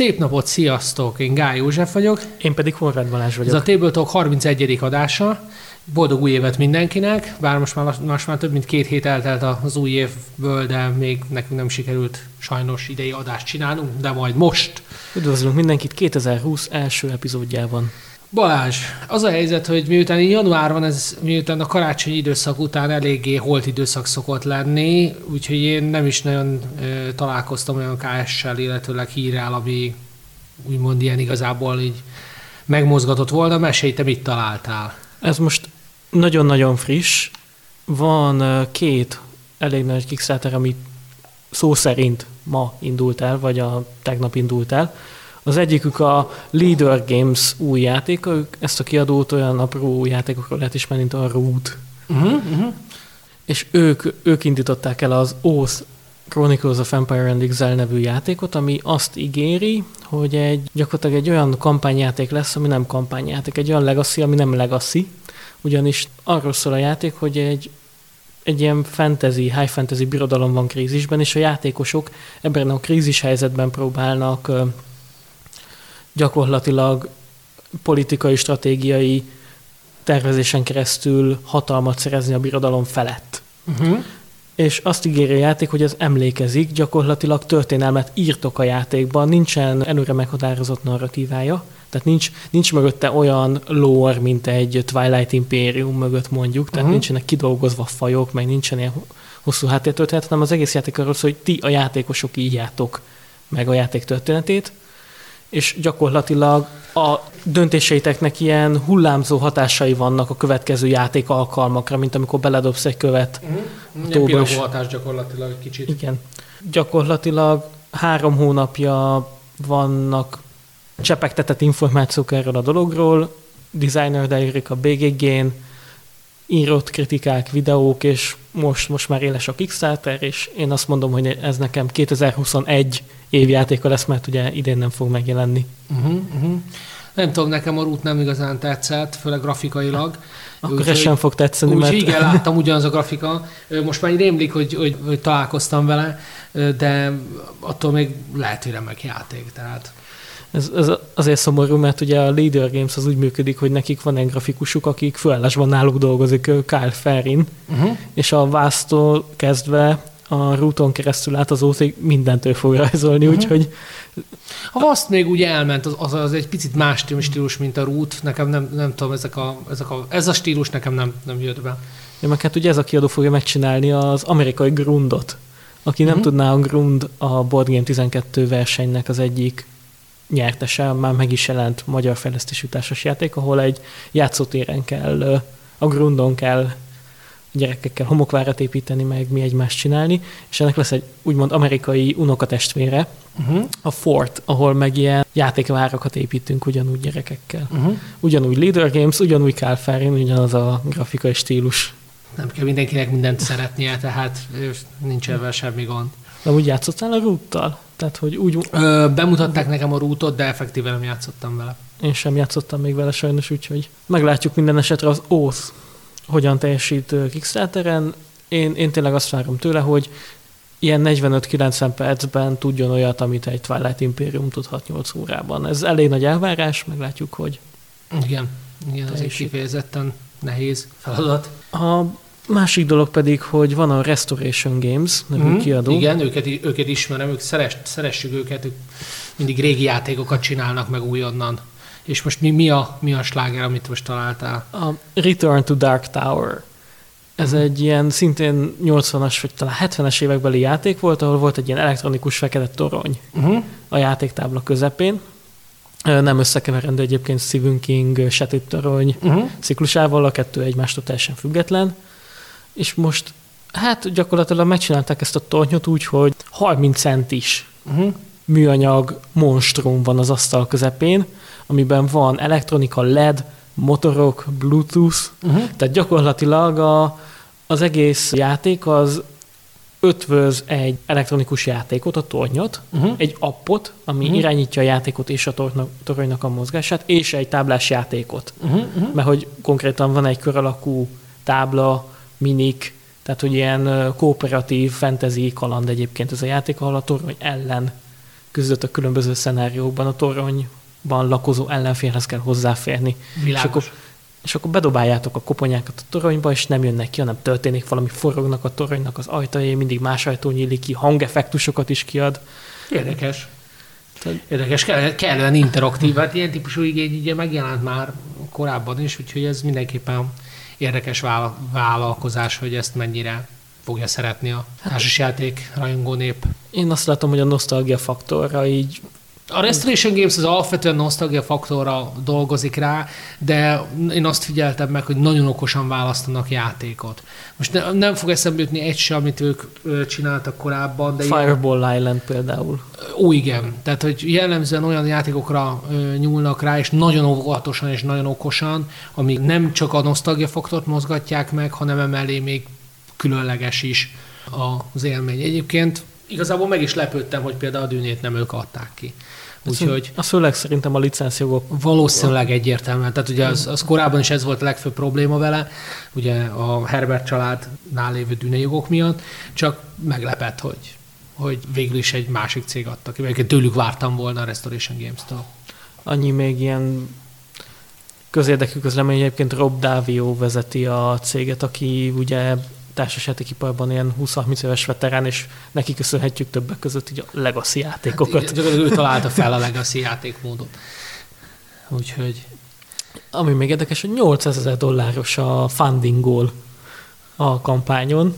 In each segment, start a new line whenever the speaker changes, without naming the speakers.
Szép napot, sziasztok! Én Gály József vagyok.
Én pedig Horváth Balázs vagyok.
Ez a Table Talk 31. adása. Boldog új évet mindenkinek, bár most már, most már több mint két hét eltelt az új évből, de még nekünk nem sikerült sajnos idei adást csinálnunk, de majd most.
Üdvözlünk mindenkit 2020 első epizódjában.
Balázs, az a helyzet, hogy miután január van, ez miután a karácsonyi időszak után eléggé holt időszak szokott lenni, úgyhogy én nem is nagyon e, találkoztam olyan KS-sel, illetőleg hírrel, ami úgymond ilyen igazából így megmozgatott volna. Mesélj, te mit találtál?
Ez most nagyon-nagyon friss. Van két elég nagy Kickstarter, ami szó szerint ma indult el, vagy a tegnap indult el. Az egyikük a Leader Games új játéka, ők ezt a kiadót olyan apró játékokról lehet ismerni, mint a Root. Uh-huh, uh-huh. És ők, ők indították el az Oath Chronicles of Empire and Exile nevű játékot, ami azt ígéri, hogy egy gyakorlatilag egy olyan kampányjáték lesz, ami nem kampányjáték, egy olyan legacy, ami nem legacy, ugyanis arról szól a játék, hogy egy, egy ilyen fantasy, high fantasy birodalom van krízisben, és a játékosok ebben a krízis helyzetben próbálnak gyakorlatilag politikai, stratégiai tervezésen keresztül hatalmat szerezni a birodalom felett. Uh-huh. És azt ígéri a játék, hogy ez emlékezik, gyakorlatilag történelmet írtok a játékban, nincsen előre meghatározott narratívája, tehát nincs, nincs mögötte olyan lore, mint egy Twilight Imperium mögött mondjuk, tehát uh-huh. nincsenek kidolgozva fajok, meg nincsen ilyen hosszú háttértörténet, hanem az egész játék arról szól, hogy ti a játékosok írjátok meg a játék történetét, és gyakorlatilag a döntéseiteknek ilyen hullámzó hatásai vannak a következő játék alkalmakra, mint amikor beledobsz egy követ.
Mm-hmm. Ilyen hatás gyakorlatilag egy kicsit.
Igen. Gyakorlatilag három hónapja vannak csepegtetett információk erről a dologról, designer diaryk a BGG-n, írott kritikák, videók, és most, most már éles a Kickstarter, és én azt mondom, hogy ez nekem 2021 évjátéka lesz, mert ugye idén nem fog megjelenni. Uh-huh,
uh-huh. Nem tudom, nekem a rút nem igazán tetszett, főleg grafikailag.
Akkor ez sem fog tetszeni,
úgy, mert... Igen, láttam ugyanaz a grafika. Most már rémlik, hogy, hogy, hogy találkoztam vele, de attól még lehet, hogy remek játék. Tehát
ez, ez azért szomorú, mert ugye a Leader Games az úgy működik, hogy nekik van egy grafikusuk, akik főállásban náluk dolgozik, Kyle Ferrin, uh-huh. és a vásztól kezdve a rúton keresztül át az ószék mindentől fog rajzolni, uh-huh. úgyhogy...
A vaszt még úgy elment, az, az, az egy picit más stílus, mint a rút. Nekem nem, nem tudom, ezek a, ezek a, ez a stílus nekem nem, nem jött be.
Ja, meg hát ugye ez a kiadó fogja megcsinálni az amerikai grundot. Aki uh-huh. nem tudná, a Grund a Board Game 12 versenynek az egyik nyertese, már meg is jelent magyar fejlesztésű társasjáték, ahol egy játszótéren kell, a grundon kell gyerekekkel homokvárat építeni, meg mi egymást csinálni, és ennek lesz egy úgymond amerikai unokatestvére, uh-huh. a Fort, ahol meg ilyen játékvárakat építünk ugyanúgy gyerekekkel. Uh-huh. Ugyanúgy Leader Games, ugyanúgy Kálfárin, ugyanaz a grafikai stílus.
Nem kell mindenkinek mindent szeretnie, tehát nincs ebben semmi gond.
De úgy játszottál a rúttal? Tehát, hogy úgy...
Ö, bemutatták nekem a rútot, de effektíven nem játszottam vele.
Én sem játszottam még vele sajnos, úgyhogy meglátjuk minden esetre az Oath hogyan teljesít Kickstarteren. Én, én tényleg azt várom tőle, hogy ilyen 45-90 percben tudjon olyat, amit egy Twilight Imperium tudhat 8 órában. Ez elég nagy elvárás, meglátjuk, hogy
Igen, igen ez egy kifejezetten nehéz feladat.
A Másik dolog pedig, hogy van a Restoration Games nevű mm, kiadó.
Igen, őket, őket ismerem, ők szeres, szeressük őket, ők mindig régi játékokat csinálnak meg újonnan. És most mi, mi, a, mi a sláger, amit most találtál?
A Return to Dark Tower. Ez egy ilyen szintén 80-as vagy talán 70-es évekbeli játék volt, ahol volt egy ilyen elektronikus fekete torony uh-huh. a játéktábla közepén. Nem összekeverendő egyébként Stephen King Sötét Torony uh-huh. ciklusával, a kettő egymástól teljesen független és most hát gyakorlatilag megcsinálták ezt a tornyot úgy, hogy 30 centis uh-huh. műanyag monstrum van az asztal közepén, amiben van elektronika, LED, motorok, Bluetooth, uh-huh. tehát gyakorlatilag a, az egész játék az ötvöz egy elektronikus játékot, a tornyot, uh-huh. egy appot, ami uh-huh. irányítja a játékot és a toronynak a mozgását, és egy táblás játékot. Uh-huh. Mert hogy konkrétan van egy kör alakú tábla, minik, tehát hogy ilyen kooperatív fantasy kaland egyébként ez a játék, ahol a torony ellen között a különböző szenáriókban a toronyban lakozó ellenfélhez kell hozzáférni.
Világos.
És akkor, és akkor bedobáljátok a koponyákat a toronyba, és nem jönnek ki, hanem történik valami, forognak a toronynak az ajtajai, mindig más ajtó nyílik ki, hangeffektusokat is kiad.
Érdekes. Érdekes, kell, kellően interaktív, hát ilyen típusú igény ugye megjelent már korábban is, úgyhogy ez mindenképpen érdekes vállalkozás, hogy ezt mennyire fogja szeretni a társasjáték rajongó nép.
Én azt látom, hogy a nosztalgia faktorra így
A Restoration Games az alapvetően nosztalgia faktorra dolgozik rá, de én azt figyeltem meg, hogy nagyon okosan választanak játékot. Most ne, nem fog eszembe jutni egy se, amit ők csináltak korábban, de ilyen-
Fireball Island például.
Ó, igen. Tehát, hogy jellemzően olyan játékokra nyúlnak rá, és nagyon óvatosan és nagyon okosan, amik nem csak a nosztalgia faktort mozgatják meg, hanem emellé még különleges is az élmény. Egyébként igazából meg is lepődtem, hogy például a dűnét nem ők adták ki. Úgyhogy
Az főleg szerintem a licenszjogok
valószínűleg egyértelműen. Tehát ugye az, az korábban is ez volt a legfőbb probléma vele, ugye a Herbert családnál lévő dűnejogok miatt, csak meglepett, hogy, hogy végül is egy másik cég adta ki. Egyébként tőlük vártam volna a Restoration Games-től.
annyi még ilyen közérdekű közlemény, egyébként Rob Davio vezeti a céget, aki ugye társasjátékiparban ilyen 20-30 éves veterán, és neki köszönhetjük többek között így a Legacy játékokat.
Hát, ő találta fel a Legacy játékmódot. Úgyhogy
Ami még érdekes, hogy 800 ezer dolláros a funding goal a kampányon.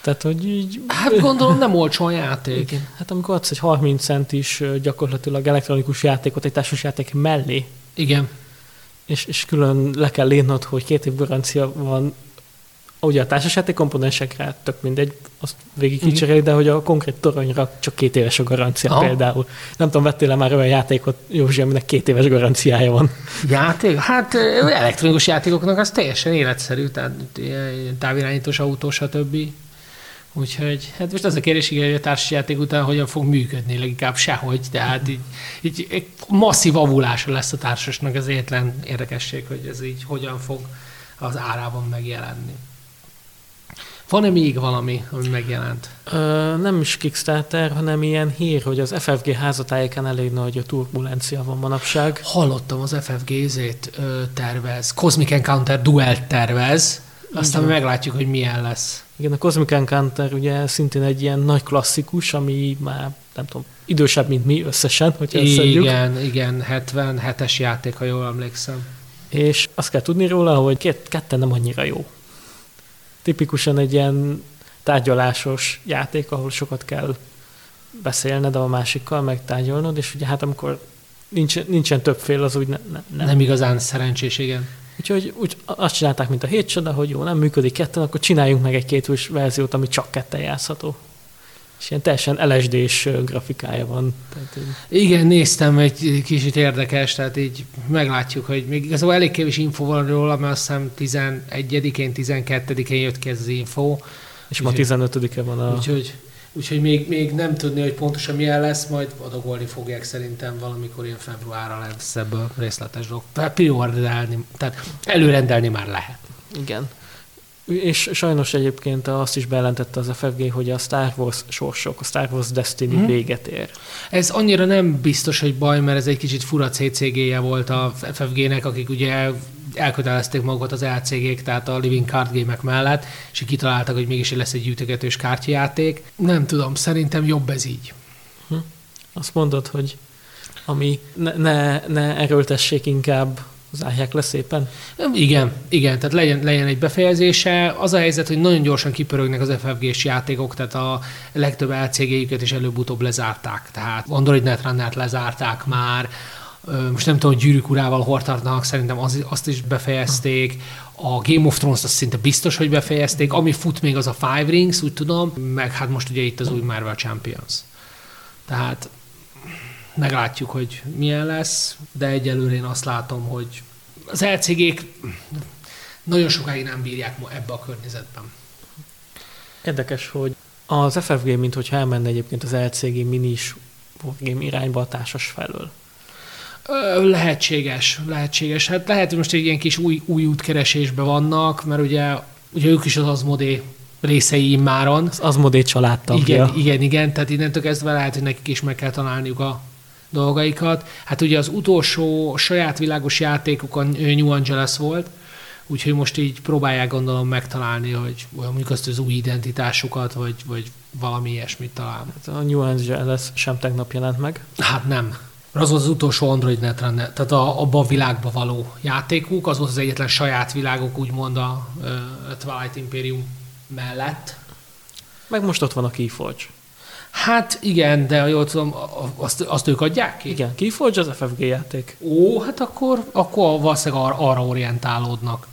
Tehát, hogy így...
hát gondolom nem olcsó a játék.
Igen. Hát amikor adsz egy 30 cent is gyakorlatilag elektronikus játékot egy társas játék mellé,
Igen.
és, és külön le kell írnod, hogy két év garancia van, ugye a társasjáték komponensekre tök mindegy, azt végig
Igen.
kicseréli, de hogy a konkrét toronyra csak két éves a garancia
Aha.
például. Nem tudom, vettél már olyan játékot, Józsi, aminek két éves garanciája van.
Játék? Hát elektronikus játékoknak az teljesen életszerű, tehát távirányítós autó, stb. Úgyhogy, hát most az a kérdés, igen, hogy a társasjáték után hogyan fog működni, leginkább sehogy, tehát így, így egy masszív avulása lesz a társasnak az egyetlen érdekesség, hogy ez így hogyan fog az árában megjelenni. Van-e még valami, ami megjelent?
Ö, nem is Kickstarter, hanem ilyen hír, hogy az FFG házatájéken elég nagy a turbulencia van manapság.
Hallottam, az FFG-zét ö, tervez, Cosmic Encounter Duel tervez, aztán
van.
meglátjuk, hogy milyen lesz.
Igen, a Cosmic Encounter ugye szintén egy ilyen nagy klasszikus, ami már nem tudom, idősebb, mint mi összesen, hogyha összedjük.
Igen, igen, 77-es játék, ha jól emlékszem.
És azt kell tudni róla, hogy két, ketten nem annyira jó. Tipikusan egy ilyen tárgyalásos játék, ahol sokat kell beszélned a másikkal, meg tárgyalnod, és ugye hát amikor nincs, nincsen több fél, az úgy ne, ne,
Nem.
nem.
igazán szerencsés, igen.
Úgyhogy úgy azt csinálták, mint a hét csoda, hogy jó, nem működik ketten, akkor csináljunk meg egy kétús verziót, ami csak ketten játszható. És ilyen teljesen LSD-s grafikája van. Tehát, így-
Igen, néztem, egy kicsit érdekes, tehát így meglátjuk, hogy még igazából elég kevés info van róla, mert azt hiszem 11-én, 12-én jött ki ez az info,
és ma
Úgyhogy-
15-e van a...
úgyhogy, úgyhogy még, még nem tudni, hogy pontosan milyen lesz, majd adagolni fogják szerintem valamikor ilyen februárra lesz ebből részletes dolog. Tehát preorderelni, tehát előrendelni már lehet.
Igen. És sajnos egyébként azt is bejelentette az FFG, hogy a Star Wars sorsok, a Star Wars Destiny hmm. véget ér.
Ez annyira nem biztos, hogy baj, mert ez egy kicsit fura CCG-je volt a FFG-nek, akik ugye elkötelezték magukat az LCG-k, tehát a Living Card Game-ek mellett, és kitaláltak, hogy mégis lesz egy gyűjtögetős kártyajáték. Nem tudom, szerintem jobb ez így.
Azt mondod, hogy ami ne, ne, ne erőltessék inkább, zárják le szépen.
Igen, igen, tehát legyen, legyen egy befejezése. Az a helyzet, hogy nagyon gyorsan kipörögnek az FFG-s játékok, tehát a legtöbb LCG-jüket is előbb-utóbb lezárták. Tehát Android Netrunner-t lezárták már, most nem tudom, hogy gyűrűk urával hol szerintem az, azt is befejezték. A Game of Thrones-t azt szinte biztos, hogy befejezték. Ami fut még az a Five Rings, úgy tudom, meg hát most ugye itt az új Marvel Champions. Tehát meglátjuk, hogy milyen lesz, de egyelőre én azt látom, hogy az LCG-k nagyon sokáig nem bírják ma ebbe a környezetben.
Érdekes, hogy az FFG, mint hogyha elmenne egyébként az LCG minis wargame irányba a társas felől.
Lehetséges, lehetséges. Hát lehet, hogy most egy ilyen kis új, új útkeresésben vannak, mert ugye, ugye ők is az Azmodé részei immáron.
Az Azmodé családtagja.
Igen, igen, igen, tehát innentől kezdve lehet, hogy nekik is meg kell találniuk a dolgaikat. Hát ugye az utolsó saját világos játékuk a New Angeles volt, úgyhogy most így próbálják gondolom megtalálni, hogy mondjuk azt az új identitásukat, vagy, vagy valami ilyesmit talál.
Hát a New Angeles sem tegnap jelent meg.
Hát nem. Az volt az utolsó Android netrunner, tehát a, abban a világba való játékuk, az volt az egyetlen saját világok, úgymond a, a Twilight Imperium mellett.
Meg most ott van a Keyforge.
Hát igen, de ha jól tudom, azt, azt ők adják ki?
Igen, Keyforge az FFG játék.
Ó, hát akkor, akkor valószínűleg ar- arra orientálódnak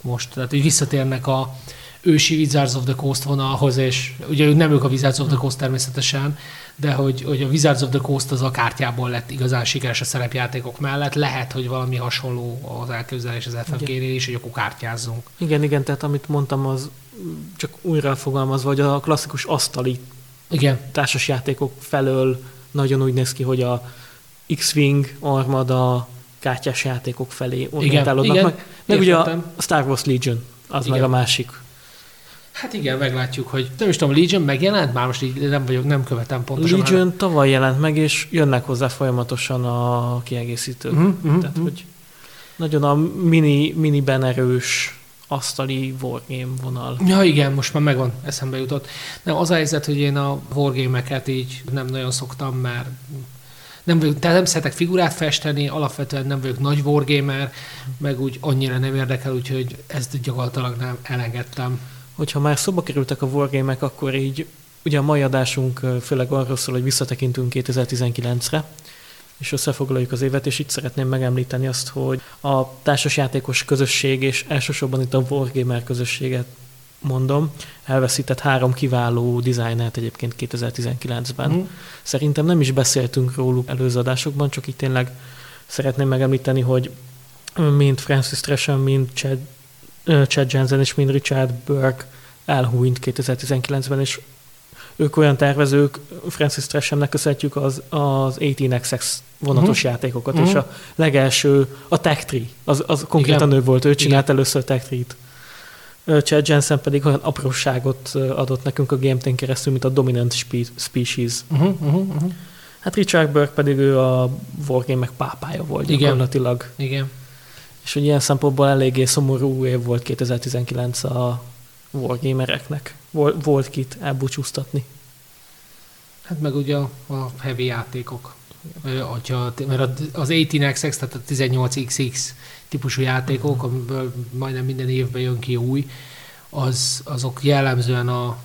most. Tehát így visszatérnek a ősi Wizards of the Coast vonalhoz, és ugye nem ők a Wizards of the Coast természetesen, de hogy, hogy a Wizards of the Coast az a kártyából lett igazán sikeres a szerepjátékok mellett. Lehet, hogy valami hasonló az elképzelés az FFG-nél is, hogy akkor kártyázzunk.
Igen, igen, tehát amit mondtam, az csak újra fogalmazva, hogy a klasszikus asztali
igen.
társasjátékok felől nagyon úgy néz ki, hogy a X-Wing, Armada, kártyás játékok felé orientálódnak
igen,
meg. Meg ugye a Star Wars Legion, az igen. meg a másik.
Hát igen, meglátjuk, hogy nem is tudom, Legion megjelent? Már most így nem vagyok, nem követem pontosan.
Legion már. tavaly jelent meg, és jönnek hozzá folyamatosan a kiegészítők. Uh-huh, uh-huh, Tehát, uh-huh. hogy nagyon a mini, mini erős asztali wargame vonal.
Ja igen, most már megvan, eszembe jutott. Nem, az a helyzet, hogy én a wargame-eket így nem nagyon szoktam, mert nem vagyok, tehát nem szeretek figurát festeni, alapvetően nem vagyok nagy wargamer, meg úgy annyira nem érdekel, úgyhogy ezt gyakorlatilag nem elengedtem.
Hogyha már szoba kerültek a wargamek, akkor így ugye a mai adásunk főleg arról szól, hogy visszatekintünk 2019-re, és összefoglaljuk az évet, és itt szeretném megemlíteni azt, hogy a társasjátékos közösség, és elsősorban itt a Wargamer közösséget mondom, elveszített három kiváló dizájnert egyébként 2019-ben. Mm. Szerintem nem is beszéltünk róluk előző adásokban, csak itt tényleg szeretném megemlíteni, hogy mind Francis Tresham, mind Chad, Chad Jensen és mind Richard Burke elhúnyt 2019-ben, és ők olyan tervezők, Francis Treshamnek köszönhetjük az, az 18XX vonatos uh-huh. játékokat, uh-huh. és a legelső, a Tech Tree, az, az konkrétan ő volt, ő csinált Igen. először Tech Tree-t. Chad Jensen pedig olyan apróságot adott nekünk a GMT-n keresztül, mint a Dominant Species. Uh-huh, uh-huh, uh-huh. Hát Richard Burke pedig ő a Wargame-ek pápája volt Igen. gyakorlatilag.
Igen.
És hogy ilyen szempontból eléggé szomorú év volt 2019 a Wargamereknek. Volt kit elbúcsúztatni.
Hát meg ugye a, a heavy játékok. Atya, mert az 18XX, tehát a 18XX típusú játékok, amiből majdnem minden évben jön ki új, az, azok jellemzően a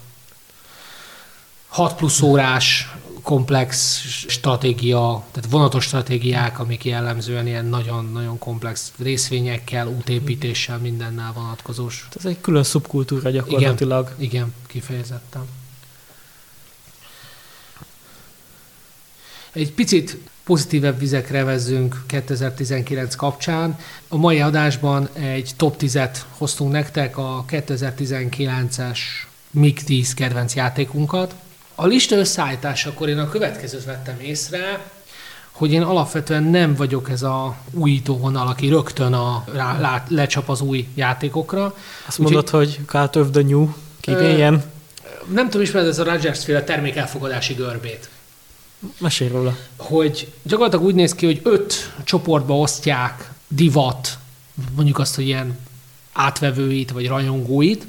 6 plusz órás komplex stratégia, tehát vonatos stratégiák, amik jellemzően ilyen nagyon-nagyon komplex részvényekkel, útépítéssel, mindennel vonatkozós.
Ez egy külön szubkultúra gyakorlatilag.
Igen, igen kifejezetten. Egy picit pozitívebb vizekre vezzünk 2019 kapcsán. A mai adásban egy top 10-et hoztunk nektek, a 2019-es MiG-10 kedvenc játékunkat. A lista összeállításakor én a következőt vettem észre, hogy én alapvetően nem vagyok ez a újító vonal, aki rögtön a, rá, lá, lecsap az új játékokra.
Azt Úgy, mondod, hogy Cult of the New kivéljen?
Nem tudom, ismered ez a Rogers-féle termékelfogadási görbét.
Mesélj róla.
Hogy gyakorlatilag úgy néz ki, hogy öt csoportba osztják divat, mondjuk azt, hogy ilyen átvevőit vagy rajongóit.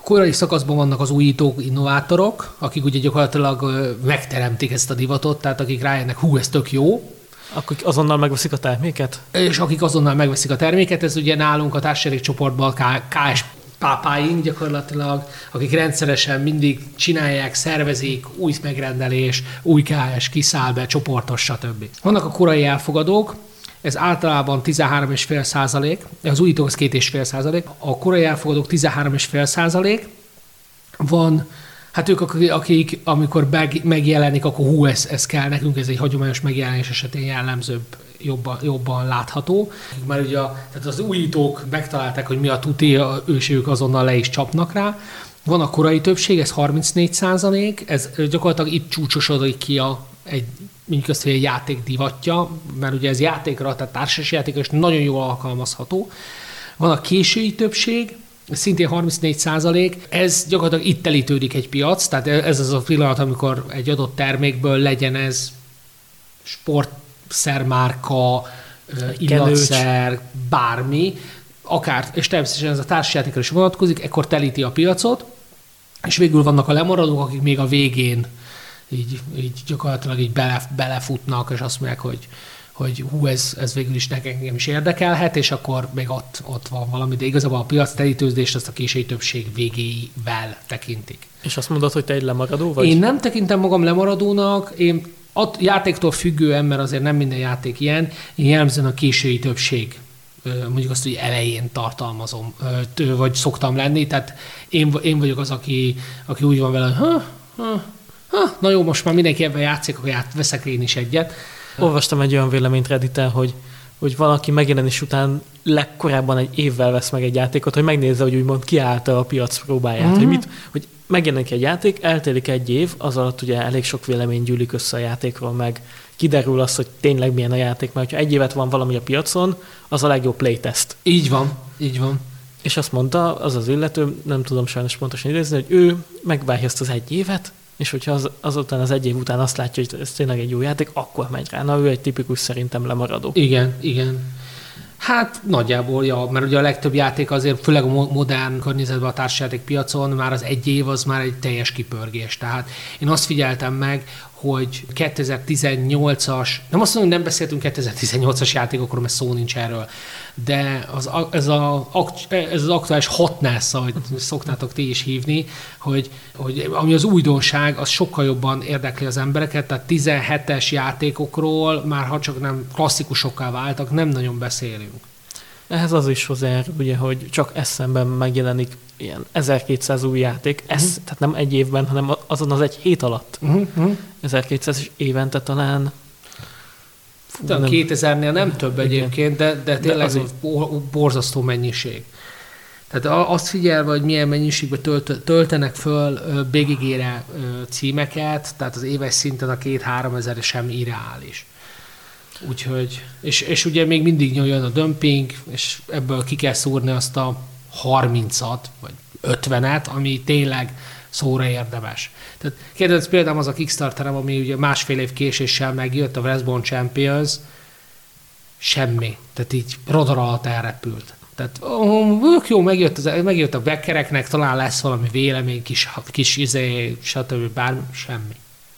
A korai szakaszban vannak az újítók, innovátorok, akik ugye gyakorlatilag megteremtik ezt a divatot, tehát akik rájönnek, hú, ez tök jó,
akik azonnal megveszik a terméket?
És akik azonnal megveszik a terméket, ez ugye nálunk a társasági csoportban KS pápáink gyakorlatilag, akik rendszeresen mindig csinálják, szervezik, új megrendelés, új KS, kiszáll be, csoportos, stb. Vannak a korai elfogadók, ez általában 13,5 százalék, az újítók az 2,5 százalék, a korai elfogadók 13,5 százalék, van Hát ők, akik, amikor megjelenik, akkor hú, ez, ez kell nekünk, ez egy hagyományos megjelenés esetén jellemzőbb, jobban, jobban látható. Mert ugye a, tehát az újítók megtalálták, hogy mi a tuti, és ők azonnal le is csapnak rá. Van a korai többség, ez 34 százalék, ez gyakorlatilag itt csúcsosodik ki a, egy, mondjuk azt, hogy egy játék divatja, mert ugye ez játékra, tehát társas játékra, és nagyon jól alkalmazható. Van a késői többség, szintén 34 százalék, ez gyakorlatilag itt telítődik egy piac, tehát ez az a pillanat, amikor egy adott termékből legyen ez sportszermárka, illatszer, bármi, akár, és természetesen ez a társasjátékra is vonatkozik, ekkor telíti a piacot, és végül vannak a lemaradók, akik még a végén így, így gyakorlatilag így bele, belefutnak, és azt mondják, hogy, hogy hú, ez, ez végül is nekem is érdekelhet, és akkor még ott, ott van valami, de igazából a piac telítőzést azt a késői többség végével tekintik.
És azt mondod, hogy te egy lemaradó vagy?
Én nem tekintem magam lemaradónak, én a játéktól függően, mert azért nem minden játék ilyen, én jellemzően a késői többség mondjuk azt, hogy elején tartalmazom, vagy szoktam lenni, tehát én, én vagyok az, aki, aki úgy van vele, hogy ha, ha, ha, na jó, most már mindenki ebben játszik, akkor ját, veszek én is egyet.
Olvastam egy olyan véleményt reddit hogy, hogy valaki megjelenés után legkorábban egy évvel vesz meg egy játékot, hogy megnézze, hogy úgymond kiállta a piac próbáját, mm-hmm. hogy, mit, hogy megjelenik egy játék, eltelik egy év, az alatt ugye elég sok vélemény gyűlik össze a játékról, meg kiderül az, hogy tényleg milyen a játék, mert ha egy évet van valami a piacon, az a legjobb playtest.
Így van, így van.
És azt mondta az az illető, nem tudom sajnos pontosan idézni, hogy ő megvárja ezt az egy évet, és hogyha az, azután az egy év után azt látja, hogy ez tényleg egy jó játék, akkor megy rá. Na, ő egy tipikus szerintem lemaradó.
Igen, igen. Hát nagyjából, ja, mert ugye a legtöbb játék azért, főleg a modern környezetben a társasjáték piacon már az egy év az már egy teljes kipörgés. Tehát én azt figyeltem meg, hogy 2018-as, nem azt mondom, nem beszéltünk 2018-as játékokról, mert szó nincs erről, de az, ez, a, ez az aktuális hotness, ahogy szoktátok ti is hívni, hogy, hogy ami az újdonság, az sokkal jobban érdekli az embereket, tehát 17-es játékokról, már ha csak nem klasszikusokká váltak, nem nagyon beszélünk.
Ehhez az is hozzá, ugye, hogy csak eszemben megjelenik ilyen 1200 új játék, ez, uh-huh. tehát nem egy évben, hanem azon az egy hét alatt. Uh-huh. 1200 és évente talán
Fú, nem, 2000-nél nem több igen. egyébként, de, de tényleg de azért... borzasztó mennyiség. Tehát azt figyelve, hogy milyen mennyiségbe tölt, töltenek föl BGG-re címeket, tehát az éves szinten a két-három ezer sem irreális. Úgyhogy, és, és ugye még mindig nyoljon a dömping, és ebből ki kell szúrni azt a 30-at, vagy 50-et, ami tényleg szóra érdemes. Tehát kérdez például az a Kickstarterem, ami ugye másfél év késéssel megjött, a Westbourne Champions, semmi. Tehát így radar alatt elrepült. Tehát oh, jó, megjött, az, megjött a beckereknek, talán lesz valami vélemény, kis, kis izé, stb. bármi, semmi.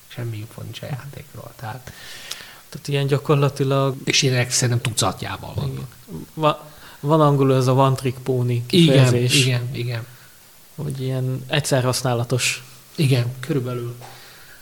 Semmi nincs a játékról. Tehát,
tehát ilyen gyakorlatilag...
És ilyenek szerintem tucatjával vannak.
Va, van angolul ez a one trick pony kifejezés.
Igen, igen, igen.
Hogy ilyen egyszer használatos.
Igen, körülbelül.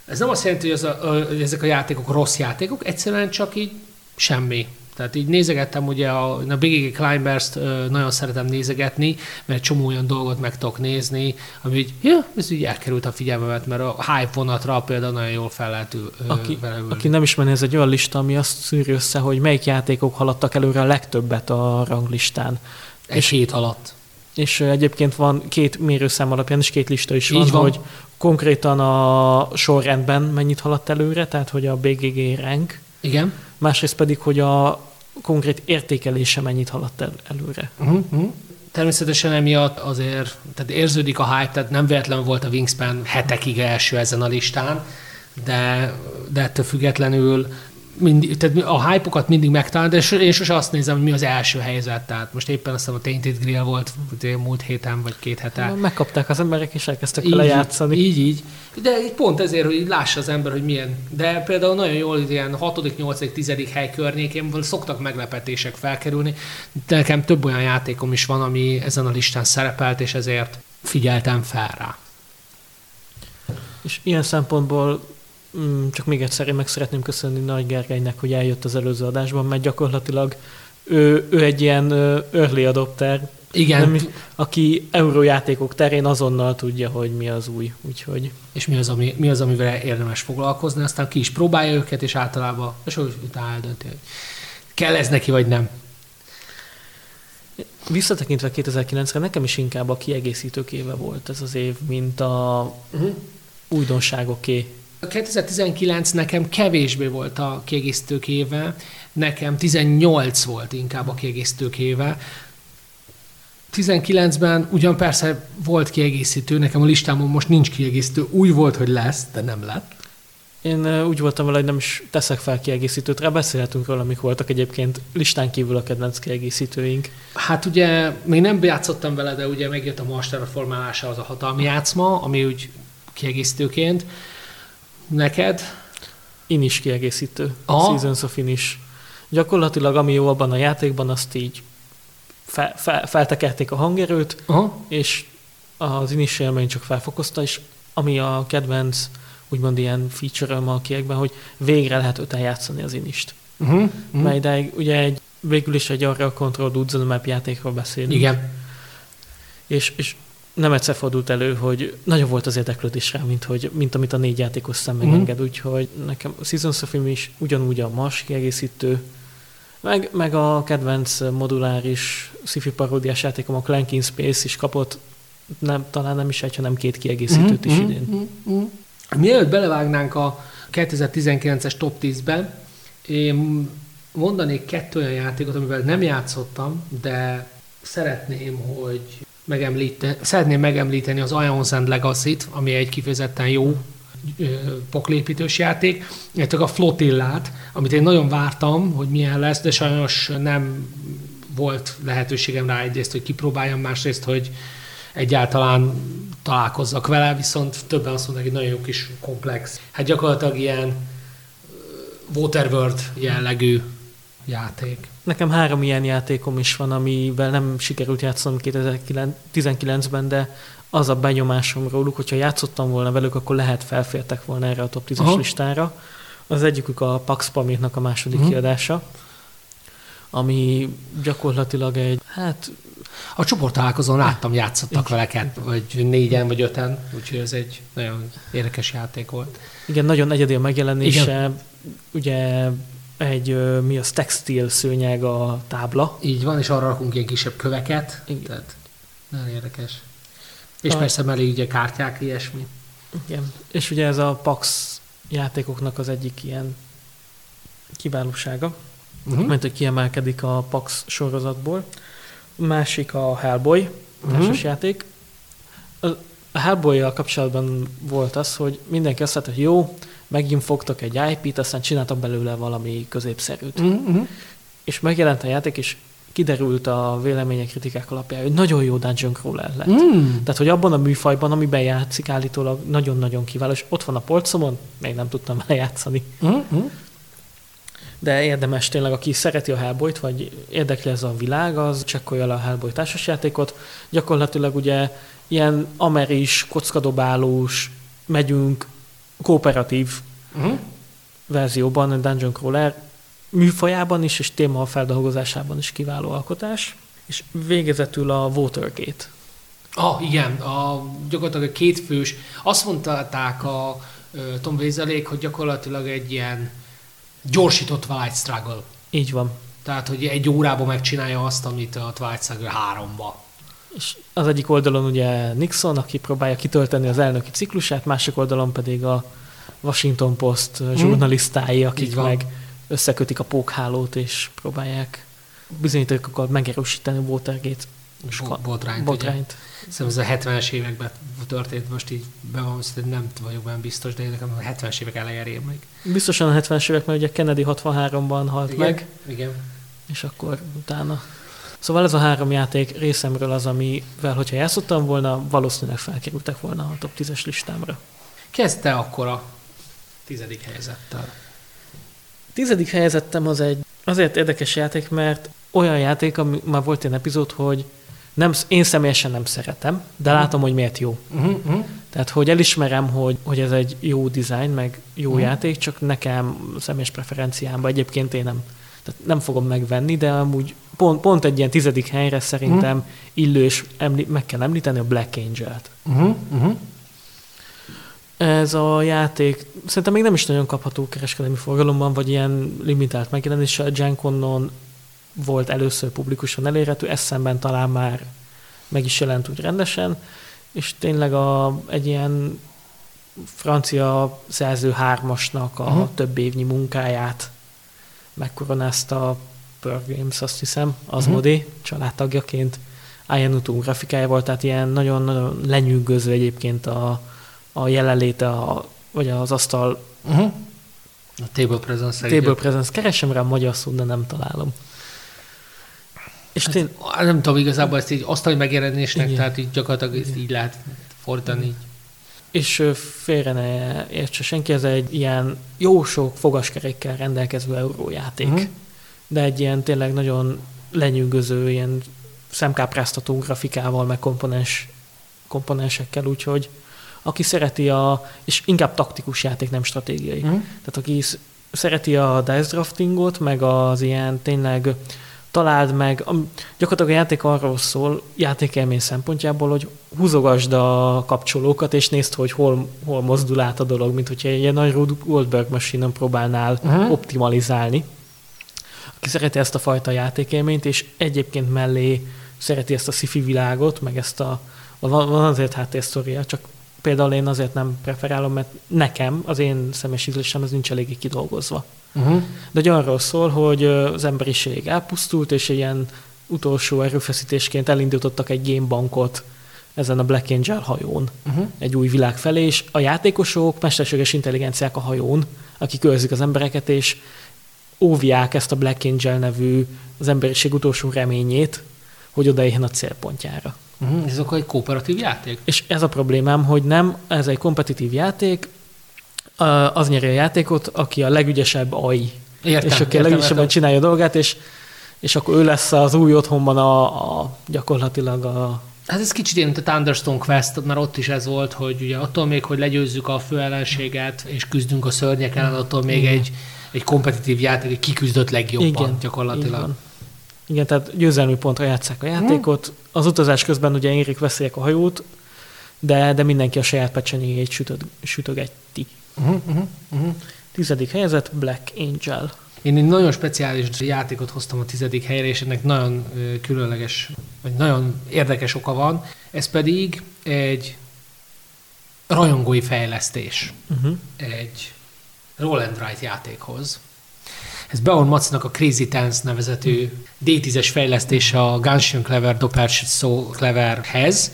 Ez nem azt jelenti, hogy, ez a, hogy ezek a játékok rossz játékok, egyszerűen csak így semmi. Tehát így nézegettem ugye a, a BGG Climbers-t nagyon szeretem nézegetni, mert csomó olyan dolgot meg tudok nézni, ami így, ja, ez így elkerült a figyelmemet, mert a hype vonatra például nagyon jól fel lehet
aki, vele. Aki nem ismeri, ez egy olyan lista, ami azt szűri össze, hogy melyik játékok haladtak előre a legtöbbet a ranglistán.
Egy és, hét alatt.
És egyébként van két mérőszám alapján is két lista is van, van, hogy konkrétan a sorrendben mennyit haladt előre, tehát hogy a BGG rank.
Igen.
Másrészt pedig, hogy a konkrét értékelése mennyit haladt el, előre. Uh-huh.
Természetesen emiatt azért tehát érződik a hype, tehát nem véletlenül volt a Wingspan hetekig első ezen a listán, de, de ettől függetlenül mindig, tehát a hype mindig megtalálom, de én sose azt nézem, hogy mi az első helyzet. Tehát most éppen azt hiszem a Tainted Grill volt múlt héten, vagy két hete.
Megkapták az emberek, és elkezdtek vele játszani.
Így, így. De pont ezért, hogy lássa az ember, hogy milyen. De például nagyon jól ilyen 6., 8., 10. hely környékén szoktak meglepetések felkerülni. De nekem több olyan játékom is van, ami ezen a listán szerepelt, és ezért figyeltem fel rá.
És ilyen szempontból csak még egyszer én meg szeretném köszönni Nagy Gergelynek, hogy eljött az előző adásban, mert gyakorlatilag ő, ő egy ilyen early adopter,
igen. Nem,
aki eurójátékok terén azonnal tudja, hogy mi az új. Úgyhogy...
És mi az, ami, mi az, amivel érdemes foglalkozni, aztán ki is próbálja őket, és általában, és úgy utána eldönti, hogy kell ez neki, vagy nem.
Visszatekintve 2009-re nekem is inkább a kiegészítők éve volt ez az év, mint a uh-huh. újdonságoké.
A 2019 nekem kevésbé volt a kiegészítők éve, nekem 18 volt inkább a kiegészítők éve. 19-ben ugyan persze volt kiegészítő, nekem a listámon most nincs kiegészítő, úgy volt, hogy lesz, de nem lett.
Én úgy voltam vele, hogy nem is teszek fel kiegészítőt, rá beszélhetünk róla, amik voltak egyébként listán kívül a kedvenc kiegészítőink.
Hát ugye még nem játszottam vele, de ugye megjött a Master formálása az a hatalmi játszma, ami úgy kiegészítőként. Neked?
In is kiegészítő. A Seasons of In is. Gyakorlatilag ami jó abban a játékban, azt így fe, fe, feltekerték a hangerőt, Aha. és az inis élmény csak felfokozta, és ami a kedvenc úgymond ilyen feature a kiekben, hogy végre lehet öten játszani az inist. Uh-huh, uh-huh. Mert ideig ugye egy, végül is egy arra a Control Dudes map játékról beszélünk.
Igen.
És, és nem egyszer fordult elő, hogy nagyobb volt az érdeklődés rá, mint, hogy, mint amit a négy játékos szem uh-huh. megenged, úgyhogy nekem a Seasons of is ugyanúgy a Mars kiegészítő, meg, meg a kedvenc moduláris sci-fi paródiás játékom, a Clanking Space is kapott, nem, talán nem is egy, hanem két kiegészítőt uh-huh, is idén. Uh-huh, uh-huh.
Mielőtt belevágnánk a 2019-es top 10-be, én mondanék kettő olyan játékot, amivel nem játszottam, de szeretném, hogy megemlíteni, szeretném megemlíteni az Ions and Legacy-t, ami egy kifejezetten jó poklépítős játék, illetve a Flotillát, amit én nagyon vártam, hogy milyen lesz, de sajnos nem volt lehetőségem rá egyrészt, hogy kipróbáljam, másrészt, hogy egyáltalán találkozzak vele, viszont többen azt mondták, hogy nagyon jó kis komplex. Hát gyakorlatilag ilyen Waterworld jellegű játék.
Nekem három ilyen játékom is van, amivel nem sikerült játszanom 2019-ben, de az a benyomásom róluk, hogyha játszottam volna velük, akkor lehet felfértek volna erre a top 10-es listára. Az egyikük a Pax Pamitnak a második uh-huh. kiadása, ami gyakorlatilag egy, hát
a csoport találkozón láttam, játszottak vele kett, vagy négyen, vagy öten, úgyhogy ez egy nagyon érdekes játék volt.
Igen, nagyon egyedi a megjelenése. Igen. Ugye egy, mi az, textil szőnyeg a tábla.
Így van, és arra rakunk ilyen kisebb köveket. Igen. Tehát nagyon érdekes. És a... persze mellé ugye kártyák, ilyesmi.
Igen. És ugye ez a Pax játékoknak az egyik ilyen kiválósága, uh-huh. mert hogy kiemelkedik a Pax sorozatból másik a Hellboy uh-huh. társas játék. A hellboy kapcsolatban volt az, hogy mindenki azt mondta, hogy jó, megint fogtak egy IP-t, aztán csináltak belőle valami középszerűt. Uh-huh. És megjelent a játék, és kiderült a vélemények, kritikák alapján, hogy nagyon jó dungeon crawler lett. Mm. Tehát, hogy abban a műfajban, amiben játszik, állítólag nagyon-nagyon kiváló, és ott van a polcomon, még nem tudtam vele játszani. Mm-hmm de érdemes tényleg, aki szereti a hellboy vagy érdekli ez a világ, az csekkolja le a Hellboy társasjátékot. Gyakorlatilag ugye ilyen ameris, kockadobálós, megyünk, kooperatív uh-huh. verzióban, a Dungeon Crawler műfajában is, és téma feldolgozásában is kiváló alkotás. És végezetül a Watergate.
Ah, igen, a, gyakorlatilag a kétfős. Azt mondták a Tom Vézelék, hogy gyakorlatilag egy ilyen gyorsított Twilight Struggle.
Így van.
Tehát, hogy egy órában megcsinálja azt, amit a Twilight Struggle háromba.
És az egyik oldalon ugye Nixon, aki próbálja kitölteni az elnöki ciklusát, másik oldalon pedig a Washington Post hmm. zsurnalisztái, akik meg összekötik a pókhálót és próbálják bizonyítékokkal megerősíteni Watergate
botrányt. botrányt. Szerintem ez a 70-es években történt, most így bevallom, hogy nem vagyok benne biztos, de nekem a 70-es évek elején rémlik.
Biztosan a 70-es évek, mert ugye Kennedy 63-ban halt
igen,
meg.
Igen.
És akkor utána. Szóval ez a három játék részemről az, amivel, hogyha játszottam volna, valószínűleg felkerültek volna a top 10-es listámra.
Kezdte akkor a tizedik helyzettel.
A tizedik helyezettem az egy azért érdekes játék, mert olyan játék, ami már volt egy epizód, hogy nem, én személyesen nem szeretem, de uh-huh. látom, hogy miért jó. Uh-huh. Tehát, hogy elismerem, hogy, hogy ez egy jó design, meg jó uh-huh. játék, csak nekem személyes preferenciámban egyébként én nem, tehát nem fogom megvenni, de amúgy pont, pont egy ilyen tizedik helyre szerintem uh-huh. illő, és emli, meg kell említeni a Black Angel-t. Uh-huh. Uh-huh. Ez a játék szerintem még nem is nagyon kapható kereskedelmi forgalomban, vagy ilyen limitált megjelenés. A Genconon volt először publikusan elérhető, ez szemben talán már meg is jelent úgy rendesen, és tényleg a, egy ilyen francia szerző hármasnak a uh-huh. több évnyi munkáját megkoronázta a Pearl Games, azt hiszem, az uh-huh. Modi családtagjaként Ayanutun grafikájával, tehát ilyen nagyon-nagyon lenyűgöző egyébként a, a jelenléte, a, vagy az asztal
Uh-huh. A table presence
table presence. Keresem rá a magyar szót, de nem találom. És
Hát,
tény,
nem tudom, igazából ezt így asztali megjelenésnek,
Igen.
tehát így gyakorlatilag ezt így lehet fordítani. Így.
és félre ne értse senki, ez egy ilyen jó sok fogaskerékkel rendelkező eurójáték.
Mhm.
De egy ilyen tényleg nagyon lenyűgöző, ilyen szemkápráztató grafikával, meg komponens, komponensekkel, úgyhogy aki szereti a, és inkább taktikus játék, nem stratégiai.
Uh-huh.
Tehát aki sz- szereti a dice draftingot, meg az ilyen tényleg találd meg, gyakorlatilag a játék arról szól, játékelmény szempontjából, hogy húzogasd a kapcsolókat, és nézd, hogy hol, hol mozdul át a dolog, mint hogyha egy ilyen nagy Goldberg machine próbálnál
Mhm.
optimalizálni. Szereti ezt a fajta játékelményt, és egyébként mellé szereti ezt a sci világot, meg ezt a, van, van azért háttérsztoria, csak például én azért nem preferálom, mert nekem, az én személyes ízlésem, ez nincs eléggé kidolgozva.
Uh-huh.
De hogy arról szól, hogy az emberiség elpusztult, és ilyen utolsó erőfeszítésként elindítottak egy gamebankot ezen a Black Angel hajón,
Uh-huh.
egy új világ felé, és a játékosok mesterséges intelligenciák a hajón, akik őrzik az embereket, és óvják ezt a Black Angel nevű az emberiség utolsó reményét, hogy odaérjen a célpontjára.
Uh-huh. Ez akkor egy kooperatív játék?
És ez a problémám, hogy nem, ez egy kompetitív játék, a- az nyeri a játékot, aki a legügyesebb AI.
Értem,
és aki a
értem,
legügyesebben
értem.
csinálja a dolgát, és, és akkor ő lesz az új otthonban a, a gyakorlatilag a...
Hát ez kicsit ilyen, mint a Thunderstone Quest, mert ott is ez volt, hogy ugye attól még, hogy legyőzzük a főellenséget, és küzdünk a szörnyek ellen, attól még
Igen.
egy, egy kompetitív játék, egy kiküzdött legjobban
Igen,
gyakorlatilag.
van. Igen, tehát győzelmi pontra játsszák a játékot. Az utazás közben ugye Érik veszélyek a hajót, de, de mindenki a saját pecsenyéjét sütöd, sütögeti.
Uh-huh, uh-huh, uh-huh.
Tizedik helyzet Black Angel.
Én egy nagyon speciális játékot hoztam a tizedik helyre, és ennek nagyon különleges, vagy nagyon érdekes oka van. Ez pedig egy rajongói fejlesztés
Uh-huh.
egy Roll and Write játékhoz. Ez Beon Macinak a Crazy Tense nevezetű D10-es fejlesztése a Gunshun Clever So Cleverhez.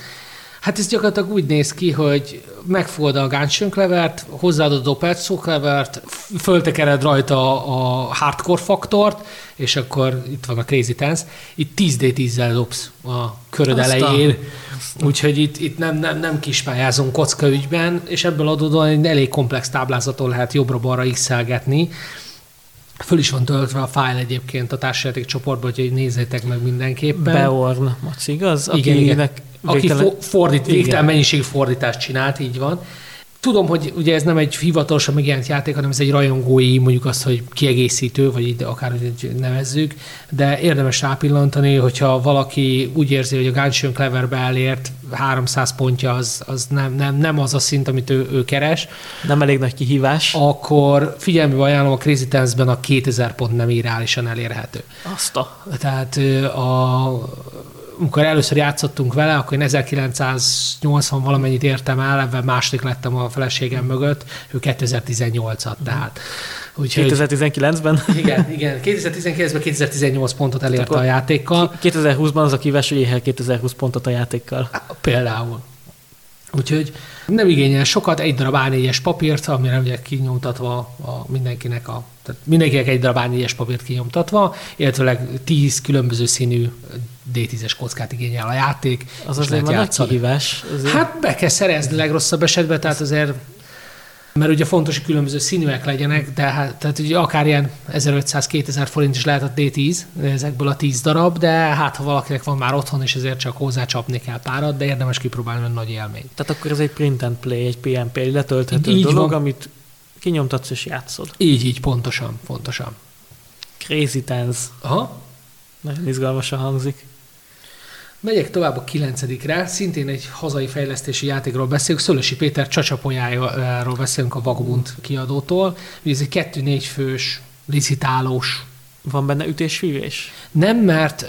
Hát ez gyakorlatilag úgy néz ki, hogy megfogod a Gunshun Clevert, hozzáadod a f- föltekered rajta a hardcore faktort, és akkor itt van a Crazy Tense. Itt 10D10-zel dobsz a köröd
Azt a-
elején, úgyhogy itt, itt nem, nem, nem kispályázunk kocka ügyben, és ebből adódóan egy elég komplex táblázaton lehet jobbra-balra x Föl is van töltve a fájl egyébként a társjáték csoportba, úgyhogy nézzétek meg mindenképpen.
Beorn Maci, igaz?
Igen, igen. Aki fo- fordít, végtelen mennyiségű fordítást csinált, így van. Tudom, hogy ugye ez nem egy hivatalosan megjelent játék, hanem ez egy rajongói, mondjuk azt, hogy kiegészítő, vagy így akár hogy nevezzük, de érdemes rápillantani, hogyha valaki úgy érzi, hogy a Gunshun Cleverbe elért 300 pontja, az, az nem, nem, nem az a szint, amit ő, ő keres,
nem elég nagy kihívás.
akkor figyelmbe ajánlom, a Crazy Tense-ben a 2000 pont nem irreálisan elérhető.
Azt a...
Tehát a, amikor először játszottunk vele, akkor én 1980 valamennyit értem el, ebben második lettem a feleségem mögött, ő 2018-at, tehát. Úgyhogy,
2019-ben.
igen, igen, 2019-ben 2018 pontot elérte
Akkor
a játékkal,
2020-ban az a kívás, hogy éhel 2020 pontot a játékkal.
például. Úgyhogy nem igényel sokat, egy darab A4-es papírt, amire ugye kinyomtatva a mindenkinek a, tehát mindenkinek egy darab A4-es papírt kinyomtatva, illetve 10 különböző színű D10-es kockát igényel a játék.
Az azért már nagy kihívás. Azért.
Hát be kell szerezni legrosszabb esetben, tehát azért mert ugye fontos, hogy különböző színűek legyenek, de hát, tehát ugye akár ilyen 1500-2000 forint is lehet a D10 ezekből a 10 darab, de hát ha valakinek van már otthon, és ezért csak hozzácsapni kell párat, de érdemes kipróbálni, mert nagy élmény.
Tehát akkor ez egy print and play, egy PNP, egy letölthető
Így
dolog,
van.
amit kinyomtatsz és játszod.
Így, így, pontosan, pontosan.
Crazy Tense.
Aha.
Nagyon izgalmasan hangzik.
Megyek tovább a kilencedikre, szintén egy hazai fejlesztési játékról beszélünk, Szölösi Péter csacsapolyájáról beszélünk a Vagabund kiadótól. Ugye ez egy kettő-négy fős, licitálós
Van benne ütésfűvés?
Nem, mert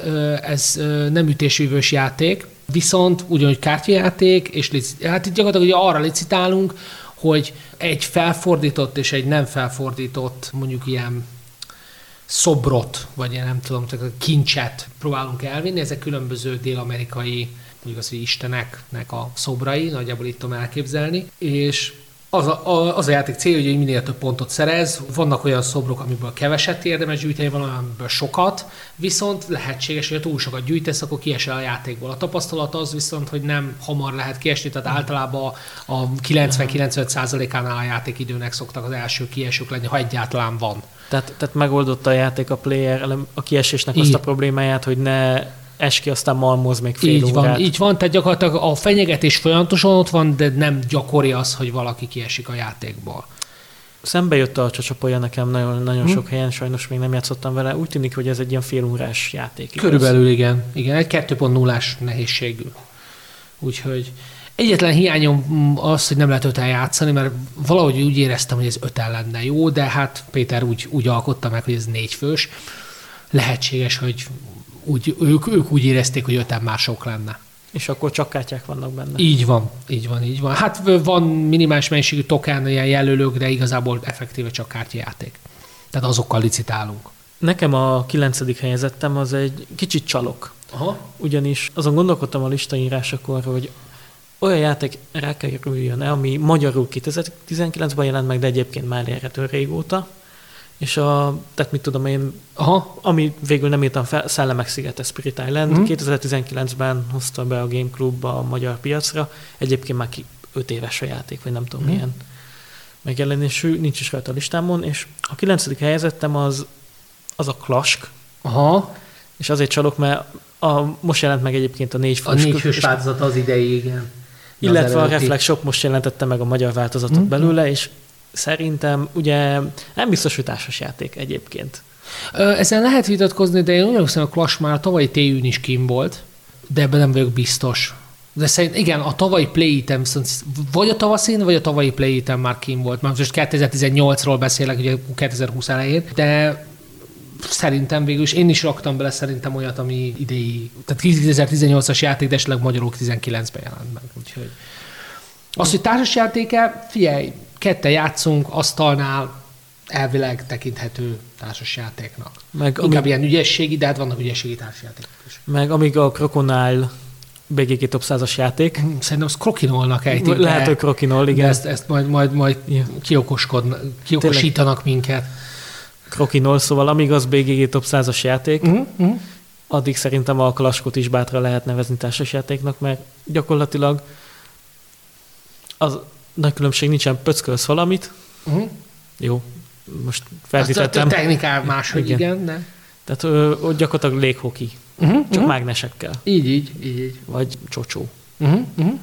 ez nem ütésvívős játék, viszont ugyanúgy kártyajáték, és lici- hát itt gyakorlatilag ugye arra licitálunk, hogy egy felfordított és egy nem felfordított, mondjuk ilyen szobrot, vagy én nem tudom, csak kincset próbálunk elvinni. Ezek különböző dél-amerikai mondjuk az, hogy isteneknek a szobrai, nagyjából itt tudom elképzelni, és az a, a, az a játék célja, hogy minél több pontot szerez. Vannak olyan szobrok, amiből keveset érdemes gyűjteni, van olyan, amiből sokat, viszont lehetséges, hogy ha túl sokat gyűjtesz, akkor kiesel a játékból. A tapasztalat az viszont, hogy nem hamar lehet kiesni, tehát általában a 90-95%-ánál a játékidőnek szoktak az első kiesők lenni, ha egyáltalán van.
Tehát, tehát megoldotta a játék a player a kiesésnek azt a problémáját, hogy ne es ki, aztán malmoz még fél
így
órát.
van, így van, tehát gyakorlatilag a fenyegetés folyamatosan ott van, de nem gyakori az, hogy valaki kiesik a játékból.
Szembe jött a csacsapolja nekem nagyon, nagyon hm. sok helyen, sajnos még nem játszottam vele. Úgy tűnik, hogy ez egy ilyen félórás játék.
Körülbelül igen. Igen, egy 2.0-ás nehézségű. Úgyhogy egyetlen hiányom az, hogy nem lehet öten játszani, mert valahogy úgy éreztem, hogy ez öten lenne jó, de hát Péter úgy, úgy alkotta meg, hogy ez négy fős. Lehetséges, hogy úgy, ők, ők úgy érezték, hogy öten már sok lenne.
És akkor csak kártyák vannak benne.
Így van, így van, így van. Hát van minimális mennyiségű token ilyen jelölők, de igazából effektíve csak kártyajáték. Tehát azokkal licitálunk.
Nekem a kilencedik helyezettem az egy kicsit csalok.
Aha.
Ugyanis azon gondolkodtam a listaírásakor, hogy olyan játék rá kell el, ami magyarul 2019-ben jelent meg, de egyébként már érhető régóta, és a, tehát mit tudom én, Aha. ami végül nem írtam fel, Szellemek szigete Spirit Island, mm-hmm. 2019-ben hozta be a Game Club a magyar piacra, egyébként már ki 5 éves a játék, vagy nem tudom mm-hmm. milyen megjelenésű, nincs is rajta a listámon, és a kilencedik helyezettem az, az a Klask.
Aha.
És azért csalok, mert a, most jelent meg egyébként a négy
fős. A négy fős változat az idei, igen.
Illetve a Reflex Shop most jelentette meg a magyar változatot mm-hmm. belőle, és Szerintem ugye nem biztos, hogy társasjáték egyébként.
Ezen lehet vitatkozni, de én úgy hiszem, a Clash már a tavalyi TÜ-n is kim volt, de ebben nem vagyok biztos. De szerint igen, a tavalyi Play Item, vagy a tavaszén, vagy a tavalyi Play Item már kim volt. Már most 2018-ról beszélek, ugye 2020 elején, de szerintem végül is én is raktam bele szerintem olyat, ami idei, tehát 2018-as játék, de esetleg magyarul 19-ben jelent meg. Úgyhogy az, hogy társasjátéke, figyelj, kette játszunk, asztalnál elvileg tekinthető társasjátéknak. Meg Inkább amíg, ilyen ügyességi, de hát vannak ügyességi társasjátékok is.
Meg amíg a Crocodile BGG Top 100-as játék.
Hm, szerintem az krokinolnak ejtik.
Lehet, hogy krokinol, igen.
ezt, ezt majd, majd, majd ja. kiokosítanak minket.
Krokinol, szóval amíg az BGG Top 100-as játék, uh-huh, uh-huh. addig szerintem a Klaskot is bátra lehet nevezni társasjátéknak, mert gyakorlatilag az nagy különbség nincsen, pöckölsz valamit, uh-huh. jó, most feltétettem.
A technikál máshogy, igen. igen de...
Tehát ö, ott gyakorlatilag léghoki, uh-huh, csak uh-huh. mágnesekkel.
Így, így, így, így.
Vagy csocsó. Uh-huh, uh-huh.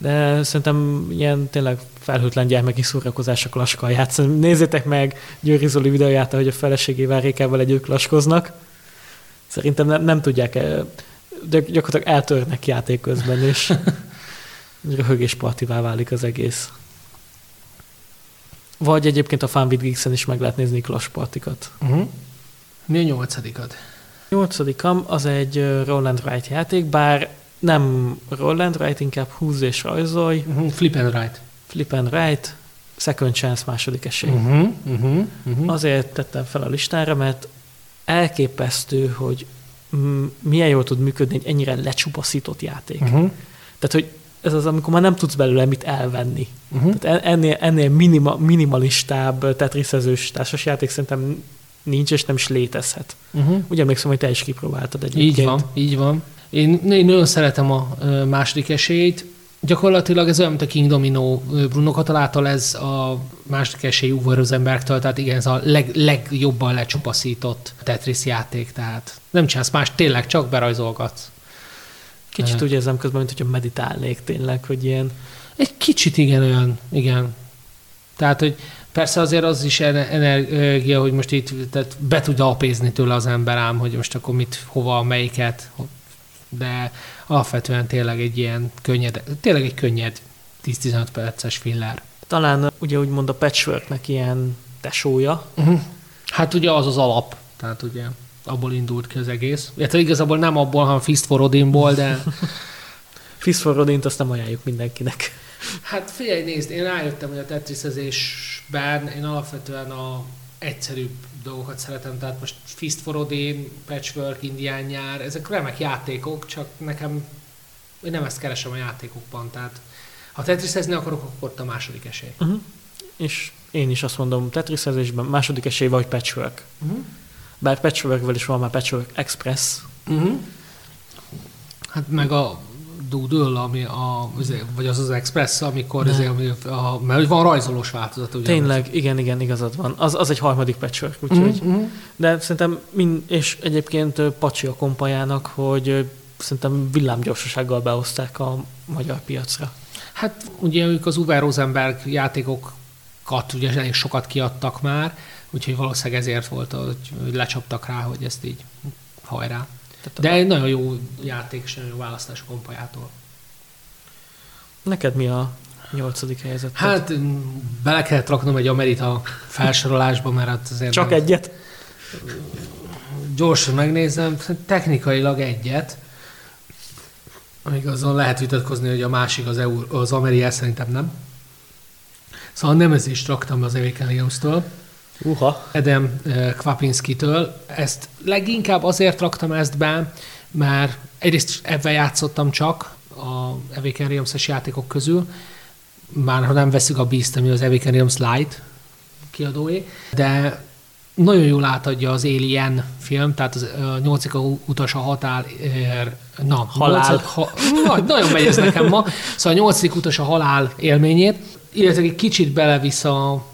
De szerintem ilyen tényleg felhőtlen gyermeki szórakozások laskal játszani. Nézzétek meg Győri Zoli videóját, hogy a feleségével Rékával együtt laskoznak. Szerintem nem, nem tudják, de gyakorlatilag eltörnek játék közben, és röhögés partivá válik az egész. Vagy egyébként a with Geeks-en is meg lehet nézni Clash partikat.
Uh-huh. Mi a nyolcadikad?
Nyolcadikam az egy roll and write játék, bár nem roll and write, inkább húz és rajzolj.
Uh-huh. Flip and write.
Flip and write, second chance, második esély.
Uh-huh. Uh-huh. Uh-huh.
Azért tettem fel a listára, mert elképesztő, hogy milyen jól tud működni egy ennyire lecsupaszított játék. Uh-huh. Tehát, hogy ez az, amikor már nem tudsz belőle mit elvenni. Uh-huh. Tehát ennél, ennél minima, minimalistább tetriszezős társasjáték szerintem nincs, és nem is létezhet. Uh-huh. Ugye emlékszem, hogy te is kipróbáltad egyébként.
Így van, így van. Én, én nagyon szeretem a második esélyt. Gyakorlatilag ez olyan, mint a King Domino Bruno Katalától, ez a második esély Uwe Rosenbergtől, tehát igen, ez a leg, legjobban lecsupaszított Tetris játék, tehát nem csinálsz más, tényleg csak berajzolgatsz.
Kicsit úgy érzem közben, mint hogyha meditálnék tényleg, hogy ilyen...
Egy kicsit igen olyan, igen. Tehát, hogy persze azért az is energia, hogy most itt tehát be tudja apézni tőle az ember ám, hogy most akkor mit, hova, melyiket, de alapvetően tényleg egy ilyen könnyed, tényleg egy könnyed 10-15 perces filler.
Talán ugye úgymond a patchworknek ilyen tesója.
Uh-huh. Hát ugye az az alap, tehát ugye abból indult ki az egész. Illetve igazából nem abból, hanem Fist for Odinból, de...
Fist for Odint azt nem ajánljuk mindenkinek.
Hát figyelj, nézd, én rájöttem, hogy a tetrisezésben én alapvetően a egyszerűbb dolgokat szeretem, tehát most Fist for Odin, Patchwork, Indián nyár, ezek remek játékok, csak nekem én nem ezt keresem a játékokban, tehát ha tetriszezni akarok, akkor ott a második esély.
Uh-huh. És én is azt mondom, tetrisezésben második esély vagy Patchwork. Uh-huh. Bár Patchworkvel is van már Patchwork Express. Uh-huh.
Hát meg a Doodle, ami a, vagy az az Express, amikor azért, ami a, mert van rajzolós változat.
Ugye, Tényleg, igen, igen, igazad van. Az, az egy harmadik patchwork, úgyhogy. Mm-hmm. De szerintem, mind, és egyébként Pacsi a kompajának, hogy szerintem villámgyorsasággal behozták a magyar piacra.
Hát ugye ők az Uwe Rosenberg játékokat ugye elég sokat kiadtak már, úgyhogy valószínűleg ezért volt, hogy lecsaptak rá, hogy ezt így hajrá. De egy nagyon jó játék és nagyon jó választás a kompajától.
Neked mi a nyolcadik helyzet?
Hát bele kellett raknom egy Amerita felsorolásba, mert hát azért...
Csak nem... egyet?
Gyorsan megnézem, technikailag egyet. Amíg azon lehet vitatkozni, hogy a másik az, EU, az Ameriel szerintem nem. Szóval nem ez is raktam az Awaken Williams-től.
Uha.
Edem eh, Kvapinski-től. Ezt leginkább azért raktam ezt be, mert egyrészt ebben játszottam csak a Awaken Realms-es játékok közül, már ha nem veszük a Beast, ami az Awaken Realms Light kiadói, de nagyon jól átadja az Alien film, tehát az a nyolcik utas a határ, na,
halál. Nyolcik,
ha, na, nagyon megy ez nekem ma, szóval a nyolcadik utas a halál élményét, illetve egy kicsit belevisz a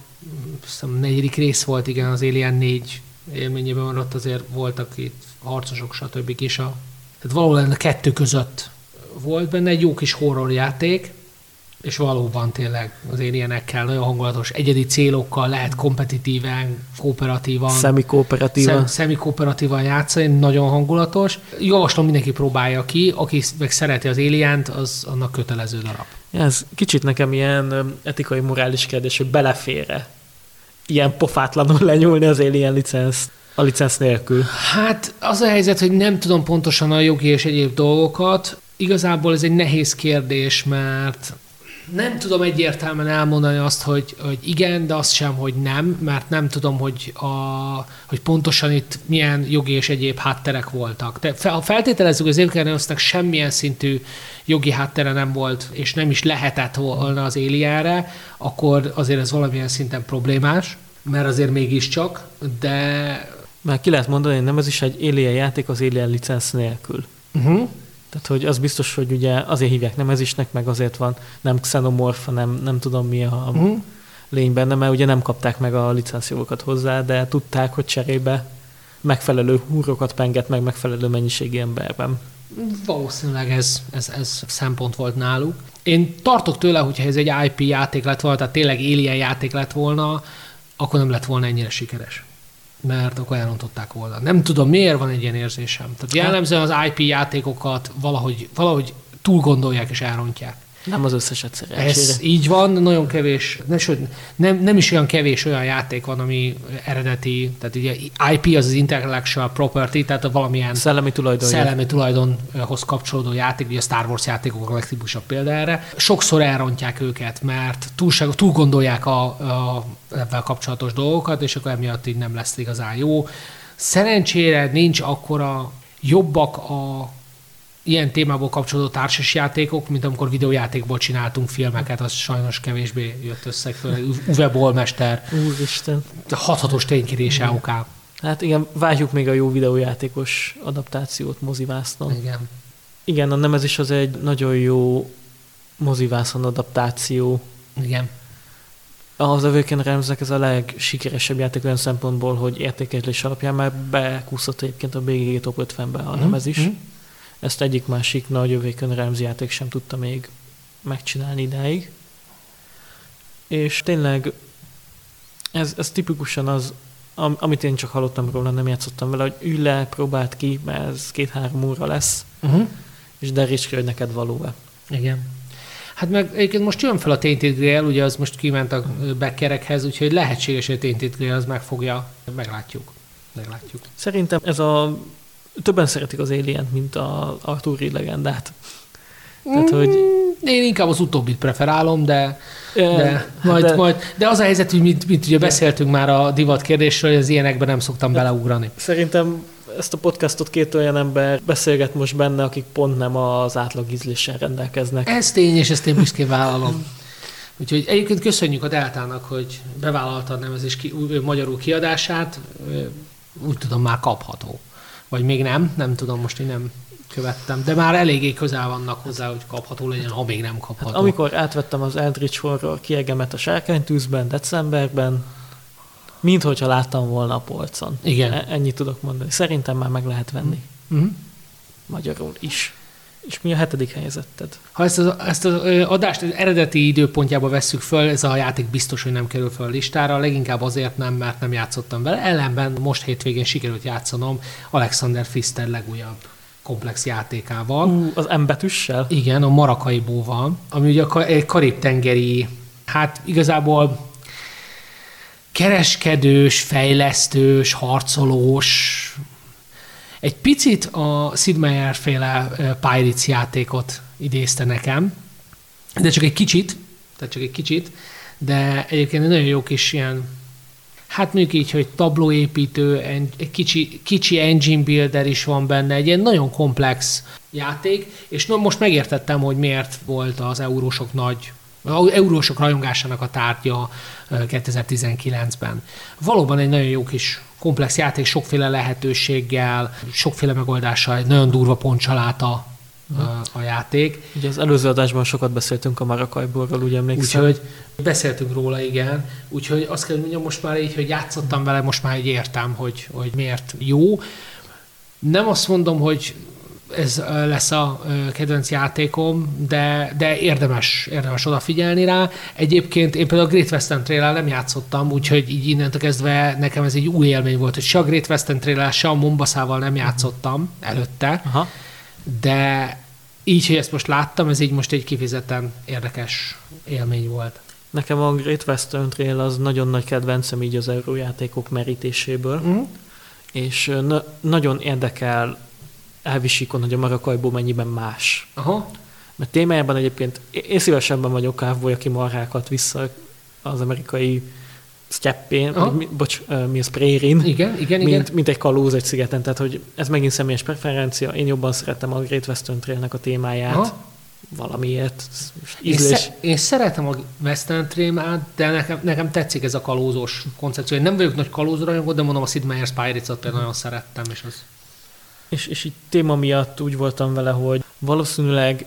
hiszem, negyedik rész volt, igen, az Alien 4 élményében ott azért voltak itt harcosok, stb. is a, tehát valahol a kettő között volt benne egy jó kis horror játék, és valóban tényleg az ilyenekkel nagyon hangulatos, egyedi célokkal lehet kompetitíven, kooperatívan,
szemi-kooperatívan, szem,
szemi-kooperatívan játszani, nagyon hangulatos. Javaslom mindenki próbálja ki, aki meg szereti az alien az annak kötelező darab.
Ez kicsit nekem ilyen etikai, morális kérdés, hogy belefére ilyen pofátlanul lenyúlni az Alien licensz a licensz nélkül?
Hát az a helyzet, hogy nem tudom pontosan a jogi és egyéb dolgokat. Igazából ez egy nehéz kérdés, mert nem tudom egyértelműen elmondani azt, hogy, hogy igen, de azt sem, hogy nem, mert nem tudom, hogy, a, hogy pontosan itt milyen jogi és egyéb hátterek voltak. De ha feltételezzük, az Alien semmilyen szintű jogi háttere nem volt, és nem is lehetett volna az Alienre, akkor azért ez valamilyen szinten problémás, mert azért mégiscsak, de...
Már ki lehet mondani, hogy nem ez is egy Alien játék az Alien licensz nélkül. Uh-huh. Tehát, hogy az biztos, hogy ugye azért hívják nem ez isnek, meg azért van nem xenomorf, nem, nem tudom mi a uh-huh. lény benne, mert ugye nem kapták meg a licenszjogokat hozzá, de tudták, hogy cserébe megfelelő húrokat penget meg megfelelő mennyiségi emberben.
Valószínűleg ez, ez, ez szempont volt náluk. Én tartok tőle, hogyha ez egy IP játék lett volna, tehát tényleg Alien játék lett volna, akkor nem lett volna ennyire sikeres mert akkor elrontották volna. Nem tudom, miért van egy ilyen érzésem. Tehát jellemzően az IP játékokat valahogy, valahogy túl gondolják és elrontják.
Nem az összeset szerencsére.
Ez így van, nagyon kevés, ne, sőt, nem, nem is olyan kevés olyan játék van, ami eredeti, tehát ugye IP az az intellectual property, tehát a valamilyen
szellemi, tulajdon
szellemi tulajdonhoz kapcsolódó játék, ugye a Star Wars játékok a legtipusabb példa erre. Sokszor elrontják őket, mert túlság, túl gondolják a, a, ebben kapcsolatos dolgokat, és akkor emiatt így nem lesz igazán jó. Szerencsére nincs akkora jobbak a ilyen témából kapcsolódó társasjátékok, mint amikor videójátékból csináltunk filmeket, az sajnos kevésbé jött össze. Uwe Bollmester.
Úristen.
Hathatos ténykérése OK.
Hát igen, várjuk még a jó videójátékos adaptációt mozivásznon.
Igen.
Igen, a Nemezis az egy nagyon jó mozivászon adaptáció.
Igen.
Az Awaken Realms ez a legsikeresebb játék olyan szempontból, hogy értékelés alapján már bekúszott egyébként a BGG Top 50-be a mm. Nemezis. Mm. Ezt egyik másik nagy övékön Rams játék sem tudta még megcsinálni idáig. És tényleg ez, ez tipikusan az, amit én csak hallottam róla, nem játszottam vele, hogy ülj le, próbáld ki, mert ez két-három óra lesz, uh-huh. és deríts ki, hogy neked való-e.
Igen. Hát meg egyébként most jön fel a Tainted Grail, ugye az most kiment a beckerekhez, úgyhogy lehetséges, hogy a Tainted Grail az megfogja, meglátjuk. Meglátjuk.
Szerintem ez a többen szeretik az alien mint a Arturi legendát.
Tehát, hogy... Mm, én inkább az utóbbit preferálom, de De, majd, de, majd, de az a helyzet, hogy mint, mint ugye beszéltünk már a divat kérdésről, hogy az ilyenekben nem szoktam beleugrani.
Szerintem ezt a podcastot két olyan ember beszélget most benne, akik pont nem az átlag ízléssel rendelkeznek.
Ez tény, és ezt én büszkén vállalom. Úgyhogy egyébként köszönjük a Deltának, hogy bevállalta a nevezés ki, magyarul kiadását. Úgy tudom, már kapható. Vagy még nem, nem tudom, most én nem követtem, de már eléggé közel vannak hozzá, hogy kapható legyen, ha még nem kapható. Hát,
amikor átvettem az Eldritch Horror kiegemet a sárkánytűzben decemberben, mint hogyha láttam volna a polcon.
Igen.
E- ennyit tudok mondani. Szerintem már meg lehet venni. Mm-hmm. Magyarul is. És mi a hetedik helyzeted?
Ha ezt az, ezt az adást az eredeti időpontjába vesszük föl, ez a játék biztos, hogy nem kerül föl a listára, leginkább azért nem, mert nem játszottam vele. Ellenben most hétvégén sikerült játszanom Alexander Pfister legújabb komplex játékával.
Uh, az embetűssel?
Igen, a Marakaibóval, ami ugye egy karib-tengeri, hát igazából kereskedős, fejlesztős, harcolós, egy picit a Sid Meier féle Pirates játékot idézte nekem, de csak egy kicsit, tehát csak egy kicsit, de egyébként egy nagyon jó kis ilyen, hát mondjuk így, hogy tablóépítő, egy kicsi, kicsi engine builder is van benne, egy ilyen nagyon komplex játék, és most megértettem, hogy miért volt az eurósok nagy eurósok rajongásának a tárgya 2019-ben. Valóban egy nagyon jó kis komplex játék, sokféle lehetőséggel, sokféle megoldással, egy nagyon durva pontcsaláta a játék.
Ugye az előző adásban sokat beszéltünk a Marakajborról, úgy emlékszem.
Úgyhogy beszéltünk róla, igen. Úgyhogy azt kell mondjam, most már így, hogy játszottam vele, most már így értem, hogy, hogy miért jó. Nem azt mondom, hogy ez lesz a kedvenc játékom, de, de érdemes, érdemes odafigyelni rá. Egyébként én például a Great Western trail nem játszottam, úgyhogy így innentől kezdve nekem ez egy új élmény volt, hogy se a Great Western trail se a Mombaszával nem játszottam előtte, Aha. de így, hogy ezt most láttam, ez így most egy kifizetten érdekes élmény volt.
Nekem a Great Western Trail az nagyon nagy kedvencem így az eurójátékok merítéséből, uh-huh. és na- nagyon érdekel elvisíkon, hogy a marakajból mennyiben más.
Aha.
Mert témájában egyébként én szívesebben vagyok kávboly, aki marhákat vissza az amerikai sztyeppén, vagy, bocs, mi az prérin,
igen, igen,
mint,
igen.
mint egy kalóz egy szigeten. Tehát, hogy ez megint személyes preferencia. Én jobban szeretem a Great Western Trailnek a témáját. Aha. Valamiért.
Én, sze- én szeretem a Western Trail-t, de nekem, nekem tetszik ez a kalózos koncepció. Én nem vagyok nagy kalózrajongó, de mondom a Sid Meier's Pirates-ot például nagyon szerettem, és az
és, és így téma miatt úgy voltam vele, hogy valószínűleg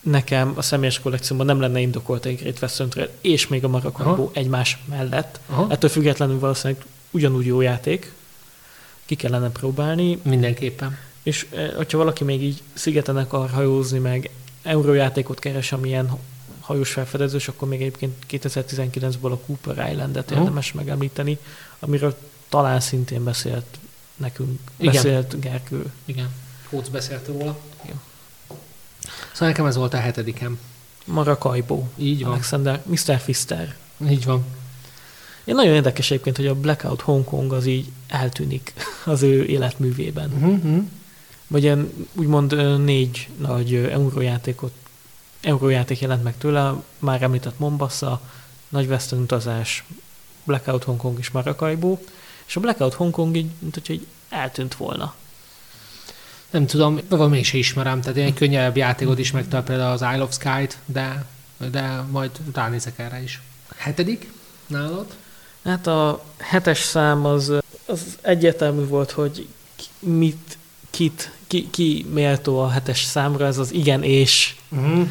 nekem a személyes kollekcióban nem lenne indokolt egy Great Western Trail, és még a Marakambó egymás mellett. Aha. Ettől függetlenül valószínűleg ugyanúgy jó játék, ki kellene próbálni.
Mindenképpen.
És eh, hogyha valaki még így szigeten akar hajózni, meg eurójátékot keres, amilyen hajós felfedezős, akkor még egyébként 2019-ből a Cooper Island-et érdemes megemlíteni, amiről talán szintén beszélt nekünk Igen. beszélt Gergő.
Igen, Kóc beszélt róla. Igen. Szóval nekem ez volt a hetedikem.
Marakajbó.
Így van.
Alexander, Mr. Fister.
Így van.
Én nagyon érdekes egyébként, hogy a Blackout Hong Kong az így eltűnik az ő életművében. Uh-huh. Vagy ilyen úgymond négy nagy eurójátékot, eurójáték jelent meg tőle, már említett Mombasa, Nagy Western utazás, Blackout Hong Kong és Maracaibo. És a Blackout Hongkong így, mint hogy így eltűnt volna.
Nem tudom, valami még se ismerem, tehát egy könnyebb játékot is megtalál például az Isle of Sky-t, de, de majd ránézek erre is. Hetedik nálad?
Hát a hetes szám az, az egyértelmű volt, hogy mit, kit, ki, ki méltó a hetes számra, ez az igen és uh-huh.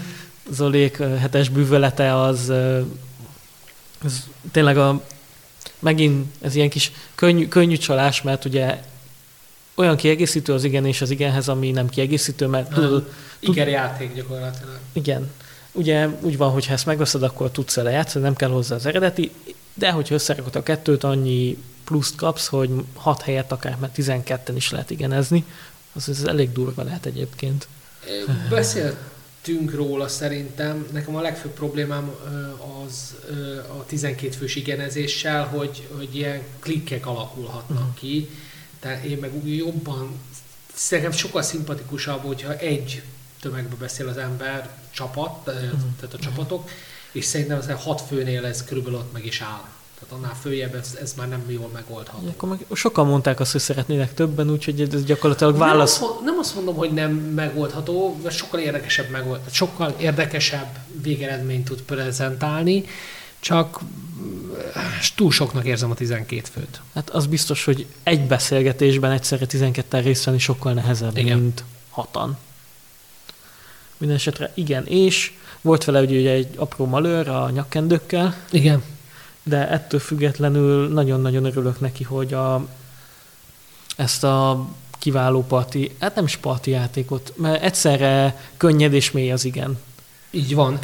Zolék hetes bűvölete az, az tényleg a megint ez ilyen kis könnyű, könnyű csalás, mert ugye olyan kiegészítő az igen és az igenhez, ami nem kiegészítő, mert tudod...
Igen játék gyakorlatilag.
Igen. Ugye úgy van, hogy ha ezt megveszed, akkor tudsz vele játszani, nem kell hozzá az eredeti, de hogyha összerakod a kettőt, annyi pluszt kapsz, hogy 6 helyet akár mert 12-en is lehet igenezni, az, az elég durva lehet egyébként.
Beszélt beszéltünk róla szerintem. Nekem a legfőbb problémám az a 12 fős igenezéssel, hogy, hogy ilyen klikkek alakulhatnak uh-huh. ki. Tehát én meg úgy jobban, szerintem sokkal szimpatikusabb, hogyha egy tömegbe beszél az ember, csapat, tehát a csapatok, és szerintem az hat főnél ez körülbelül ott meg is áll. Tehát annál följebb ez, ez már nem jól megoldható.
Akkor meg sokan mondták azt, hogy szeretnének többen, úgyhogy ez gyakorlatilag válasz.
Nem azt, nem azt mondom, hogy nem megoldható, mert sokkal érdekesebb megold, sokkal érdekesebb végeredményt tud prezentálni, csak túl soknak érzem a 12 főt.
Hát az biztos, hogy egy beszélgetésben egyszerre 12 részt venni sokkal nehezebb, Igen. mint hatan. Mindenesetre igen, és volt vele ugye egy apró malőr a nyakkendőkkel.
Igen.
De ettől függetlenül nagyon-nagyon örülök neki, hogy a, ezt a kiváló parti, hát nem is parti játékot, mert egyszerre könnyed és mély az igen.
Így van.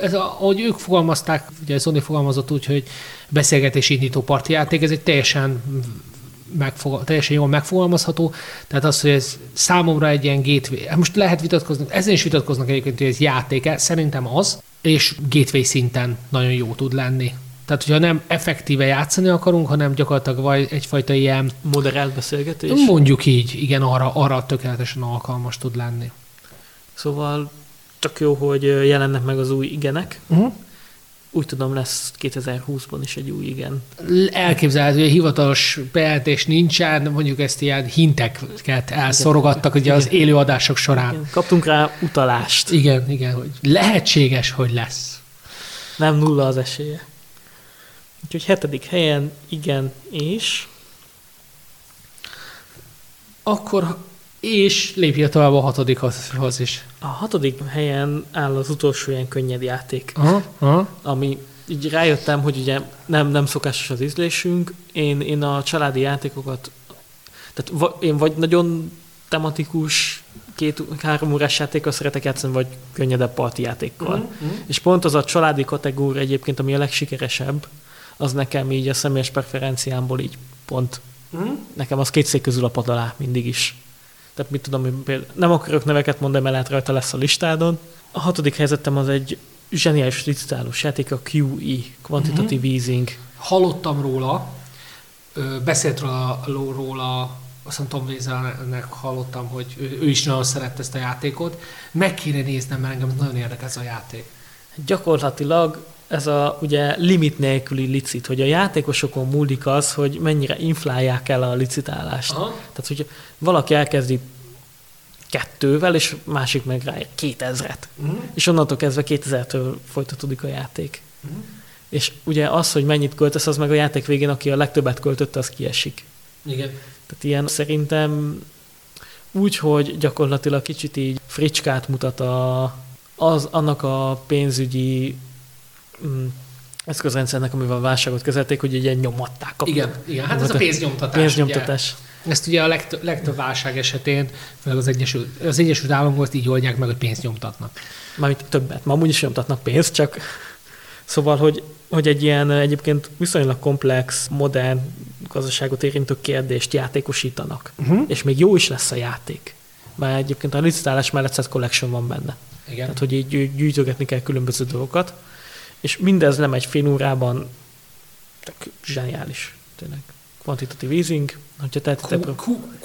Ez, ahogy ők fogalmazták, ugye Sony fogalmazott úgy, hogy beszélgetés indító parti játék, ez egy teljesen megfog, teljesen jól megfogalmazható. Tehát az, hogy ez számomra egy ilyen gateway. Hát most lehet vitatkozni, ezen is vitatkoznak egyébként, hogy ez játéke, szerintem az, és gateway szinten nagyon jó tud lenni. Tehát, hogyha nem effektíve játszani akarunk, hanem gyakorlatilag vagy egyfajta ilyen...
Moderált beszélgetés?
Mondjuk így, igen, arra, arra tökéletesen alkalmas tud lenni.
Szóval tök jó, hogy jelennek meg az új igenek. Uh-huh úgy tudom, lesz 2020-ban is egy új igen.
Elképzelhető, hogy hivatalos bejelentés nincsen, mondjuk ezt ilyen hinteket elszorogattak ugye az élőadások során.
Igen. Kaptunk rá utalást.
Igen, igen, hogy lehetséges, hogy lesz.
Nem nulla az esélye. Úgyhogy hetedik helyen igen, és...
Akkor és lépje tovább a hatodikhoz is.
A hatodik helyen áll az utolsó ilyen könnyed játék, aha, aha. ami így rájöttem, hogy ugye nem, nem szokásos az ízlésünk. Én, én a családi játékokat, tehát én vagy nagyon tematikus, két-három órás játékkal szeretek játszani, vagy könnyedebb parti játékkal. Uh-huh. És pont az a családi kategória egyébként, ami a legsikeresebb, az nekem így a személyes preferenciámból így pont. Uh-huh. Nekem az két szék közül a pad alá mindig is. Tehát mit tudom, hogy nem akarok neveket mondani, mert lehet rajta lesz a listádon. A hatodik helyzetem az egy zseniális licitálós játék, a QE, Quantitative uh-huh. Easing.
Hallottam róla, beszélt róla, róla azt hiszem Tom Weaselnek hallottam, hogy ő, ő is nagyon szerette ezt a játékot. Meg kéne néznem, mert engem nagyon érdekel ez a játék.
Gyakorlatilag ez a ugye limit nélküli licit, hogy a játékosokon múlik az, hogy mennyire inflálják el a licitálást. Aha. Tehát, hogy valaki elkezdi kettővel, és másik meg rá kétezret. Uh-huh. És onnantól kezdve kétezertől folytatódik a játék. Uh-huh. És ugye az, hogy mennyit költesz, az meg a játék végén, aki a legtöbbet költötte, az kiesik.
Igen.
Tehát ilyen szerintem úgy, hogy gyakorlatilag kicsit így fricskát mutat a, az, annak a pénzügyi eszközrendszernek, amivel a válságot kezelték, hogy ilyen nyomatták.
Igen, igen, hát ez a pénznyomtatás.
Pénznyomtatás.
Ugye, ezt ugye a legtöbb, legtöbb válság esetén, főleg az Egyesült, az Egyesült Államok így oldják meg, hogy pénzt nyomtatnak.
Mármint többet. Ma amúgy is nyomtatnak pénzt, csak szóval, hogy, hogy egy ilyen egyébként viszonylag komplex, modern gazdaságot érintő kérdést játékosítanak. Uh-huh. És még jó is lesz a játék. Mert egyébként a licitálás mellett set collection van benne. Igen. Tehát, hogy így gyűjtögetni kell különböző dolgokat és mindez nem egy fél órában, tök zseniális, tényleg. Quantitative easing, hogyha
tehetitek...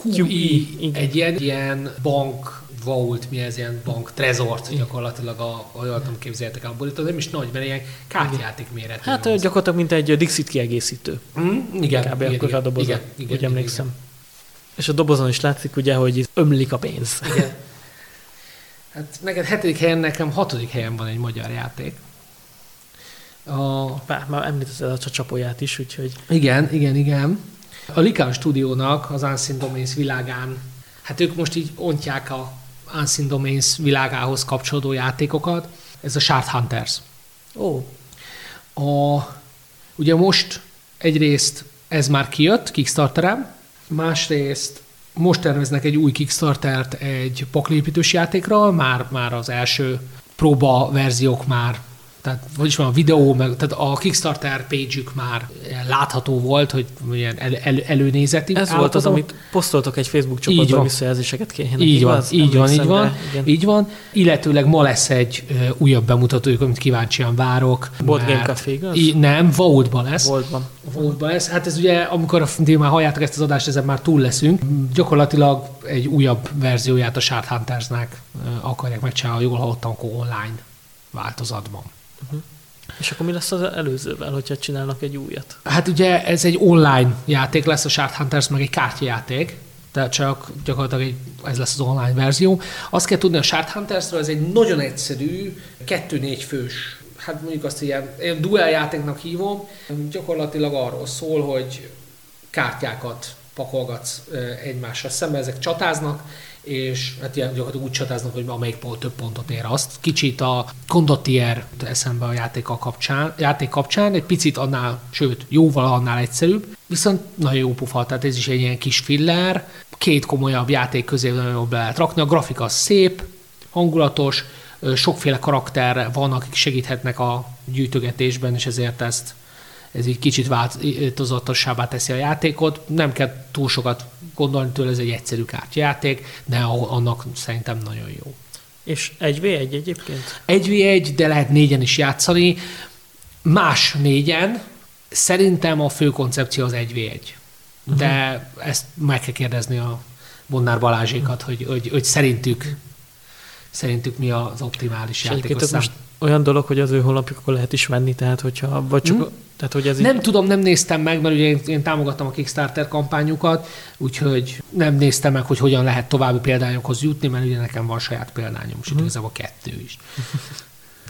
QE, egy ilyen, ilyen bank vault, mi ez ilyen bank trezort gyakorlatilag, a, tudom képzeljetek abból, itt nem is nagy, mert ilyen kártyajáték méretű.
Hát az. gyakorlatilag mint egy Dixit kiegészítő.
Mm, igen,
Kb.
igen,
akkor
igen,
a dobozon, igen, igen, úgy emlékszem. Igen. És a dobozon is látszik ugye, hogy ömlik a pénz.
Igen. Hát neked hetedik helyen, nekem hatodik helyen van egy magyar játék.
A... Már említetted a csapóját is, úgyhogy...
Igen, igen, igen. A Likán stúdiónak az Unseen Domains világán, hát ők most így ontják a Unseen Domains világához kapcsolódó játékokat. Ez a Shard Hunters.
Ó.
A, ugye most egyrészt ez már kijött Kickstarteren, másrészt most terveznek egy új Kickstartert egy paklépítős játékra, már, már az első próba verziók már Tehát, vagyis van a videó, meg, tehát a Kickstarter page már látható volt, hogy ilyen el, el, előnézeti.
Ez állapotó. volt az, amit posztoltak egy Facebook csoportban, visszajelzéseket kérjenek.
Így van, így van, így van, így van. Illetőleg ma lesz egy uh, újabb bemutatójuk, amit kíváncsian várok.
Board Game Café, igaz?
Í- nem, Vaultban lesz.
Vaultban.
Vaultban lesz. Hát ez ugye, amikor a, már halljátok ezt az adást, ezen már túl leszünk. Gyakorlatilag egy újabb verzióját a Shard Huntersnek akarják megcsinálni, jól hallottam, online változatban. Uh-huh.
És akkor mi lesz az előzővel, hogyha csinálnak egy újat?
Hát ugye ez egy online játék lesz, a Shard Hunters meg egy kártyajáték, tehát csak gyakorlatilag egy, ez lesz az online verzió. Azt kell tudni a Shard Huntersről, ez egy nagyon egyszerű, kettő-négy fős hát mondjuk azt ilyen, én duel játéknak hívom, gyakorlatilag arról szól, hogy kártyákat pakolgatsz egymással szembe, ezek csatáznak, és hát ilyen gyakorlatilag úgy csatáznak, hogy amelyik pont több pontot ér azt. Kicsit a Condottier eszembe a játék kapcsán, játék kapcsán, egy picit annál, sőt, jóval annál egyszerűbb, viszont nagyon jó pufa, tehát ez is egy ilyen kis filler, két komolyabb játék közé nagyon jobb lehet rakni, a grafika szép, hangulatos, sokféle karakter van, akik segíthetnek a gyűjtögetésben, és ezért ezt ez egy kicsit változatosabbá teszi a játékot. Nem kell túl sokat gondolni tőle, ez egy egyszerű kártyajáték, de annak szerintem nagyon jó.
És 1v1 egyébként?
1v1, de lehet négyen is játszani. Más négyen, szerintem a fő koncepció az 1v1. De uh-huh. ezt meg kell kérdezni a Bonnár Balázsékat, uh-huh. hogy, hogy, hogy szerintük szerintük mi az optimális játékos
most olyan dolog, hogy az ő honlapjukon lehet is venni, tehát hogyha, vagy csak, hmm.
tehát, hogy ez Nem így... tudom, nem néztem meg, mert ugye én, én támogattam a Kickstarter kampányukat, úgyhogy nem néztem meg, hogy hogyan lehet további példányokhoz jutni, mert ugye nekem van saját példányom, és hmm. igazából kettő is.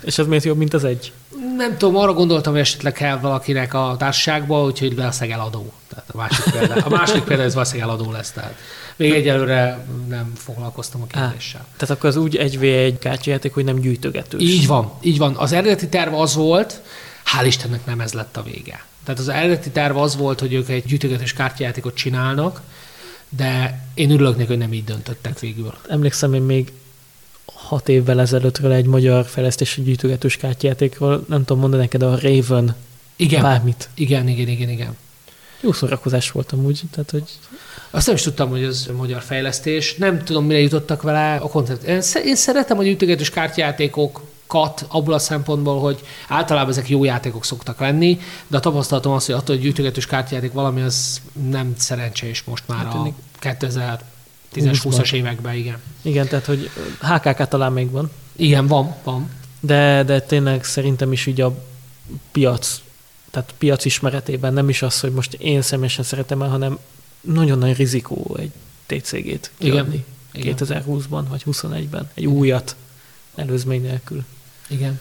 És ez miért jobb, mint az egy?
Nem tudom, arra gondoltam, hogy esetleg kell valakinek a társaságba, úgyhogy valószínűleg eladó. Tehát a másik példa, a másik példa ez valószínűleg eladó lesz. Tehát még egyelőre nem foglalkoztam a kérdéssel. Á,
tehát akkor az úgy egy v egy kártyajáték, hogy nem gyűjtögetős.
Így van, így van. Az eredeti terv az volt, hál' Istennek nem ez lett a vége. Tehát az eredeti terv az volt, hogy ők egy gyűjtögetős kártyajátékot csinálnak, de én örülök neki, hogy nem így döntöttek végül.
Emlékszem én még hat évvel ezelőttről egy magyar fejlesztési gyűjtögetős kártyajátékról, nem tudom mondani neked, a Raven
igen.
bármit.
Igen, igen, igen, igen.
Jó szórakozás voltam úgy, tehát hogy...
Azt nem is tudtam, hogy ez magyar fejlesztés. Nem tudom, mire jutottak vele a koncept. Én szeretem a gyűjtögetős kártyajátékok, kat abból a szempontból, hogy általában ezek jó játékok szoktak lenni, de a tapasztalatom az, hogy attól, hogy gyűjtögetős kártyajáték valami, az nem szerencsés most már hát, a 2000 10-20-as években, igen.
Igen, tehát hogy HKK talán még van.
Igen, van, van.
De, de tényleg szerintem is így a piac, tehát piac ismeretében nem is az, hogy most én személyesen szeretem el, hanem nagyon nagy rizikó egy TCG-t kiadni. Igen. 2020-ban vagy 21-ben. Egy Igen. újat előzmény nélkül.
Igen.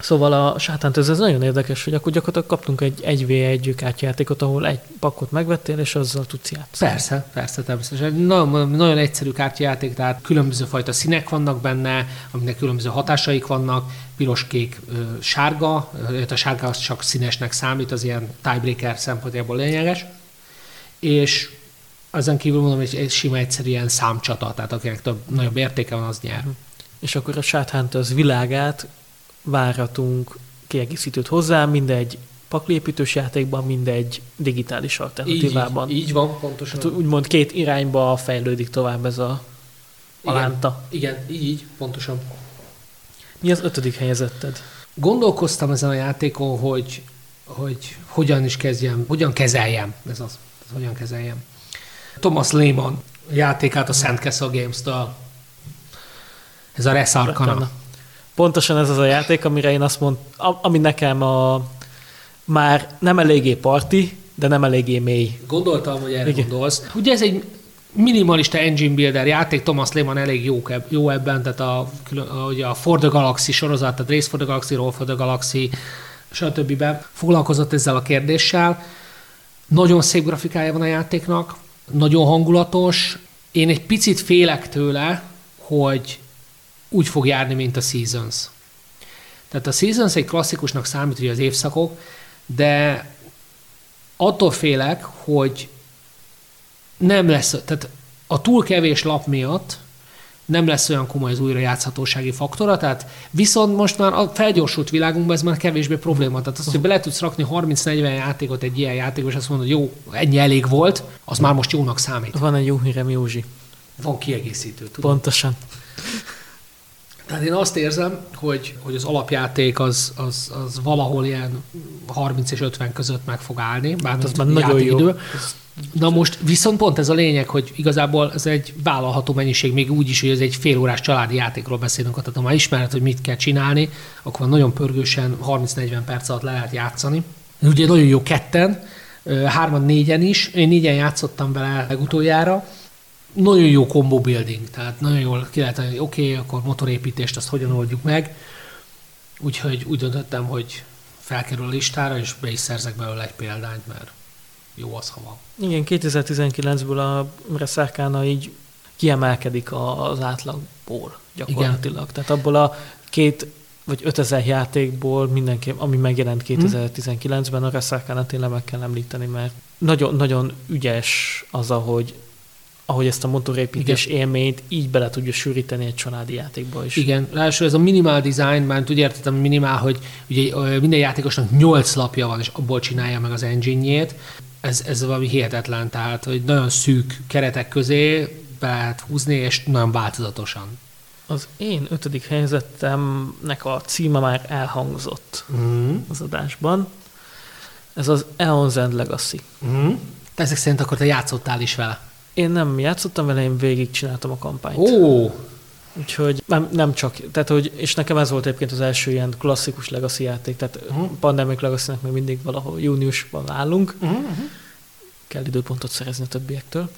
Szóval a sátánt ez, ez nagyon érdekes, hogy akkor gyakorlatilag kaptunk egy 1v1 kártyajátékot, ahol egy pakot megvettél, és azzal tudsz játszani.
Persze, persze, természetesen. Nagyon, nagyon egyszerű kártyajáték, tehát különböző fajta színek vannak benne, aminek különböző hatásaik vannak, piros, kék, sárga, a sárga az csak színesnek számít, az ilyen tiebreaker szempontjából lényeges, és ezen kívül mondom, hogy egy sima egyszerű ilyen számcsata, tehát akinek több, nagyobb értéke van, az nyer.
És akkor a Shadhunt az világát várhatunk kiegészítőt hozzá, mindegy paklépítős játékban, mindegy digitális alternatívában.
Így, így van, pontosan. Hát
úgymond két irányba fejlődik tovább ez a, a
igen. Igen, így, pontosan.
Mi az ötödik helyezetted?
Gondolkoztam ezen a játékon, hogy, hogy hogyan is kezdjem, hogyan kezeljem, ez az, ez hogyan kezeljem. Thomas Lehman játékát a Sandcastle Games-től. Ez a Res Arcana
pontosan ez az a játék, amire én azt mondtam, ami nekem a, már nem eléggé parti, de nem eléggé mély.
Gondoltam, hogy erre Igen. gondolsz. Ugye ez egy minimalista engine builder játék, Thomas Lehman elég jó, jó ebben, tehát a, a, ugye a For the Galaxy sorozat, tehát Race for the Galaxy, Roll for the Galaxy, stb. foglalkozott ezzel a kérdéssel. Nagyon szép grafikája van a játéknak, nagyon hangulatos. Én egy picit félek tőle, hogy úgy fog járni, mint a Seasons. Tehát a Seasons egy klasszikusnak számít, hogy az évszakok, de attól félek, hogy nem lesz, tehát a túl kevés lap miatt nem lesz olyan komoly az újrajátszhatósági faktora, tehát viszont most már a felgyorsult világunkban ez már kevésbé probléma. Tehát azt, hogy bele tudsz rakni 30-40 játékot egy ilyen játékba, és azt mondod, jó, ennyi elég volt, az már most jónak számít.
Van egy jó hírem, Józsi.
Van kiegészítő, tudom.
Pontosan.
Tehát én azt érzem, hogy, hogy az alapjáték az, az, az valahol ilyen 30 és 50 között meg fog állni. Bár
Hát az már nagyon jó.
idő. Na most viszont pont ez a lényeg, hogy igazából ez egy vállalható mennyiség, még úgy is, hogy ez egy félórás családi játékról beszélünk, tehát ha már ismered, hogy mit kell csinálni, akkor nagyon pörgősen 30-40 perc alatt le lehet játszani. Ugye nagyon jó ketten, hárman, négyen is. Én négyen játszottam vele legutoljára. Nagyon jó combo building, tehát nagyon jól ki lehet, hogy oké, okay, akkor motorépítést azt hogyan oldjuk meg. Úgyhogy úgy döntöttem, hogy felkerül a listára, és be is szerzek belőle egy példányt, mert jó az, ha van.
Igen, 2019-ből a Reszákána így kiemelkedik az átlagból gyakorlatilag. Igen. Tehát abból a két vagy 5000 játékból mindenki, ami megjelent 2019-ben, a Reszákána tényleg meg kell említeni, mert nagyon, nagyon ügyes az, ahogy, ahogy ezt a motorépítés élményt így bele tudja sűríteni egy családi játékba is.
Igen, ráadásul ez a minimál design, már úgy értettem, minimál, hogy ugye minden játékosnak 8 lapja van, és abból csinálja meg az engine Ez, ez valami hihetetlen, tehát hogy nagyon szűk keretek közé be lehet húzni, és nagyon változatosan.
Az én ötödik helyzetemnek a címe már elhangzott
Mm.
az adásban. Ez az Eon's End Legacy.
Mm. Ezek szerint akkor te játszottál is vele.
Én nem játszottam vele, én végig csináltam a kampányt.
Ó,
Úgyhogy nem, nem csak, tehát hogy, és nekem ez volt egyébként az első ilyen klasszikus Legacy játék, tehát uh-huh. Pandemic legacy még mindig valahol júniusban állunk,
uh-huh.
kell időpontot szerezni a többiektől.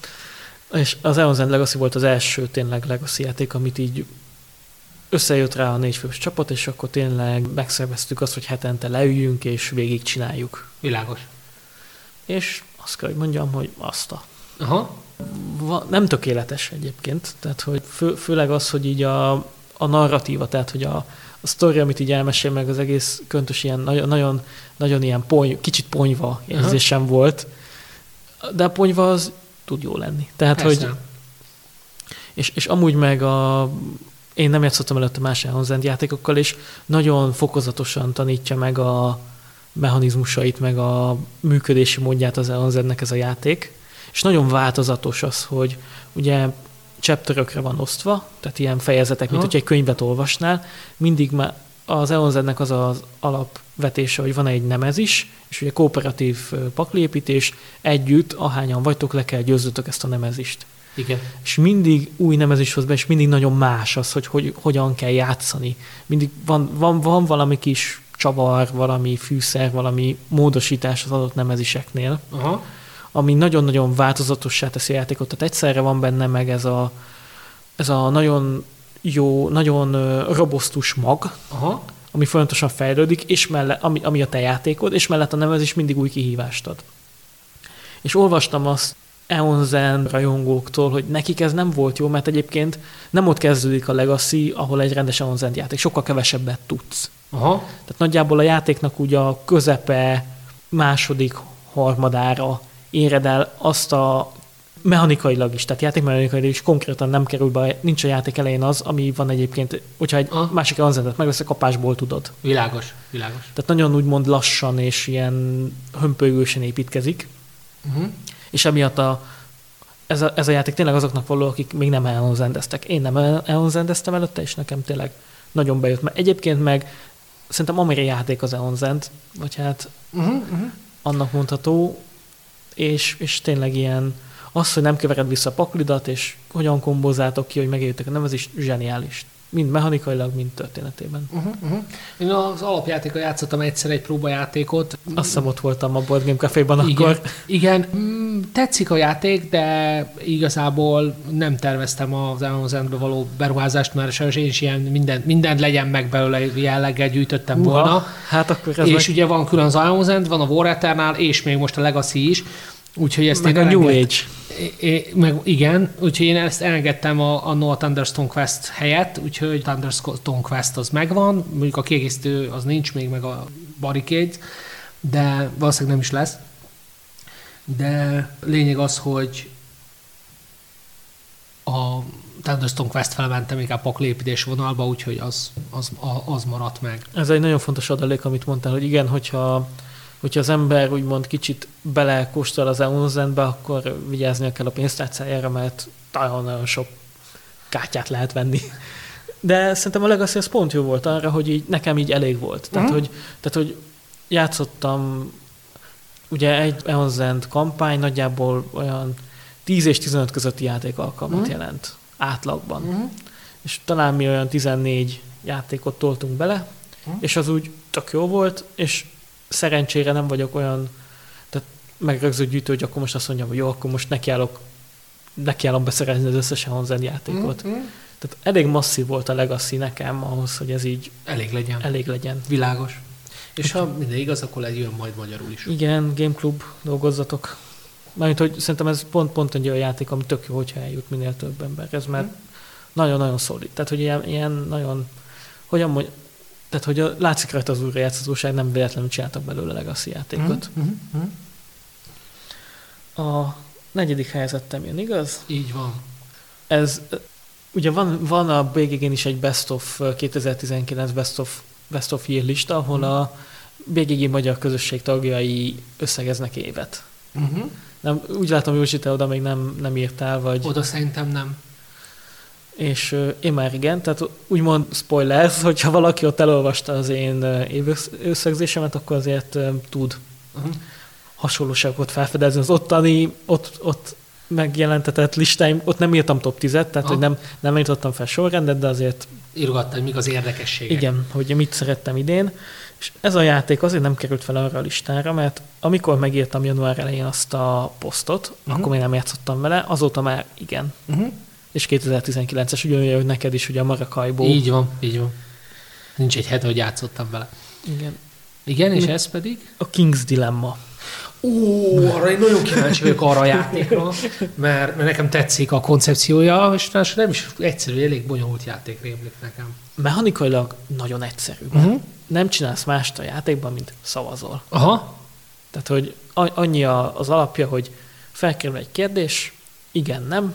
És az Eon's End Legacy volt az első tényleg Legacy játék, amit így összejött rá a négyfős csapat, és akkor tényleg megszerveztük azt, hogy hetente leüljünk és végig csináljuk.
világos.
És azt kell, hogy mondjam, hogy azt a
Aha.
Nem tökéletes egyébként, tehát hogy fő, főleg az, hogy így a, a narratíva, tehát hogy a, a sztori, amit így elmesél meg az egész köntös ilyen nagyon, nagyon, nagyon ilyen pony, kicsit ponyva érzésem volt, de a ponyva az tud jó lenni. Tehát,
Persze.
hogy és, és amúgy meg a, én nem játszottam előtte más End játékokkal, és nagyon fokozatosan tanítja meg a mechanizmusait, meg a működési módját az Eon's Endnek ez a játék. És nagyon változatos az, hogy ugye chapterökre van osztva, tehát ilyen fejezetek, mint
Aha.
hogy egy könyvet olvasnál, mindig már az Eon's Endnek az az alapvetése, hogy van egy nemezis, és ugye kooperatív ö, pakliépítés, együtt, ahányan vagytok, le kell győzzötök ezt a nemezist
Igen.
és mindig új nemezés hoz be, és mindig nagyon más az, hogy, hogy hogyan kell játszani. Mindig van, van, van valami kis csavar, valami fűszer, valami módosítás az adott nemeziseknél,
Aha.
Ami nagyon-nagyon változatossá teszi a játékot. Tehát egyszerre van benne meg ez a, ez a nagyon jó, nagyon robosztus mag,
Aha.
ami folyamatosan fejlődik, és mellett, ami, ami a te játékod, és mellett a nevezés mindig új kihívást ad. És olvastam azt Eonzen rajongóktól, hogy nekik ez nem volt jó, mert egyébként nem ott kezdődik a Legacy, ahol egy rendes Eonzen játék, sokkal kevesebbet tudsz.
Aha.
Tehát nagyjából a játéknak ugye a közepe, második harmadára éred el azt a mechanikailag is, tehát játékmechanikailag is konkrétan nem kerül be, nincs a játék elején az, ami van egyébként, hogyha egy
Aha.
másik Eonzendet megvesz, a kapásból tudod.
Világos. Világos.
Tehát nagyon úgymond lassan és ilyen hömpölygősen építkezik,
Uh-huh.
és emiatt a, ez, a, ez a játék tényleg azoknak való, akik még nem elhonzendeztek. Én nem elhonzendeztem előtte, és nekem tényleg nagyon bejött. Mert egyébként meg szerintem amire játék az elhonzend, vagy hát
Uh-huh. Uh-huh.
annak mondható, és, és tényleg ilyen, az, hogy nem kevered vissza a paklidat, és hogyan kombózátok ki, hogy megértek a nevezés, zseniális. Mind mechanikailag, mind történetében.
Uh-huh. Uh-huh. Én az alapjátékot játszottam egyszer egy próbajátékot.
Azt hiszem ott voltam a Board Game Café-ban
Igen,
akkor.
igen. Mm, tetszik a játék, de igazából nem terveztem az Amazonbe való beruházást, mert sajnos én is ilyen mindent, mindent legyen meg belőle jelleggel gyűjtöttem
Uha,
volna.
Hát akkor ez
és
meg,
ugye van külön az Amazon, van a War Eternal, és még most a Legacy is. Úgyhogy ezt
meg
én
a New Age.
É, meg igen, úgyhogy én ezt elengedtem a, a Noah Thunderstone Quest helyett, úgyhogy Thunderstone Quest az megvan, mondjuk a kiegészítő az nincs még, meg a Barricade, de valószínűleg nem is lesz. De lényeg az, hogy a Thunderstone Quest felmentem inkább paklépítés vonalba, úgyhogy az, az, az maradt meg.
Ez egy nagyon fontos adalék, amit mondtál, hogy igen, hogyha, hogyha az ember úgymond kicsit belekóstol az Eonzenbe, akkor vigyáznia kell a pénztárcájára, mert nagyon-nagyon sok kártyát lehet venni. De szerintem a Legacy az pont jó volt arra, hogy így, nekem így elég volt. Tehát, mm. hogy, tehát, hogy játszottam ugye egy Eonzend kampány nagyjából olyan 10 és 15 közötti játékalkalmat mm. jelent átlagban. Mm. És talán mi olyan 14 játékot toltunk bele, mm. és az úgy tök jó volt, és szerencsére nem vagyok olyan, tehát megrögzött gyűjtő, hogy akkor most azt mondjam, hogy jó, akkor most nekiállok, nekiállom beszerezni az összes Eonzend játékot. Mm. Tehát elég masszív volt a Legacy nekem ahhoz, hogy ez így
elég legyen.
Elég legyen.
Világos. És ha minden igaz, akkor jön majd magyarul is.
Igen, Game Club dolgozzatok. Mármint, hogy szerintem ez pont-pont egy olyan játék, ami tök jó, hogyha eljut minél több Ez mert mm. nagyon-nagyon szolid. Tehát, hogy ilyen, ilyen nagyon, hogyan mondj, tehát, hogy a, látszik rajta az újrajátszhatóság, nem véletlenül csináltak belőle Legacy játékot. Mm. Mm. A negyedik helyezettem jön, igaz?
Így van.
Ez, ugye van, van a BGG-n is egy Best of 2019 Best of Best of Year lista, ahol a BGG magyar közösség tagjai összegeznek évet. Uh-huh. Nem, úgy látom, Józsi, te oda még nem, nem írtál, vagy...
Oda szerintem nem.
És én már igen, tehát úgymond spoilers, hogyha valaki ott elolvasta az én összegzésemet, akkor azért tud uh-huh. hasonlóságokat felfedezni. Az ottani, ott, ott megjelentetett listáim, ott nem írtam top 10-et, tehát Aha. hogy nem, nem írtam fel sorrendet, de azért...
Írogattad, mik az érdekességek.
Igen, hogy mit szerettem idén. És ez a játék azért nem került fel arra a listára, mert amikor megírtam január elején azt a posztot, uh-huh. akkor még nem játszottam vele, azóta már igen. Uh-huh. És 2019-es ugyanolyan, hogy neked is ugye a Marakajból.
Így van, így van. Nincs egy hete, hogy játszottam vele.
Igen.
Igen, és Mi? ez pedig?
A King's Dilemma.
Ó, arra én nagyon kíváncsi vagyok arra a játékra, mert, mert nekem tetszik a koncepciója, és nem is egyszerű, elég bonyolult játék rémlik nekem.
Mechanikailag nagyon egyszerű. Uh-huh. Nem csinálsz mást a játékban, mint szavazol.
Aha.
Tehát, hogy annyi az alapja, hogy felkerül egy kérdés, igen, nem,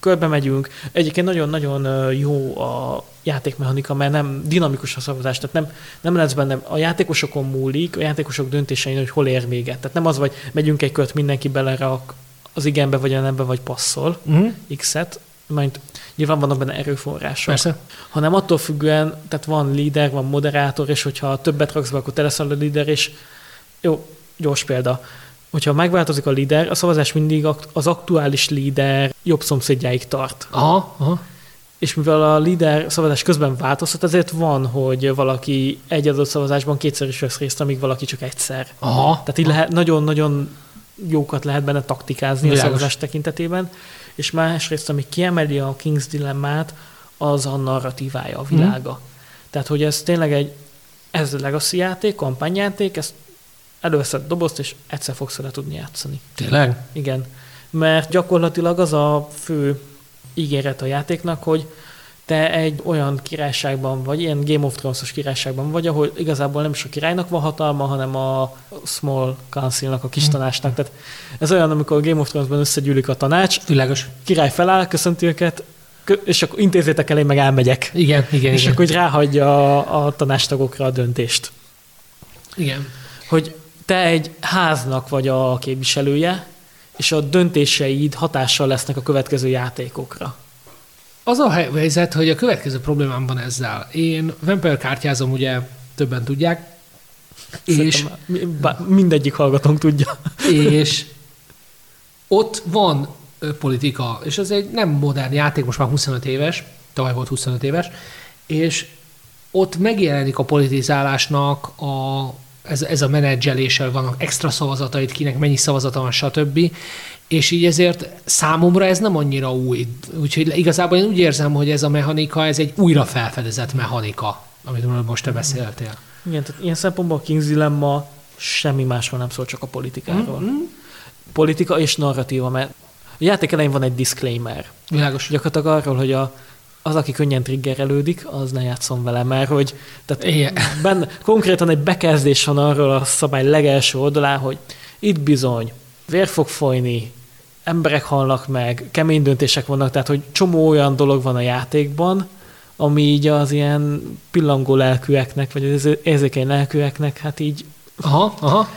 körbe megyünk. Egyébként nagyon-nagyon jó a játékmechanika, mert nem dinamikus a szavazás, tehát nem, nem lesz benne, a játékosokon múlik, a játékosok döntésein, hogy hol ér véget. Tehát nem az, vagy megyünk egy kört, mindenki belerak az igenbe, vagy a nembe, vagy passzol uh-huh. X-et, mert nyilván vannak benne erőforrások.
Persze.
Hanem attól függően, tehát van líder, van moderátor, és hogyha többet raksz be, akkor te leszel a líder, és jó, gyors példa hogyha megváltozik a líder, a szavazás mindig az aktuális líder jobb szomszédjáig tart.
Aha, aha.
És mivel a líder szavazás közben változhat, ezért van, hogy valaki egy adott szavazásban kétszer is vesz részt, amíg valaki csak egyszer.
Aha.
Tehát így lehet, nagyon-nagyon jókat lehet benne taktikázni Világos. a szavazás tekintetében. És másrészt, ami kiemeli a King's Dilemmát, az a narratívája, a világa. Hmm. Tehát, hogy ez tényleg egy, ez legacy játék, kampányjáték, ezt előveszed dobozt, és egyszer fogsz vele tudni játszani.
Tényleg?
Igen. Mert gyakorlatilag az a fő ígéret a játéknak, hogy te egy olyan királyságban vagy, ilyen Game of Thrones-os királyságban vagy, ahol igazából nem is a királynak van hatalma, hanem a Small Council-nak, a kis hmm. tanácsnak. Tehát ez olyan, amikor Game of Thrones-ban összegyűlik a tanács,
Világos.
király feláll, köszönti őket, és akkor intézzétek el, én meg elmegyek.
Igen, igen,
És
igen.
akkor hogy ráhagyja a, a tanástagokra a döntést.
Igen.
Hogy te egy háznak vagy a képviselője, és a döntéseid hatással lesznek a következő játékokra.
Az a helyzet, hogy a következő problémám van ezzel. Én Vampire kártyázom, ugye többen tudják, és
mindegyik hallgatónk tudja.
És ott van politika, és ez egy nem modern játék, most már 25 éves, tavaly volt 25 éves, és ott megjelenik a politizálásnak a, ez, ez a menedzseléssel vannak extra szavazatait, kinek mennyi szavazata van, stb. És így ezért számomra ez nem annyira új. Úgyhogy igazából én úgy érzem, hogy ez a mechanika, ez egy újra felfedezett mechanika, amit most te beszéltél.
Igen, tehát ilyen szempontból a King's Dilemma semmi másról nem szól, csak a politikáról. Mm-hmm. Politika és narratíva, mert a játék elején van egy disclaimer.
Világos.
Gyakorlatilag arról, hogy a, az, aki könnyen triggerelődik, az ne játszom vele, mert hogy tehát benne, konkrétan egy bekezdés van arról a szabály legelső oldalán, hogy itt bizony vér fog folyni, emberek halnak meg, kemény döntések vannak, tehát hogy csomó olyan dolog van a játékban, ami így az ilyen pillangó lelkűeknek, vagy az érzékeny lelkűeknek, hát így...
Aha, aha.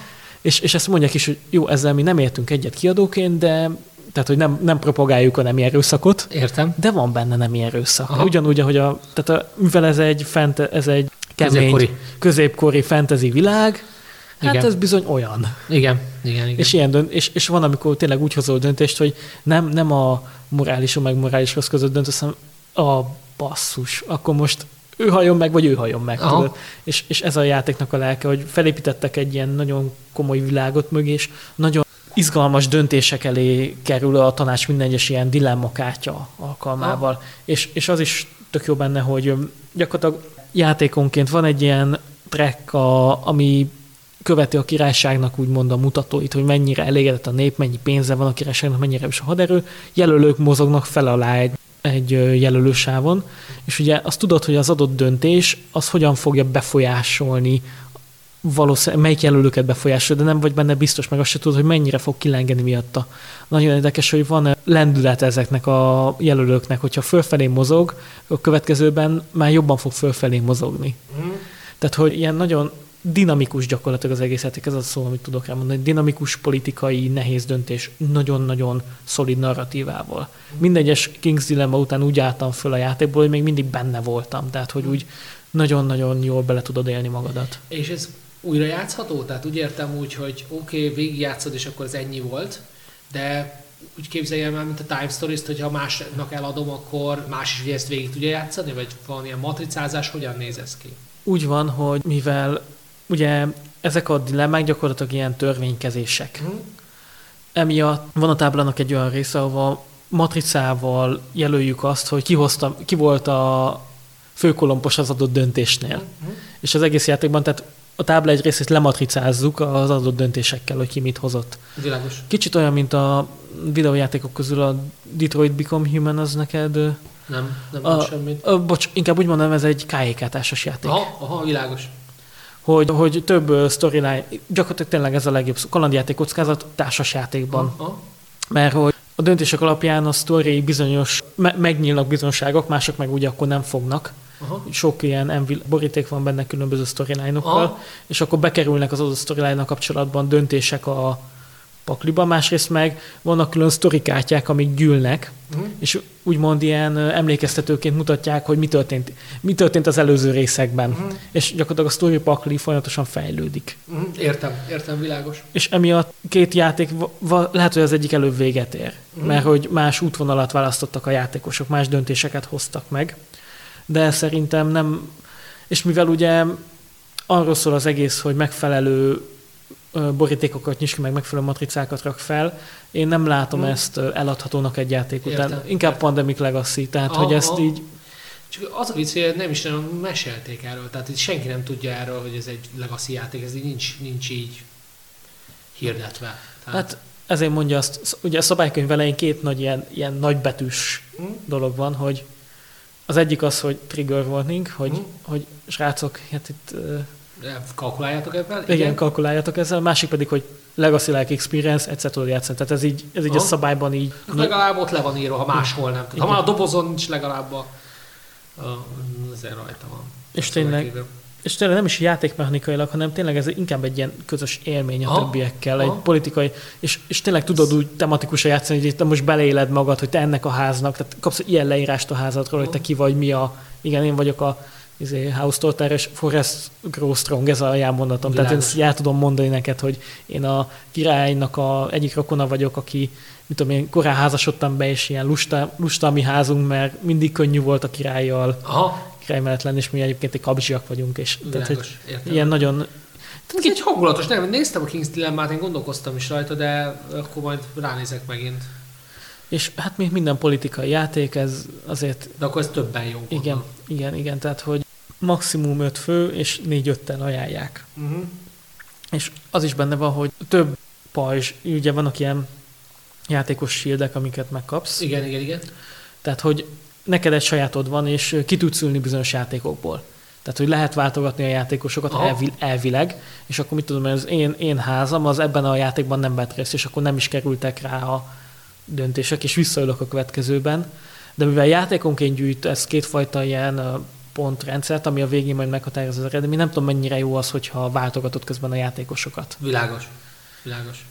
És, és ezt mondják is, hogy jó, ezzel mi nem értünk egyet kiadóként, de tehát, hogy nem, nem propagáljuk a nemi erőszakot.
Értem.
De van benne nemi erőszak. Aha. Ugyanúgy, ahogy a, tehát a, mivel ez egy, fent, ez egy kemény, középkori, középkori fantasy világ, Hát igen. ez bizony olyan.
Igen, igen, igen.
És, ilyen dönt, és, és van, amikor tényleg úgy hozol döntést, hogy nem, nem a morális meg morális rossz között döntesz, hanem a basszus, akkor most ő halljon meg, vagy ő halljon meg. Tudod? És, és ez a játéknak a lelke, hogy felépítettek egy ilyen nagyon komoly világot mögé, és nagyon izgalmas döntések elé kerül a tanács minden egyes ilyen dilemmakártya alkalmával. És, és az is tök jó benne, hogy gyakorlatilag játékonként van egy ilyen track, a, ami követi a királyságnak úgymond a mutatóit, hogy mennyire elégedett a nép, mennyi pénze van a királyságnak, mennyire is a haderő. Jelölők mozognak fel alá egy, egy jelölősávon, és ugye azt tudod, hogy az adott döntés az hogyan fogja befolyásolni valószínűleg melyik jelölőket befolyásolja, de nem vagy benne biztos, meg azt se tudod, hogy mennyire fog kilengeni miatta. Nagyon érdekes, hogy van lendület ezeknek a jelölőknek, hogyha fölfelé mozog, a következőben már jobban fog fölfelé mozogni. Mm. Tehát, hogy ilyen nagyon dinamikus gyakorlatilag az egész játék, ez az szó, amit tudok elmondani. Dinamikus politikai nehéz döntés, nagyon-nagyon szolid narratívával. Mindegyes King's Dilemma után úgy álltam föl a játékból, hogy még mindig benne voltam, tehát hogy úgy nagyon-nagyon jól bele tudod élni magadat.
És ez újra játszható? Tehát úgy értem úgy, hogy oké, okay, végigjátszod, és akkor ez ennyi volt, de úgy képzeljem el, mint a Time Stories-t, hogy ha másnak eladom, akkor más is ugye ezt végig tudja játszani, vagy van ilyen matricázás, hogyan néz ez ki?
Úgy van, hogy mivel ugye ezek a dilemmák gyakorlatilag ilyen törvénykezések. Hmm. Emiatt van a táblának egy olyan része, ahol matricával jelöljük azt, hogy ki, hozta, ki volt a főkolompos az adott döntésnél. Hmm. És az egész játékban, tehát a tábla egy részét lematricázzuk az adott döntésekkel, hogy ki mit hozott.
Világos.
Kicsit olyan, mint a videójátékok közül a Detroit Become Human, az neked...
Nem, nem a, semmit.
A, bocs, inkább úgy mondom, ez egy KK-társas játék.
Aha, aha, világos
hogy, hogy több storyline, gyakorlatilag tényleg ez a legjobb kalandjáték kockázat társasjátékban. Uh-huh. Mert hogy a döntések alapján a sztori bizonyos, me- megnyílnak bizonságok, mások meg ugye akkor nem fognak. Uh-huh. Sok ilyen envil, boríték van benne különböző storyline-okkal, uh-huh. és akkor bekerülnek az adott storyline kapcsolatban döntések a, pakliba, másrészt meg vannak külön sztorikártyák, amik gyűlnek, uh-huh. és úgymond ilyen emlékeztetőként mutatják, hogy mi történt, mi történt az előző részekben. Uh-huh. És gyakorlatilag a story pakli folyamatosan fejlődik.
Uh-huh. Értem, értem, világos.
És emiatt két játék, lehet, hogy az egyik előbb véget ér, uh-huh. mert hogy más útvonalat választottak a játékosok, más döntéseket hoztak meg, de szerintem nem, és mivel ugye arról szól az egész, hogy megfelelő borítékokat nyis ki, meg megfelelő matricákat rak fel. Én nem látom hmm. ezt eladhatónak egy játék után. Értem, Inkább értem. Pandemic Legacy, tehát a, hogy ezt a, így...
Csak az a vicc, hogy nem is nagyon mesélték erről, tehát itt senki nem tudja erről, hogy ez egy Legacy játék, ez így nincs, nincs így hirdetve.
Tehát... Hát ezért mondja azt, ugye a szabálykönyv elején két nagy ilyen, ilyen nagybetűs hmm. dolog van, hogy az egyik az, hogy trigger warning, hogy, hmm. hogy srácok, hát itt
Kalkuláljátok ebben?
Igen, igen, kalkuláljátok ezzel. A másik pedig, hogy Legacy Like Experience, egyszer tudod játszani. Tehát ez így, ez így a szabályban így...
Hát legalább ott le van írva, ha máshol nem. Ha már a dobozon nincs legalább a... a rajta van.
És tényleg, és tényleg nem is játékmechanikailag, hanem tényleg ez inkább egy ilyen közös élmény a Aha. többiekkel, Aha. egy politikai, és, és tényleg tudod úgy tematikusan játszani, hogy te most beleéled magad, hogy te ennek a háznak, tehát kapsz ilyen leírást a házadról, Aha. hogy te ki vagy, mi a, igen, én vagyok a izé, House Torter és Forrest Grow Strong, ez a jelmondatom. Tehát én el tudom mondani neked, hogy én a királynak a egyik rokona vagyok, aki mit tudom én, korán házasodtam be, és ilyen lusta, lusta a mi házunk, mert mindig könnyű volt a királlyal. Aha. Lenni, és mi egyébként egy kabzsiak vagyunk, és tehát, hogy ilyen nagyon
tehát ez egy hangulatos, nem, néztem a King's Dilemma-t, én gondolkoztam is rajta, de akkor majd ránézek megint.
És hát mint minden politikai játék, ez azért...
De akkor ez többen jó.
Igen, gondolom. igen, igen, tehát hogy maximum 5 fő, és 4-5-ten ajánlják. Uh-huh. És az is benne van, hogy több pajzs, ugye vannak ilyen játékos shieldek, amiket megkapsz.
Igen, igen, igen.
Tehát, hogy neked egy sajátod van, és ki tudsz ülni bizonyos játékokból. Tehát, hogy lehet váltogatni a játékosokat elvi, elvileg, és akkor mit tudom, az én, én házam az ebben a játékban nem vett részt, és akkor nem is kerültek rá a döntések, és visszaülök a következőben, de mivel játékonként gyűjt ez kétfajta ilyen pontrendszert, ami a végén majd meghatározza az eredmény, nem tudom mennyire jó az, hogyha váltogatott közben a játékosokat.
Világos. Világos.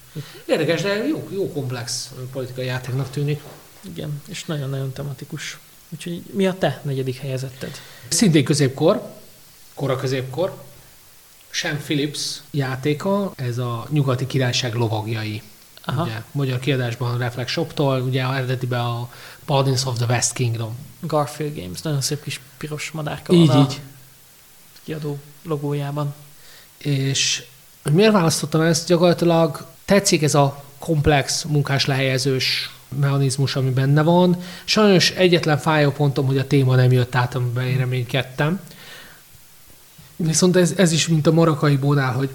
Érdekes, de jó, jó komplex politikai játéknak tűnik.
Igen, és nagyon-nagyon tematikus. Úgyhogy mi a te negyedik helyezetted?
Szintén középkor, kora középkor, Sam Phillips játéka, ez a nyugati királyság lovagjai. Aha. Ugye, magyar kiadásban Reflex Shop-tól, ugye eredetiben a Paladins of the West Kingdom.
Garfield Games, nagyon szép kis piros madárka
így,
van
így.
kiadó logójában.
És miért választottam ezt? Gyakorlatilag tetszik ez a komplex munkás lehelyezős mechanizmus, ami benne van. Sajnos egyetlen fájó pontom, hogy a téma nem jött át, amiben én reménykedtem. Viszont ez, ez is, mint a marakai bónál, hogy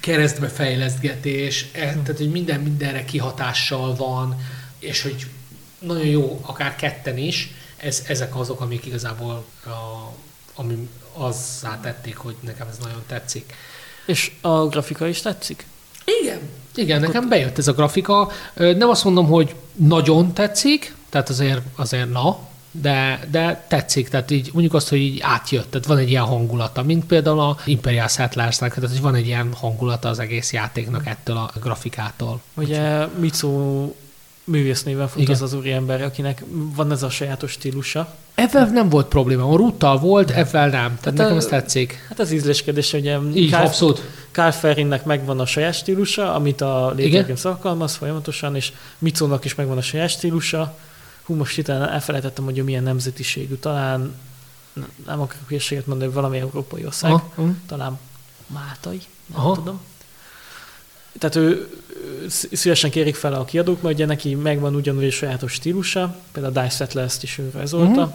keresztbe fejlesztgetés, e, tehát hogy minden mindenre kihatással van, és hogy nagyon jó, akár ketten is, ez, ezek azok, amik igazából a, ami azzá tették, hogy nekem ez nagyon tetszik.
És a grafika is tetszik?
Igen, igen, nekem bejött ez a grafika. Nem azt mondom, hogy nagyon tetszik, tehát azért, azért na, de, de tetszik, tehát így mondjuk azt, hogy így átjött, tehát van egy ilyen hangulata, mint például a Imperial Settlers-nek, tehát hogy van egy ilyen hangulata az egész játéknak ettől a grafikától.
Ugye Mitsu művésznéven fut Igen. az az úriember, akinek van ez a sajátos stílusa.
Ebben nem volt probléma. A rúttal volt, ebben nem. Tehát hát nekem ez tetszik.
Hát az ízléskedés, ugye
Így, Carl, abszolút.
Carl Ferrinnek megvan a saját stílusa, amit a Games alkalmaz folyamatosan, és Mitsónak is megvan a saját stílusa. Hú, most itt elfelejtettem, hogy milyen nemzetiségű. Talán nem akarok hülyeséget mondani, valami európai ország. Aha. Talán Máltai, nem Aha. tudom. Tehát ő, szívesen kérik fel a kiadók, mert ugye neki megvan ugyanúgy egy sajátos stílusa, például a Dice Settle ezt is ő rajzolta, uh-huh.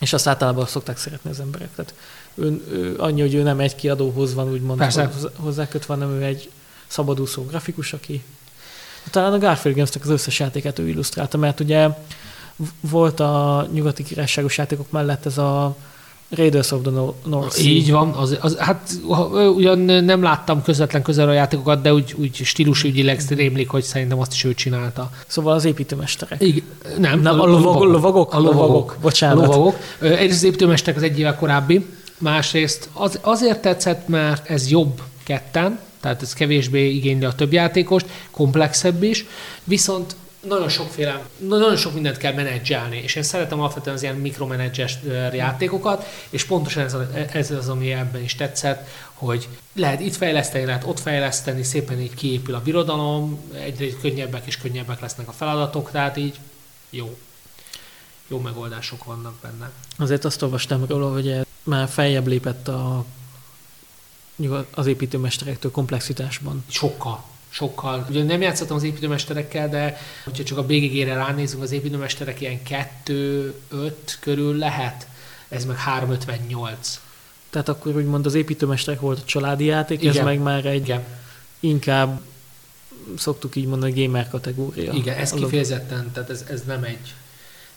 és azt általában szokták szeretni az emberek. Tehát ő, ő, annyi, hogy ő nem egy kiadóhoz van úgymond hozzákötve, hanem ő egy szabadúszó grafikus, aki talán a Garfield games az összes játékát ő illusztrálta, mert ugye volt a nyugati királyságos játékok mellett ez a Raiders of the North
Sea. Így van, az, az, hát ugyan nem láttam közvetlen közel a játékokat, de úgy, úgy stílusügyileg rémlik, hogy szerintem azt is ő csinálta.
Szóval az építőmesterek.
Igen, nem,
nem a, a lovagok, lovagok, a lovagok, lovagok, bocsánat. Lovagok.
Egyrészt az építőmesterek az egy évvel korábbi, másrészt az, azért tetszett, mert ez jobb ketten, tehát ez kevésbé igényli a több játékost, komplexebb is, viszont nagyon sokféle, nagyon sok mindent kell menedzselni, és én szeretem alapvetően az ilyen mikromenedzses játékokat, és pontosan ez, ez az, ami ebben is tetszett, hogy lehet itt fejleszteni, lehet ott fejleszteni, szépen így kiépül a birodalom, egyre könnyebbek és könnyebbek lesznek a feladatok, tehát így jó. Jó megoldások vannak benne.
Azért azt olvastam róla, hogy már feljebb lépett a, az építőmesterektől komplexitásban.
Sokkal sokkal. Ugye nem játszottam az építőmesterekkel, de hogyha csak a BGG-re ránézünk, az építőmesterek ilyen 2-5 körül lehet, ez meg 358.
Tehát akkor úgymond az építőmesterek volt a családi játék, Igen. ez meg már egy Igen. inkább szoktuk így mondani gamer kategória.
Igen, ez kifejezetten, tehát ez, ez nem egy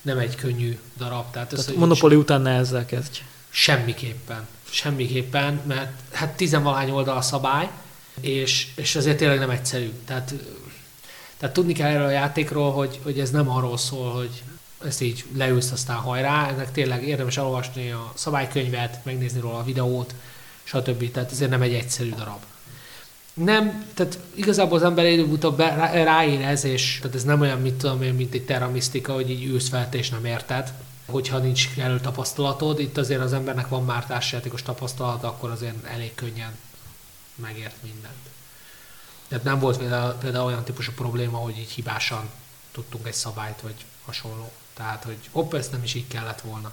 nem egy könnyű darab. Tehát, ez,
tehát Monopoly után ne ezzel kezdj.
Semmiképpen. Semmiképpen, mert hát tizenvalahány oldal a szabály, és, és ezért tényleg nem egyszerű. Tehát, tehát tudni kell erről a játékról, hogy, hogy ez nem arról szól, hogy ezt így leülsz, aztán hajrá, ennek tényleg érdemes elolvasni a szabálykönyvet, megnézni róla a videót, stb. Tehát ezért nem egy egyszerű darab. Nem, tehát igazából az ember előbb-utóbb ráérez, és tehát ez nem olyan, mint tudom én, mint egy Terra Mystica, hogy így ülsz fel, és nem érted, hogyha nincs kellő tapasztalatod. Itt azért az embernek van már társjátékos tapasztalata, akkor azért elég könnyen megért mindent. Tehát nem volt például, például olyan típusú probléma, hogy így hibásan tudtunk egy szabályt, vagy hasonló. Tehát, hogy hopp, ezt nem is így kellett volna.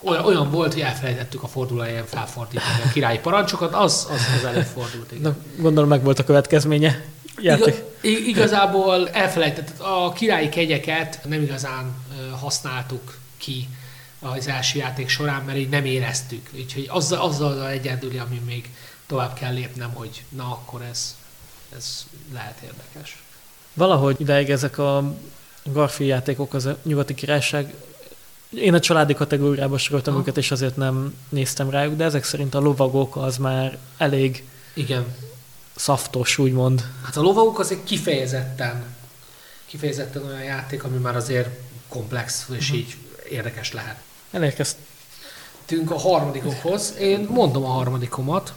Olyan, olyan volt, hogy elfelejtettük a fordulóján felfordítani a királyi parancsokat, az, az, az előfordult. Igen. Na,
gondolom meg volt a következménye.
Iga, igazából elfelejtett, a királyi kegyeket nem igazán használtuk ki az első játék során, mert így nem éreztük. Úgyhogy azzal, azzal az egyedüli, ami még tovább kell lépnem, hogy na akkor ez, ez lehet érdekes.
Valahogy ideig ezek a Garfield játékok az a nyugati királyság én a családi kategóriába soroltam ha. őket, és azért nem néztem rájuk, de ezek szerint a lovagok az már elég
Igen.
szaftos, úgymond.
Hát a lovagok azért kifejezetten kifejezetten olyan játék, ami már azért komplex, és uh-huh. így érdekes lehet.
Elérkeztünk
a harmadikokhoz. Én mondom a harmadikomat.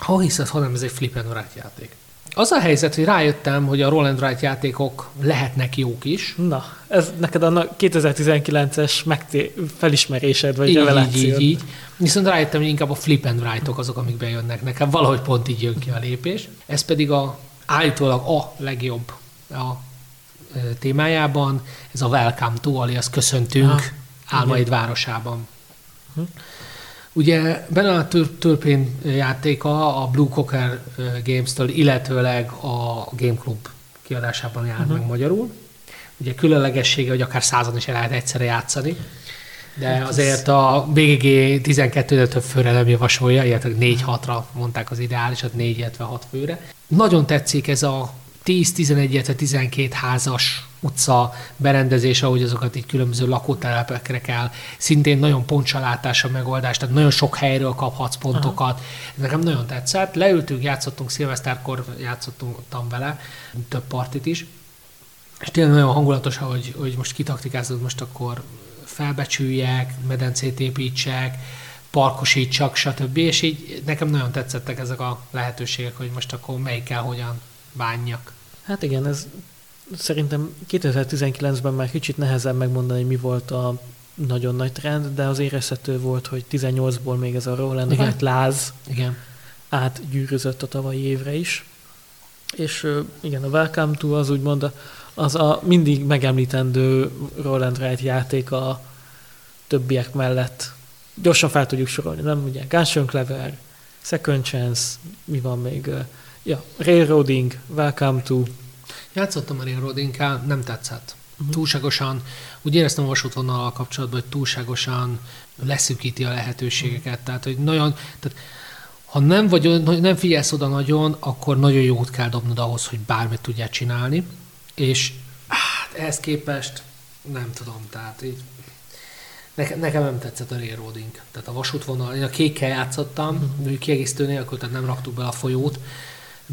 Ha hiszed, hanem ez egy flip and write játék. Az a helyzet, hogy rájöttem, hogy a roll and write játékok lehetnek jók is.
Na, ez neked a 2019-es megté- felismerésed, vagy
így,
revelációd.
Így, így, így. Viszont rájöttem, hogy inkább a flip and write-ok azok, amik bejönnek nekem. Valahogy pont így jön ki a lépés. Ez pedig a állítólag a legjobb a témájában. Ez a Welcome to, alias köszöntünk ah, Álmaid igen. városában. Hm. Ugye benne a Turpin játéka a Blue Cocker Games-től, illetőleg a Game Club kiadásában jelent uh-huh. meg magyarul. Ugye különlegessége, hogy akár százan is el lehet egyszerre játszani, de hát azért a BGG 12 több főre nem javasolja, illetve 4-6-ra mondták az ideálisat, 4, illetve 6 főre. Nagyon tetszik ez a 10-11, illetve 12 házas utca berendezése, ahogy azokat így különböző lakótelepekre kell. Szintén nagyon pontcsalátás a megoldás, tehát nagyon sok helyről kaphatsz pontokat. Aha. Nekem nagyon tetszett. Leültünk, játszottunk, szilveszterkor játszottunk vele, több partit is. És tényleg nagyon hangulatos, hogy, hogy most kitaktikázod, most akkor felbecsüljek, medencét építsek, parkosítsak, stb. És így nekem nagyon tetszettek ezek a lehetőségek, hogy most akkor melyikkel hogyan bánjak.
Hát igen, ez szerintem 2019-ben már kicsit nehezebb megmondani, mi volt a nagyon nagy trend, de az érezhető volt, hogy 18-ból még ez a Roland Igen. láz
Igen.
átgyűrözött a tavalyi évre is. És igen, a Welcome to az úgymond az a mindig megemlítendő Roland Wright játék a többiek mellett. Gyorsan fel tudjuk sorolni, nem? Ugye Gunshot Clever, Second Chance, mi van még? Ja, Railroading, Welcome to.
Játszottam a railroading nem tetszett. Uh-huh. Túlságosan, úgy éreztem a vasútvonalal kapcsolatban, hogy túlságosan leszűkíti a lehetőségeket. Uh-huh. Tehát, hogy nagyon, tehát ha nem, vagy, nem figyelsz oda nagyon, akkor nagyon jót kell dobnod ahhoz, hogy bármit tudjál csinálni. És hát ehhez képest nem tudom, tehát így Nekem, nekem nem tetszett a railroading. Tehát a vasútvonal, én a kékkel játszottam, uh-huh. kiegészítő nélkül, tehát nem raktuk bele a folyót,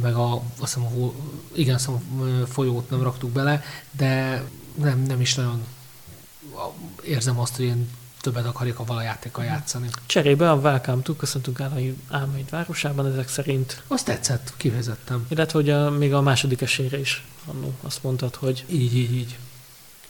meg a, azt hiszem, a, igen, azt hiszem, a folyót nem raktuk bele, de nem, nem is nagyon érzem azt, hogy én többet akarjuk a valajátékkal játszani.
Cserébe a Welcome to köszöntünk Álmaid városában, ezek szerint.
Azt tetszett, kivezettem.
Illetve, hogy a, még a második esélyre is annó azt mondtad, hogy...
Így, így, így.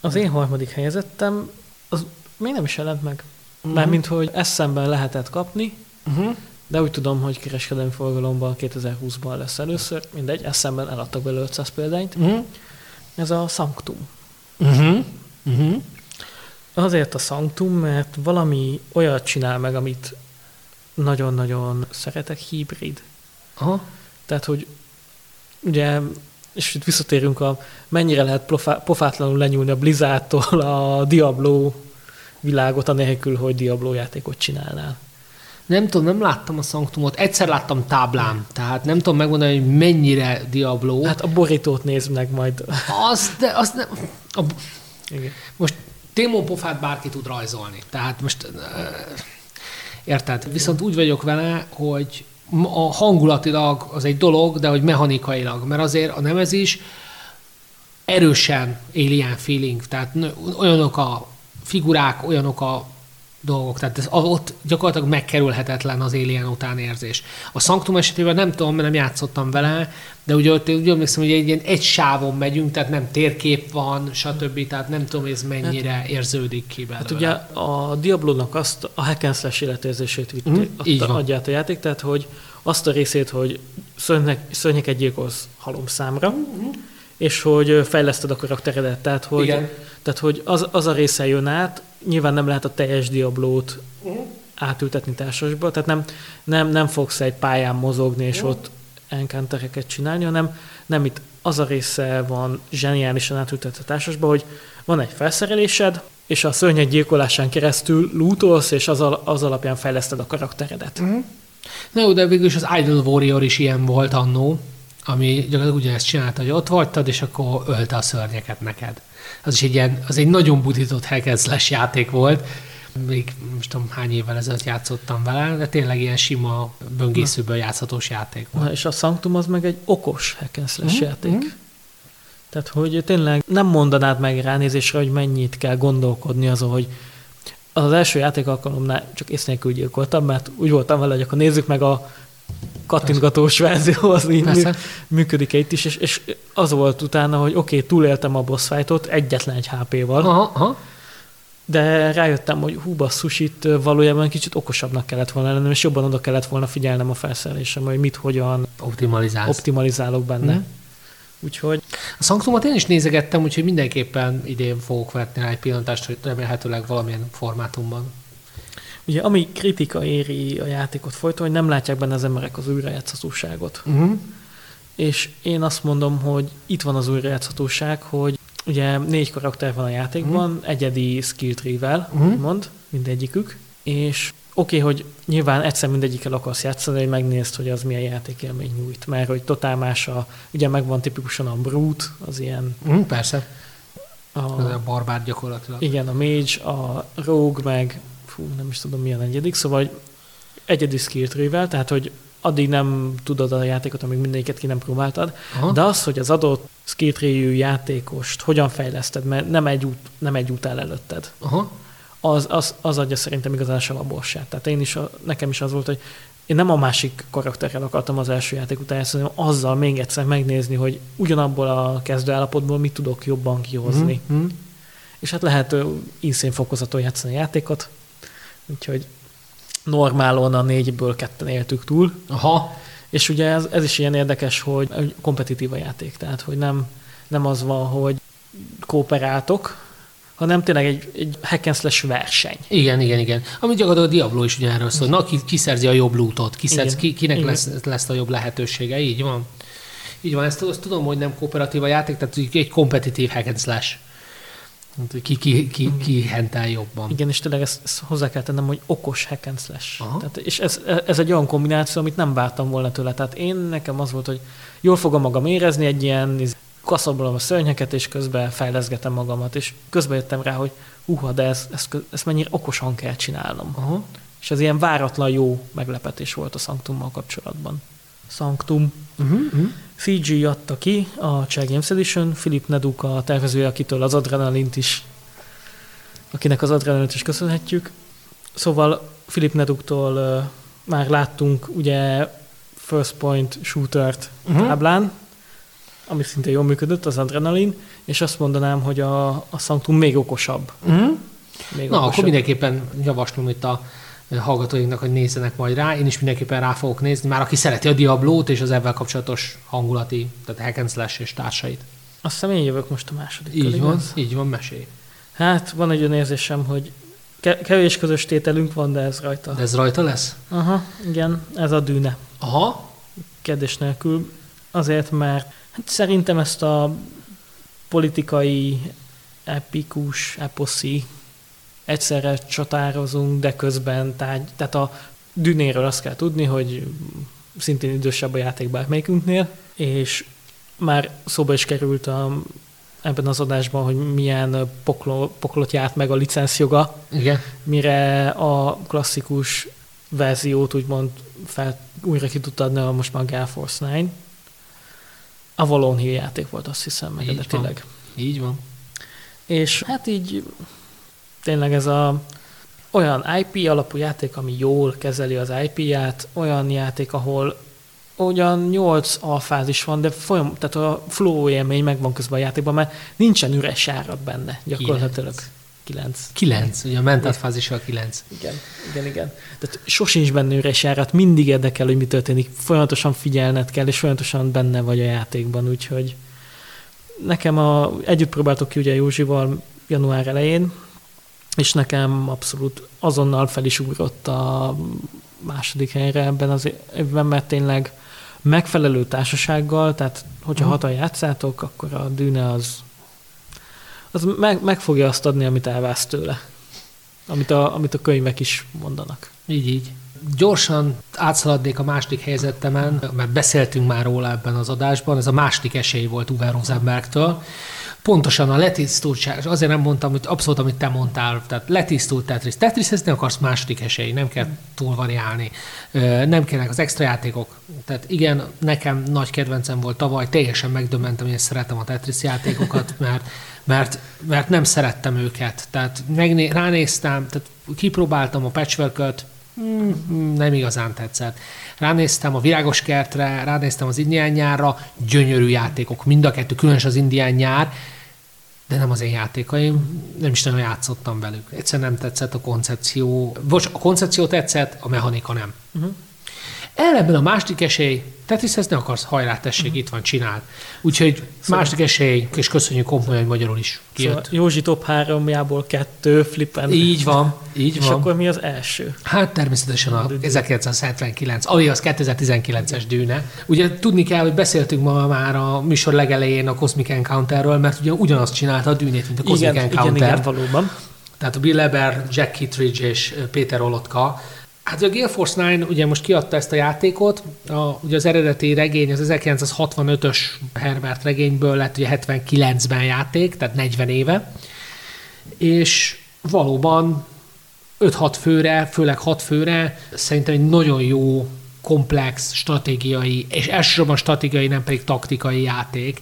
Az én harmadik helyezettem, az még nem is jelent meg. Uh-huh. Mármint, hogy eszemben lehetett kapni, uh-huh. De úgy tudom, hogy kereskedelmi forgalomban 2020-ban lesz először. Mindegy, eszemben eladtak belőle 500 példányt. Uh-huh. Ez a Sanctum. Uh-huh. Uh-huh. Azért a Sanctum, mert valami olyat csinál meg, amit nagyon-nagyon szeretek, hibrid. Aha. Tehát, hogy ugye, és itt visszatérünk a mennyire lehet pofátlanul lenyúlni a Blizzardtól a Diablo világot, anélkül, hogy Diablo játékot csinálnál.
Nem tudom, nem láttam a Sanctumot. Egyszer láttam táblán, tehát nem tudom megmondani, hogy mennyire Diablo.
Hát a borítót nézd meg majd.
Az, de az nem... A, Igen. Most Témon pofát bárki tud rajzolni. Tehát most... Érted? Viszont úgy vagyok vele, hogy a hangulatilag az egy dolog, de hogy mechanikailag, mert azért a nevezés erősen alien feeling, tehát olyanok a figurák, olyanok a dolgok, tehát ez, ott gyakorlatilag megkerülhetetlen az Alien után érzés. A Sanctum esetében nem tudom, mert nem játszottam vele, de ugye ott úgy emlékszem, hogy egy ilyen egy sávon megyünk, tehát nem térkép van, stb. Tehát nem tudom, ez mennyire hát, érződik ki belőle.
Hát ugye a Diablo-nak azt a hack and slash életérzését vitt, mm, adta, adját a játék, tehát hogy azt a részét, hogy szörnyek, szörnyeket gyilkolsz halomszámra, mm-hmm. és hogy fejleszted a karakteredet, tehát hogy Igen tehát, hogy az, az a része jön át, nyilván nem lehet a teljes Diablót uh-huh. átültetni társasba, tehát nem, nem, nem fogsz egy pályán mozogni, és uh-huh. ott encountereket csinálni, hanem nem itt az a része van zseniálisan átültetve társasba, hogy van egy felszerelésed, és a szörnyek gyilkolásán keresztül lootolsz, és az, al- az alapján fejleszted a karakteredet. Uh-huh.
Na jó, de végülis az Idol Warrior is ilyen volt annó, ami gyakorlatilag ugyanezt csinálta, hogy ott vagytad, és akkor ölte a szörnyeket neked az is egy ilyen, az egy nagyon butított hack játék volt, még most tudom hány évvel ezelőtt játszottam vele, de tényleg ilyen sima böngészőből játszhatós játék volt.
Na, és a Sanctum az meg egy okos hack mm-hmm. játék. Tehát Tehát, hogy tényleg nem mondanád meg ránézésre, hogy mennyit kell gondolkodni azon, hogy az első játék alkalomnál csak ész nélkül gyilkoltam, mert úgy voltam vele, hogy akkor nézzük meg a kattintgatós verzió, az így Persze. működik itt is, és, és az volt utána, hogy oké, okay, túléltem a boss fightot egyetlen egy HP-val, aha, aha. de rájöttem, hogy hú basszus, itt valójában kicsit okosabbnak kellett volna lennem, és jobban oda kellett volna figyelnem a felszerelésem, hogy mit, hogyan optimalizálok benne. Mm. Úgyhogy...
A Sanctumot én is nézegettem, úgyhogy mindenképpen idén fogok vetni rá egy pillantást, hogy remélhetőleg valamilyen formátumban.
Ugye ami kritika éri a játékot folyton, hogy nem látják benne az emberek az újrajátszhatóságot. Uh-huh. És én azt mondom, hogy itt van az újrajátszhatóság, hogy ugye négy karakter van a játékban, uh-huh. egyedi skill tree-vel, uh-huh. mond, mindegyikük, és oké, okay, hogy nyilván egyszer mindegyikkel akarsz játszani, hogy megnézd, hogy az milyen játékélmény nyújt, mert hogy totál más a, ugye megvan tipikusan a brute, az ilyen...
Mm, persze. A, az a barbár gyakorlatilag.
Igen, a mage, a rogue, meg fú, nem is tudom milyen egyedik, szóval egyedi skill tree tehát hogy addig nem tudod a játékot, amíg mindegyiket ki nem próbáltad, Aha. de az, hogy az adott skill játékost hogyan fejleszted, mert nem egy út, nem egy út el előtted. Aha az, az, az adja szerintem igazán a laborsát. Tehát én is, a, nekem is az volt, hogy én nem a másik karakterrel akartam az első játék után ezt, hanem azzal még egyszer megnézni, hogy ugyanabból a kezdőállapotból mit tudok jobban kihozni. Mm-hmm. És hát lehet inszén fokozaton játszani a játékot, úgyhogy normálon a négyből ketten éltük túl. Aha. És ugye ez, ez is ilyen érdekes, hogy kompetitív a játék, tehát hogy nem, nem az van, hogy kooperáltok, hanem tényleg egy, egy hack and slash verseny.
Igen, igen, igen. Ami gyakorlatilag a Diablo is ugyanerről szól. Na, ki, ki szerzi a jobb lootot, ki ki, kinek igen. Lesz, lesz a jobb lehetősége, így van. Így van, ezt azt tudom, hogy nem kooperatív a játék, tehát egy kompetitív hack and slash. Ki, ki, ki, ki hentál jobban.
Igen, és tényleg ezt, ezt hozzá kell tennem, hogy okos hack and slash. Tehát, és ez, ez egy olyan kombináció, amit nem vártam volna tőle. Tehát én nekem az volt, hogy jól fogom magam érezni egy ilyen kaszabolom a szörnyeket, és közben fejleszgetem magamat, és közben jöttem rá, hogy uha, de ezt, ezt, ezt mennyire okosan kell csinálnom. Aha. És ez ilyen váratlan jó meglepetés volt a Sanctummal kapcsolatban. Sanctum. Uh-huh, uh-huh. CG adta ki a Czech Games Edition, Philip Neduk a tervezője, akitől az adrenalint is, akinek az adrenalint is köszönhetjük. Szóval Philip Neduktól uh, már láttunk ugye First Point Shootert uh-huh. táblán, ami szinte jól működött, az adrenalin, és azt mondanám, hogy a, a Sanctum még okosabb. Mm.
Még Na, okosabb. akkor mindenképpen javaslom itt a hallgatóinknak, hogy nézzenek majd rá. Én is mindenképpen rá fogok nézni, már aki szereti a Diablót és az ebben kapcsolatos hangulati, tehát hack and slash és társait.
Azt hiszem én jövök most a második.
Így van, igaz? így van, mesélj.
Hát van egy olyan érzésem, hogy kevés közös tételünk van, de ez rajta.
De ez rajta lesz?
Aha, igen, ez a dűne.
Aha.
Kérdés nélkül. Azért, mert Hát szerintem ezt a politikai, epikus, eposzi egyszerre csatározunk, de közben tárgy, tehát a dűnéről azt kell tudni, hogy szintén idősebb a játék bármelyikünknél, és már szóba is került a, ebben az adásban, hogy milyen poklo, poklot járt meg a licenszjoga,
Igen.
mire a klasszikus verziót úgymond fel, újra ki tudta adni a most már a Gale Force 9, Avalon Hill játék volt, azt hiszem, meg
Így van. Így van.
És hát így tényleg ez a olyan IP alapú játék, ami jól kezeli az IP-ját, olyan játék, ahol ugyan 8 alfázis van, de folyam, tehát a flow élmény megvan közben a játékban, mert nincsen üres árat benne gyakorlatilag. 9.
9. 9, ugye a mentat fázissal 9.
Igen, igen, igen. Tehát sosincs benne üres járat, mindig érdekel, hogy mi történik, folyamatosan figyelned kell, és folyamatosan benne vagy a játékban, úgyhogy nekem a, együtt próbáltok ki ugye Józsival január elején, és nekem abszolút azonnal fel is ugrott a második helyre ebben az évben, mert tényleg megfelelő társasággal, tehát hogyha uh-huh. hatan játszátok, akkor a dűne az az meg, meg fogja azt adni, amit elvász tőle. Amit a, amit a könyvek is mondanak.
Így, így. Gyorsan átszaladnék a második helyzetemen, mert beszéltünk már róla ebben az adásban, ez a második esély volt Uwe Rosenbergtől. Pontosan a letisztultság, azért nem mondtam, hogy abszolút, amit te mondtál, tehát letisztult Tetris. Tetrishez nem akarsz második esély, nem kell túl variálni, nem kellnek az extra játékok. Tehát igen, nekem nagy kedvencem volt tavaly, teljesen megdöbbentem, hogy én szeretem a Tetris játékokat, mert, mert, mert nem szerettem őket. Tehát megné- ránéztem, tehát kipróbáltam a patchwork hmm, nem igazán tetszett. Ránéztem a Virágos kertre, ránéztem az indián nyárra, gyönyörű játékok, mind a kettő, különösen az indián nyár, de nem az én játékaim, nem is nagyon játszottam velük. Egyszerűen nem tetszett a koncepció. Bocs, a koncepció tetszett, a mechanika nem. Uh-huh. Ellenben a második esély, ezt ne akarsz, hajrá, tessék, uh-huh. itt van, csináld. Úgyhogy szóval... második esély, és köszönjük komolyan, hogy magyarul is kijött. Szóval
Józsi top 3-jából kettő flippen.
Így van, így
és
van.
akkor mi az első?
Hát természetesen a 1979, ami az 2019-es dűne. Ugye tudni kell, hogy beszéltünk ma már a műsor legelején a Cosmic Encounterről, mert ugye ugyanazt csinálta a dűnét, mint a Cosmic igen, Encounter. Igen, igen,
valóban.
Tehát a Bill Eber, Jack Kittridge és Péter Olotka Hát a Gale Force 9 ugye most kiadta ezt a játékot, a, ugye az eredeti regény az 1965-ös Herbert regényből lett ugye 79-ben játék, tehát 40 éve, és valóban 5-6 főre, főleg 6 főre szerintem egy nagyon jó, komplex, stratégiai, és elsősorban stratégiai, nem pedig taktikai játék.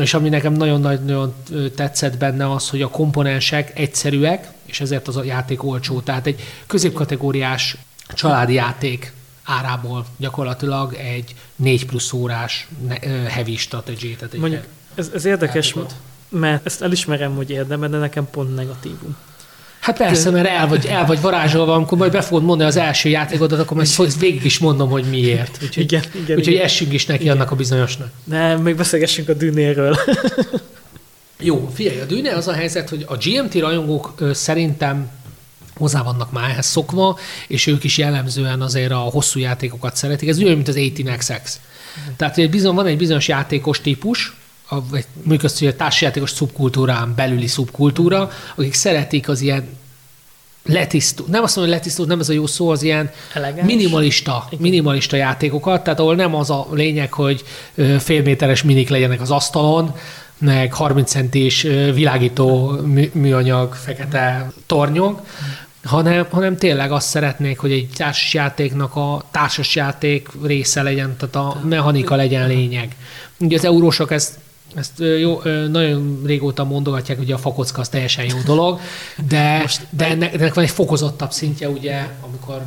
És ami nekem nagyon-nagyon tetszett benne az, hogy a komponensek egyszerűek, és ezért az a játék olcsó. Tehát egy középkategóriás családi játék árából gyakorlatilag egy 4 plusz órás heavy strategy. Tehát
Mondjuk, ez, ez érdekes, játékot. mert ezt elismerem, hogy érdemel, de nekem pont negatívum.
Hát persze, mert el vagy, el vagy varázsolva, amikor majd be fogod mondani az első játékodat, akkor majd végig is mondom, hogy miért. Úgyhogy, igen, igen, úgyhogy igen. essünk is neki igen. annak a bizonyosnak.
Nem, még beszélgessünk a dűnéről.
Jó, figyelj, a dűne az a helyzet, hogy a GMT rajongók szerintem hozzá vannak már ehhez szokva, és ők is jellemzően azért a hosszú játékokat szeretik. Ez olyan, mint az 18XX. Tehát egy bizony, van egy bizonyos játékos típus, a, vagy mondjuk azt, hogy a társjátékos szubkultúrán belüli szubkultúra, akik szeretik az ilyen letisztult, nem azt mondom, hogy letisztult, nem ez a jó szó, az ilyen Elegáns. minimalista, minimalista játékokat, tehát ahol nem az a lényeg, hogy félméteres minik legyenek az asztalon, meg 30 centis világító műanyag fekete tornyok, hanem, hanem tényleg azt szeretnék, hogy egy társasjátéknak a társasjáték része legyen, tehát a mechanika legyen lényeg. Ugye az eurósok ezt ezt jó, nagyon régóta mondogatják, hogy a fakocka az teljesen jó dolog, de, Most, de ennek, ennek van egy fokozottabb szintje, ugye, amikor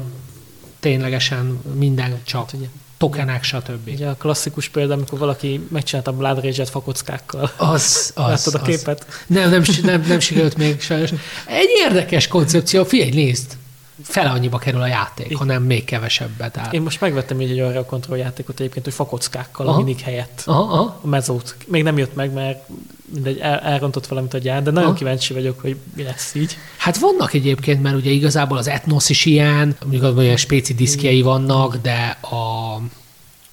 ténylegesen minden csak hát, ugye, tokenek, stb.
Ugye a klasszikus példa, amikor valaki megcsinálta a Blood Rage-et fakockákkal.
Az, az,
Láttad a képet?
Az. Nem, nem, nem, nem sikerült még sajnos. Egy érdekes koncepció, figyelj, nézd! Fele annyiba kerül a játék, Igen. hanem még kevesebbet. Tehát.
Én most megvettem egy arra a kontrolljátékot egyébként, hogy fakockákkal aha. a minik helyett. Aha, aha. A mezót. Még nem jött meg, mert mindegy, el, elrontott valamit a gyár, de nagyon aha. kíváncsi vagyok, hogy mi lesz így.
Hát vannak egyébként, mert ugye igazából az Etnos is ilyen, mondjuk olyan spéci diszkjei vannak, de a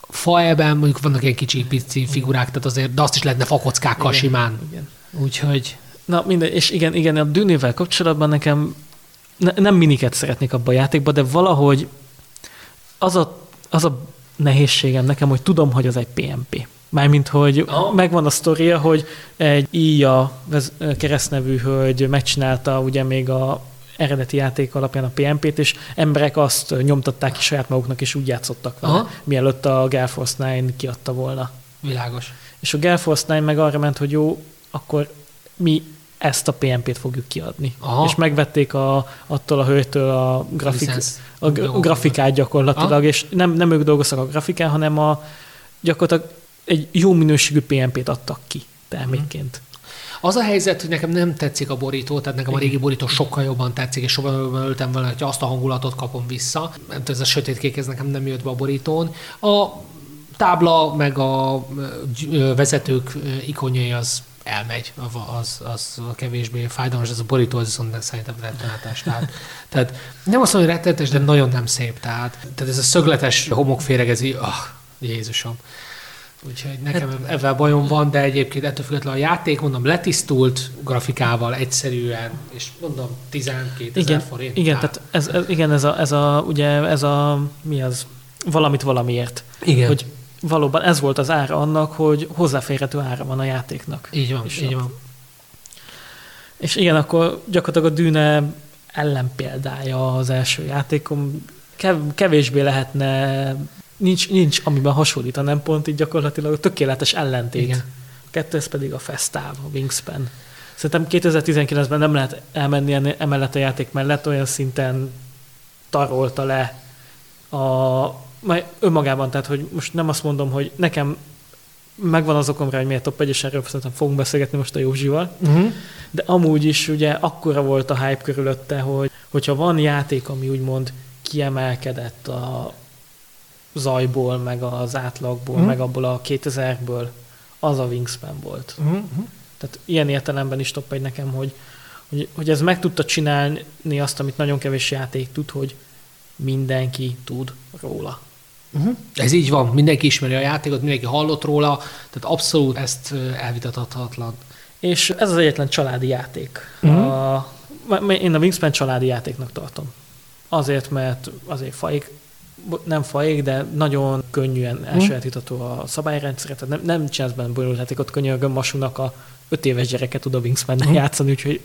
faeben mondjuk vannak ilyen kicsi pici figurák, tehát azért, de azt is lehetne fakockákkal igen, simán. Igen. Úgyhogy...
Na minden, és igen, igen, a dűnével kapcsolatban nekem ne, nem miniket szeretnék abba a játékba, de valahogy az a, az a nehézségem nekem, hogy tudom, hogy az egy PMP. Mármint, hogy oh. megvan a sztoria, hogy egy íja keresztnevű hölgy megcsinálta ugye még a eredeti játék alapján a PMP-t, és emberek azt nyomtatták ki saját maguknak, és úgy játszottak vele, Aha. mielőtt a Gale Force 9 kiadta volna.
Világos.
És a Gale Force 9 meg arra ment, hogy jó, akkor mi ezt a PMP-t fogjuk kiadni. Aha. És megvették a, attól a hölgytől a, grafik, a, a grafikát gyakorlatilag, Aha. és nem, nem ők dolgoztak a grafikán, hanem a gyakorlatilag egy jó minőségű PMP-t adtak ki termékként.
Az a helyzet, hogy nekem nem tetszik a borító, tehát nekem a régi borító sokkal jobban tetszik, és sokkal jobban öltem vele, hogy azt a hangulatot kapom vissza. Ez a sötétkék, ez nekem nem jött be a borítón. A tábla, meg a vezetők ikonjai az elmegy, az, az a kevésbé fájdalmas, ez a borító, az viszont szerintem rettenetes. Tehát, tehát nem azt mondom, hogy rettenetes, de nagyon nem szép. Tehát, tehát ez a szögletes homokféregezi, ah, oh, Jézusom. Úgyhogy nekem hát, ebben bajom van, de egyébként ettől függetlenül a játék, mondom, letisztult grafikával egyszerűen, és mondom, 12
igen,
ezer forint.
Igen, tehát ez, ez, igen, ez a, ez a, ugye ez a, mi az, valamit valamiért.
Igen.
Hogy valóban ez volt az ára annak, hogy hozzáférhető ára van a játéknak.
Így van,
És
így van.
És igen, akkor gyakorlatilag a Dűne ellenpéldája az első játékom. Kev- kevésbé lehetne, nincs, nincs amiben hasonlítanám pont így gyakorlatilag a tökéletes ellentét.
Igen.
A kettő ez pedig a Festáv, a Wingspan. Szerintem 2019-ben nem lehet elmenni emellett a játék mellett, olyan szinten tarolta le a, majd önmagában, tehát hogy most nem azt mondom, hogy nekem megvan az okom rá, hogy miért top 1 és erről szerintem fogunk beszélgetni most a Józsival,
Uh-huh.
de amúgy is ugye akkora volt a hype körülötte, hogy hogyha van játék, ami úgymond kiemelkedett a zajból, meg az átlagból,
Mhm.
meg abból a 2000-ből, az a Wingspan volt.
Uh-huh.
Tehát ilyen értelemben is top egy nekem, hogy, hogy, hogy ez meg tudta csinálni azt, amit nagyon kevés játék tud, hogy mindenki tud róla.
Uh-huh. Ez így van, mindenki ismeri a játékot, mindenki hallott róla, tehát abszolút ezt elvitathatatlan.
És ez az egyetlen családi játék.
Mhm.
A, én a Wingspan családi játéknak tartom. Azért, mert azért faik, nem faik, de nagyon könnyűen elsajátítható a szabályrendszere, tehát nem, nem csinálsz benne bonyolult játékot, könyörgöm Masunak a öt éves gyereke tud a wingspan
Mhm.
játszani, úgyhogy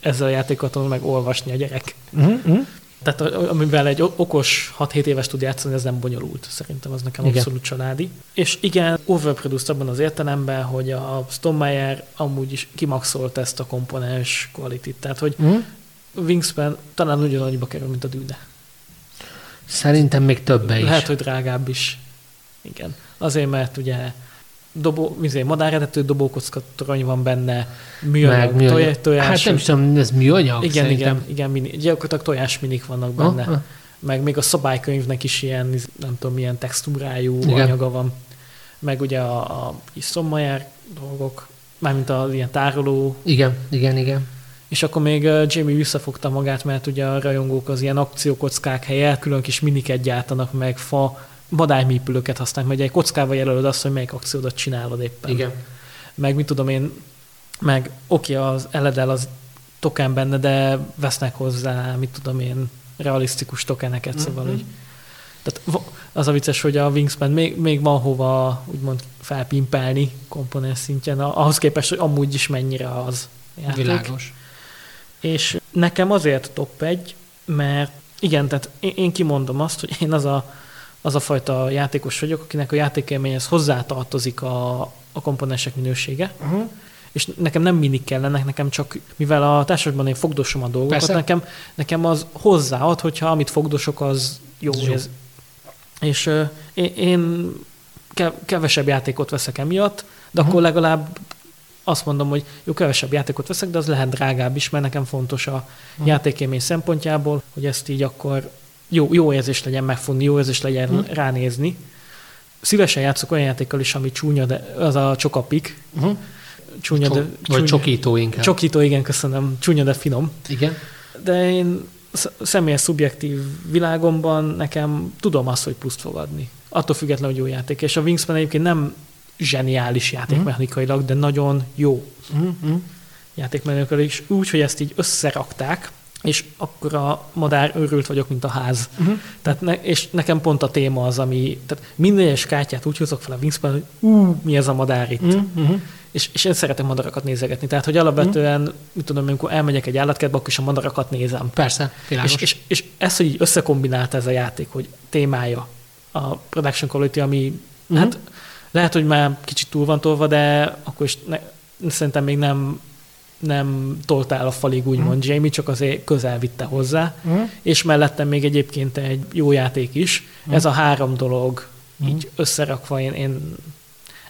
ezzel a játékot meg olvasni a gyerek.
Uh-huh.
Tehát amivel egy okos 6-7 éves tud játszani, ez nem bonyolult. Szerintem az nekem
Igen.
abszolút családi. És igen, overproduced abban az értelemben, hogy a Stonemeyer amúgy is kimaxolt ezt a komponens quality Tehát, hogy
Uh-huh.
Wingspan talán ugyanannyiba kerül, mint a Dűne.
Szerintem még többe is.
Lehet, hogy drágább is. Igen. Azért, mert ugye dobó, mizé, madáredető dobókocka torony van benne, műanyag,
műanyag.
tojás, tojás.
Hát nem is tudom, ez műanyag
igen,
szerintem.
igen, igen, mini, gyakorlatilag tojás minik vannak benne.
Ha? Ha.
meg még a szabálykönyvnek is ilyen, nem tudom, milyen textúrájú
Igen.
Anyaga van. Meg ugye a, a Isommayer dolgok, mármint az ilyen tároló,
Igen, igen, igen.
és akkor még Jamie visszafogta magát, mert ugye a rajongók az ilyen akciókockák helyett külön kis miniket gyártanak meg, fa, madármípülőket használnak, mert egy kockával jelölöd azt, hogy melyik akciódat csinálod éppen.
Igen.
Meg mit tudom én, meg oké, az eledel az token benne, de vesznek hozzá, mit tudom én, realisztikus tokeneket, mm-hmm. szóval, hogy tehát az a vicces, hogy a Wingspan még, még van hova úgymond felpimpelni komponens szintjén, ahhoz képest, hogy amúgy is mennyire az játék.
Világos.
És nekem azért top egy, mert igen, tehát én, én kimondom azt, hogy én az a, az a fajta játékos vagyok, akinek a játékélményhez hozzátartozik a, a komponensek minősége,
Uh-huh.
és nekem nem minik kellenek, nekem csak, mivel a társadalomban én fogdosom a dolgokat,
Persze.
nekem, nekem az hozzáad, hogyha amit fogdosok, az jó.
Jó.
Ez. És uh, én, én ke- kevesebb játékot veszek emiatt, de
Mhm.
akkor legalább azt mondom, hogy jó, kevesebb játékot veszek, de az lehet drágább is, mert nekem fontos a
Mhm.
játékélmény szempontjából, hogy ezt így akkor jó, jó érzés legyen megfogni, jó érzés legyen
Mhm.
ránézni. Szívesen játszok olyan játékkal is, ami csúnya, de az a csokapik.
Uh-huh.
Csúnya, de,
Csok, vagy csokító inkább.
Csokító, igen, köszönöm. Csúnya, de finom.
Igen.
De én sz- személyes szubjektív világomban nekem tudom azt, hogy pluszt fog adni. Attól függetlenül, hogy jó játék. És a Wingspan egyébként nem zseniális játékmechanikailag, de nagyon jó
Uh-huh.
játékmechanikailag is. Úgy, hogy ezt így összerakták, és akkor a madár örült vagyok, mint a ház.
Uh-huh.
Tehát ne, és nekem pont a téma az, ami, tehát minden egyes kártyát úgy hozok fel a Wingspan, hogy ú, mi ez a madár itt.
Uh-huh.
És, és én szeretem madarakat nézegetni. Tehát, hogy alapvetően, mit tudom, amikor elmegyek egy állatkertbe, akkor is a madarakat nézem.
Persze, világos.
És, és, és ezt, hogy így összekombinálta ez a játék, hogy témája, a production quality, ami uh-huh. hát lehet, hogy már kicsit túl van tolva, de akkor is ne, szerintem még nem, nem toltál a falig, úgymond uh-huh. Jamie, csak azért közel vitte hozzá.
Uh-huh.
És mellettem még egyébként egy jó játék is. Uh-huh. Ez a három dolog
Mhm.
így összerakva, én, én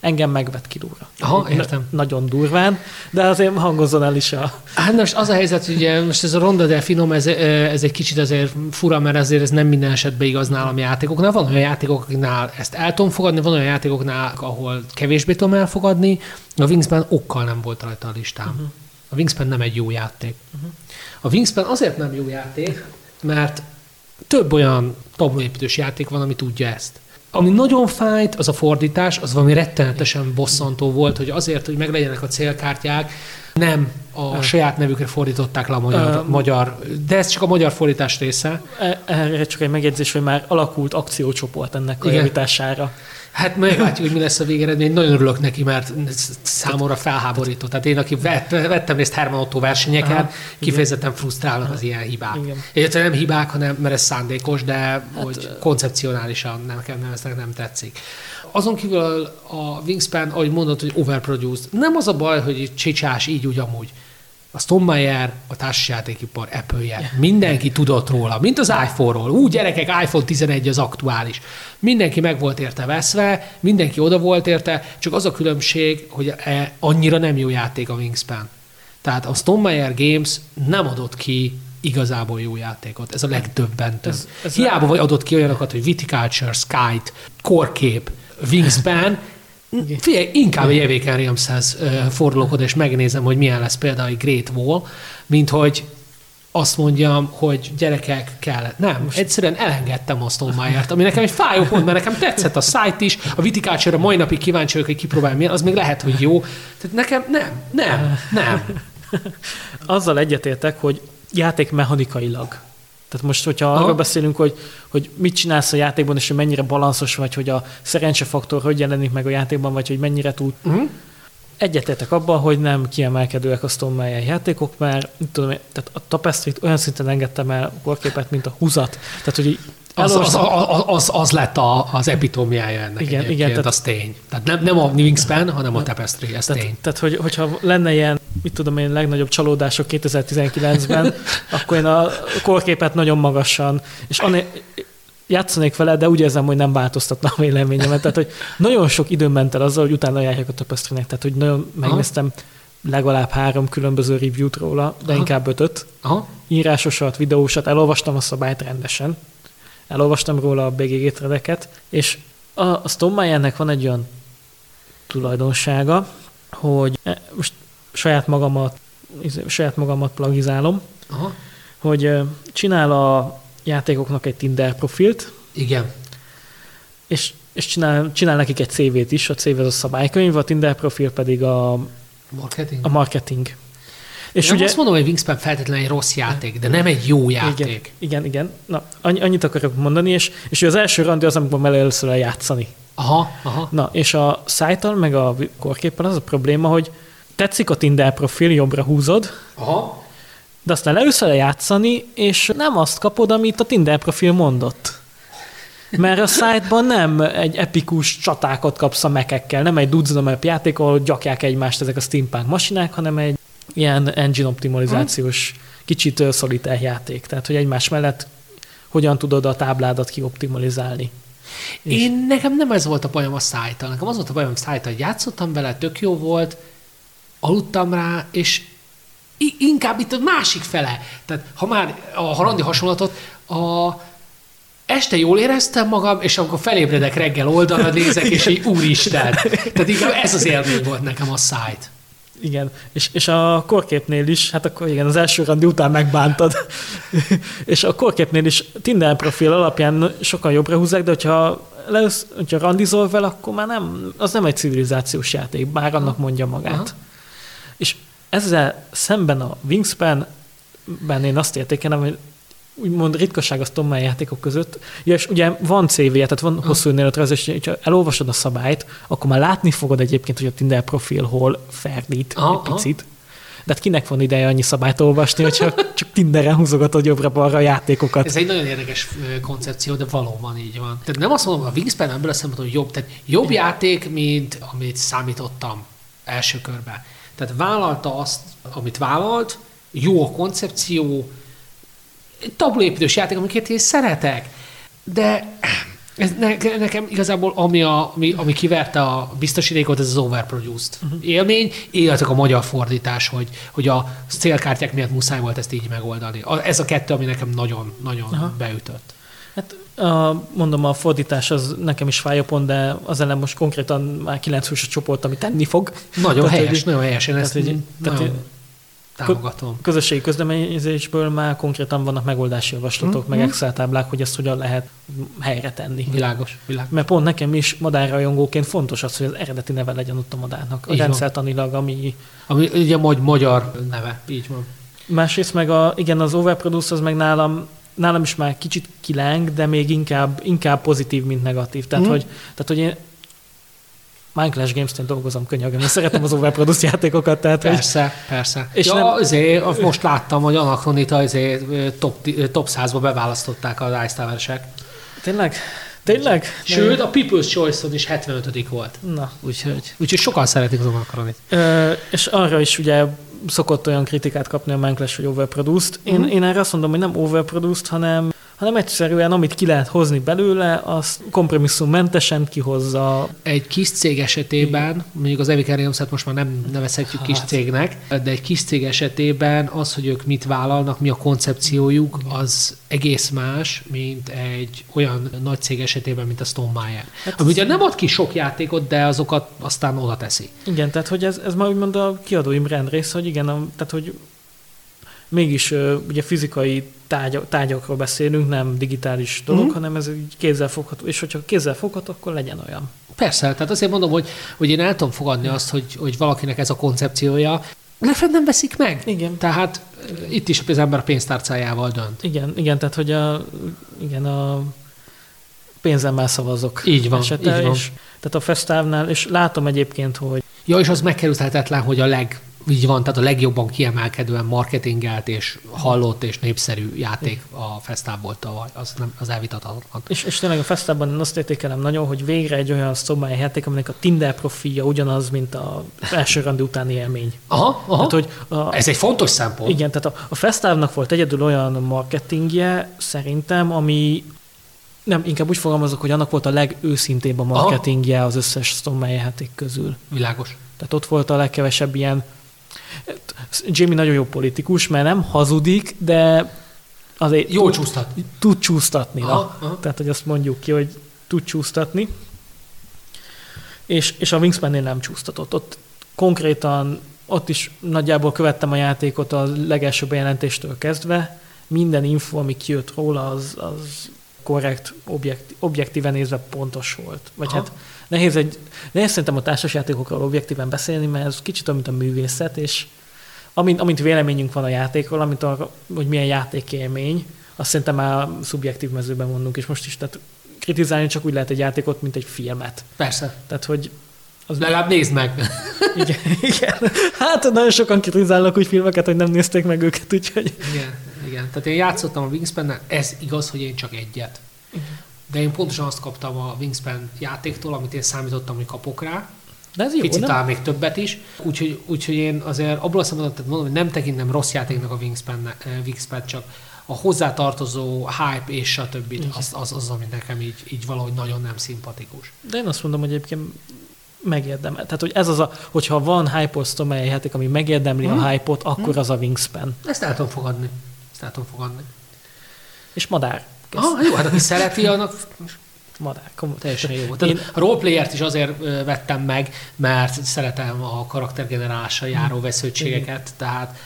engem megvet kilóra.
Aha, értem.
Na, nagyon durván, de azért hangozzon el is a...
Hát most az a helyzet, hogy ugye most ez a ronda de finom, ez, ez egy kicsit azért fura, mert azért ez nem minden esetben igaz nálam játékoknál. Van olyan játékok, akiknál ezt el tudom fogadni, van olyan játékoknál, ahol kevésbé tudom elfogadni. A Wingspan okkal nem volt rajta a listám. Uh-huh. A Wingspan nem egy jó játék. A Wingspan azért nem jó játék, mert több olyan tablóépítős játék van, ami tudja ezt. Ami nagyon fájt, az a fordítás, az valami rettenetesen bosszantó volt, hogy azért, hogy meglegyenek a célkártyák, nem a uh. saját nevükre fordították le a magyar, uh. magyar, de ez csak a magyar fordítás része.
E, erre csak egy megjegyzés, hogy már alakult akciócsoport ennek a javításására.
Hát meglátjuk, hogy mi lesz a végeredmény. Nagyon örülök neki, mert számomra felháborító. Tehát én, aki vett, vettem részt Herman Otto versenyeken, Aha, kifejezetten frusztrálnak az ilyen hibák. Igen. nem hibák, hanem mert ez szándékos, de hát, hogy koncepcionálisan nem, nem, nem, nem tetszik. Azon kívül a Wingspan, ahogy mondod, hogy overproduced. Nem az a baj, hogy csicsás így úgy amúgy a Stonemeyer, a társasjátékipar Apple-je. Mindenki tudott róla, mint az iPhone-ról. Úgy gyerekek, iPhone 11 az aktuális. Mindenki meg volt érte veszve, mindenki oda volt érte, csak az a különbség, hogy e, annyira nem jó játék a Wingspan. Tehát a Stonemeyer Games nem adott ki igazából jó játékot. Ez a legdöbbentőbb. Ez, ez Hiába vagy adott ki olyanokat, hogy Viticulture, Skype, Cape, Wingspan, Figyelj, inkább egy Evéken Realmshez fordulok oda, és megnézem, hogy milyen lesz például egy Great Wall, mint hogy azt mondjam, hogy gyerekek kell. Nem, Most... egyszerűen elengedtem a Stonemeyer-t, ami nekem egy fájó pont, mert nekem tetszett a site is, a Viticulture-ra mai napig kíváncsi vagyok, hogy kipróbálja milyen, az még lehet, hogy jó. Tehát nekem nem, nem, nem.
Azzal egyetértek, hogy játék mechanikailag tehát most, hogyha Aha. arról beszélünk, hogy, hogy mit csinálsz a játékban, és hogy mennyire balanszos vagy, hogy a szerencsefaktor hogy jelenik meg a játékban, vagy hogy mennyire tud. Uh-huh. Egyetértek abban, hogy nem kiemelkedőek a Stone játékok, mert tudom, tehát a tapestry olyan szinten engedtem el a korképet, mint a húzat. Tehát, hogy
az, az, az, az, az lett a, az epitómiája ennek igen, igen, tehát, az tény. Tehát nem, nem a Wingspan, hanem a Tapestry, ez
tehát,
tény.
Tehát, hogy, hogyha lenne ilyen, mit tudom én, legnagyobb csalódások 2019-ben, akkor én a korképet nagyon magasan, és ané, játszanék vele, de úgy érzem, hogy nem változtatna a véleményemet. Tehát, hogy nagyon sok időm ment el azzal, hogy utána járják a tapestry Tehát, hogy nagyon megnéztem Aha. legalább három különböző review-t róla, de Aha. inkább ötöt. Aha. Írásosat, videósat, elolvastam a szabályt rendesen elolvastam róla a BGG tredeket, és a, a Stonemeyer-nek van egy olyan tulajdonsága, hogy e, most saját magamat, saját magamat plagizálom, Aha. hogy csinál a játékoknak egy Tinder profilt.
Igen.
És, és csinál, csinál nekik egy CV-t is, a CV az a szabálykönyv, a Tinder profil pedig a
marketing.
A marketing.
És nem ugye, azt mondom, hogy Wingspan feltétlenül egy rossz játék, de nem egy jó játék.
Igen, igen. igen. Na, annyit akarok mondani, és, és az első randi az, amikor mele először eljátszani.
Aha, aha.
Na, és a szájtal, meg a korképpen az a probléma, hogy tetszik a Tinder profil, jobbra húzod, aha. de aztán leülsz el játszani, és nem azt kapod, amit a Tinder profil mondott. Mert a szájtban nem egy epikus csatákat kapsz a mekekkel, nem egy dudzonamap játék, ahol gyakják egymást ezek a steampunk masinák, hanem egy ilyen engine optimalizációs, kicsit szolitár játék. Tehát, hogy egymás mellett hogyan tudod a tábládat kioptimalizálni.
Én nekem nem ez volt a bajom a szájtal. Nekem az volt a bajom a szájtal, hogy játszottam vele, tök jó volt, aludtam rá, és inkább itt a másik fele. Tehát ha már a harandi hasonlatot, a, este jól éreztem magam, és amikor felébredek reggel oldalra nézek, és így úristen. Tehát inkább ez az élmény volt nekem a szájt.
Igen, és, és a korképnél is, hát akkor igen, az első randi után megbántad. és a korképnél is Tinder profil alapján sokkal jobbra húzzák, de hogyha, leüsz, hogyha randizol vele, akkor már nem, az nem egy civilizációs játék, bár annak mondja magát. Aha. És ezzel szemben a Wingspan-ben én azt értékelem, hogy úgymond ritkaság a Tom játékok között. Ja, és ugye van CV, tehát van hosszú önéletrajz, és ha elolvasod a szabályt, akkor már látni fogod egyébként, hogy a Tinder profil hol ferdít aha, egy picit. De hát kinek van ideje annyi szabályt olvasni, hogyha csak Tinderen húzogatod jobbra-balra a játékokat.
Ez egy nagyon érdekes koncepció, de valóban így van. Tehát nem azt mondom, a Wingspan ebből a szempontból jobb, tehát jobb játék, mint amit számítottam első körben. Tehát vállalta azt, amit vállalt, jó a koncepció, tabloépítős játék, amiket én szeretek. De ez ne, nekem igazából, ami, a, ami, ami kiverte a biztosítékot, ez az overproduced uh-huh. élmény, illetve a magyar fordítás, hogy, hogy a célkártyák miatt muszáj volt ezt így megoldani. Ez a kettő, ami nekem nagyon-nagyon uh-huh. beütött.
Hát a, mondom, a fordítás az nekem is fáj pont, de az ellen most konkrétan már 9 a csoport, ami tenni fog.
Nagyon tehát, helyes, hogy, nagyon helyes. Én ezt tehát,
nagyon... tehát,
támogatom.
Közösségi közleményezésből már konkrétan vannak megoldási javaslatok,
Mhm.
meg Excel táblák, hogy ezt hogyan lehet helyre tenni.
Világos, világos.
Mert pont nekem is madárrajongóként fontos az, hogy az eredeti neve legyen ott a madárnak. A rendszertanilag, ami
Ami ugye magy- magyar neve, így van.
Másrészt meg a, igen, az overproduce az meg nálam, nálam is már kicsit kileng, de még inkább, inkább pozitív, mint negatív. Tehát,
Mhm.
hogy, tehát, hogy én Minecraft Games-nél dolgozom könyörgöm, én szeretem az overproduce játékokat, tehát hogy,
Persze, persze.
És
ja,
nem-
azért, most láttam, hogy Anachronita azért top, top 100-ba beválasztották az Ice Tower-esek.
tényleg, tényleg?
Sőt, a People's Choice-on is 75 volt.
Na,
Úgyhogy, úgyhogy sokan szeretik az Anachronit.
Ö, és arra is ugye szokott olyan kritikát kapni a Minecraft, hogy overproduced. Én,
Mhm.
én erre azt mondom, hogy nem overproduced, hanem, hanem egyszerűen amit ki lehet hozni belőle, az kompromisszummentesen kihozza.
Egy kis cég esetében, mondjuk az Games-et most már nem nevezhetjük kis
Hát.
cégnek, de egy kis cég esetében az, hogy ők mit vállalnak, mi a koncepciójuk, az egész más, mint egy olyan nagy cég esetében, mint a Stone Meyer.
Hát
Ami ugye nem ad ki sok játékot, de azokat aztán oda teszi.
Igen, tehát hogy ez, ez már úgymond a kiadói brand hogy igen, a, tehát hogy mégis ugye fizikai tárgyak, tárgyakról beszélünk, nem digitális dolog,
Mhm.
hanem ez egy kézzelfogható, és hogyha kézzelfogható, akkor legyen olyan.
Persze, tehát azért mondom, hogy, hogy én el tudom fogadni azt, hogy, hogy valakinek ez a koncepciója, legfeljebb nem veszik meg.
Igen.
Tehát eh, itt is az ember a pénztárcájával dönt.
Igen, igen, tehát hogy a, igen, a pénzemmel szavazok.
Így van,
esete,
így van.
És, tehát a fesztávnál, és látom egyébként, hogy
Ja, és az megkerülhetetlen, hogy a leg, így van, tehát a legjobban kiemelkedően marketingelt és hallott és népszerű játék a Fesztál volt tavaly, az, nem, az elvitathatatlan.
És, és tényleg a fesztában én azt értékelem nagyon, hogy végre egy olyan szobály játék, aminek a Tinder profilja ugyanaz, mint a első randi utáni élmény.
Aha, aha.
Tehát, hogy a,
Ez egy fontos szempont.
igen, tehát a, a Fesztávnak volt egyedül olyan marketingje, szerintem, ami nem, inkább úgy fogalmazok, hogy annak volt a legőszintébb a marketingje az összes Stormlight játék közül.
Világos.
Tehát ott volt a legkevesebb ilyen... Jamie nagyon jó politikus, mert nem hazudik, de azért
Jól
tud,
csúsztat.
tud csúsztatni.
Aha,
Aha. Tehát, hogy azt mondjuk ki, hogy tud csúsztatni. És, és a Wingspan-nél nem csúsztatott. Ott konkrétan, ott is nagyjából követtem a játékot a legelső bejelentéstől kezdve. Minden info, ami kijött róla, az, az korrekt, objektív, objektíven nézve pontos volt. Vagy
Aha.
hát nehéz, egy, nehéz szerintem a társasjátékokról objektíven beszélni, mert ez kicsit olyan, mint a művészet, és amint, amint véleményünk van a játékról, amit arra, hogy milyen játékélmény, azt szerintem már szubjektív mezőben mondunk, és most is, tehát kritizálni csak úgy lehet egy játékot, mint egy filmet.
Persze.
Tehát, hogy az
Legalább nézd meg.
igen, igen. Hát nagyon sokan kritizálnak úgy filmeket, hogy nem nézték meg őket, úgyhogy
Igen, igen. Tehát én játszottam a wingspan ez igaz, hogy én csak egyet. De én pontosan azt kaptam a Wingspan játéktól, amit én számítottam, hogy kapok rá.
de ez jó,
Picit talán még többet is. Úgyhogy, úgyhogy én azért abból a szempontból mondom, hogy nem tekintem rossz játéknak a Wingspan, eh, Wingspan csak a hozzátartozó hype és a többi, az, az, az, ami nekem így, így valahogy nagyon nem szimpatikus.
De én azt mondom, hogy egyébként megérdemel. Tehát, hogy ez az a, hogyha van hype mely játék, ami megérdemli
Hmm.
a hype-ot, akkor az a Wingspan.
Ezt el tudom fogadni. Ezt el tudom fogadni.
És madár.
Ah, jó, hát aki szereti, annak
Madár.
Teljesen jó.
Én-
Tehát a roleplayert is azért vettem meg, mert szeretem a karaktergenerálással járó vesződtségeket, tehát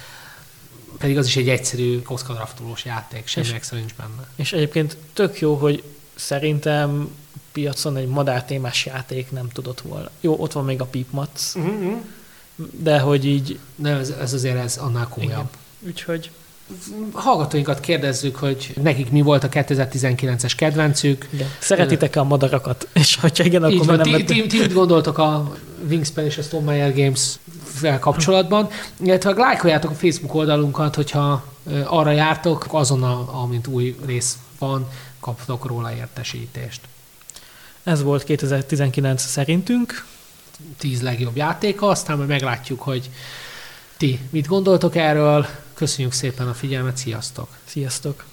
pedig az is egy egyszerű kockadraftolós játék, semmi extra nincs benne.
És egyébként tök jó, hogy szerintem piacon egy madár témás játék nem tudott volna. Jó, ott van még a Peepmats,
Uh-huh.
de hogy így...
De ez, ez azért ez annál komolyabb.
Igen. Úgyhogy
Hallgatóinkat kérdezzük, hogy nekik mi volt a 2019-es kedvencük.
igen. szeretitek-e a madarakat? És ha igen, akkor
Így van,
nem
ti, ti, ti mit gondoltok a Wingspan és a Stone Meyer Games fel kapcsolatban, illetve lájkoljátok a Facebook oldalunkat, hogyha arra jártok, azon, a, amint új rész van, kaptok róla értesítést.
Ez volt 2019 szerintünk.
10 legjobb játéka, aztán majd meglátjuk, hogy ti mit gondoltok erről. Köszönjük szépen a figyelmet, sziasztok!
Sziasztok!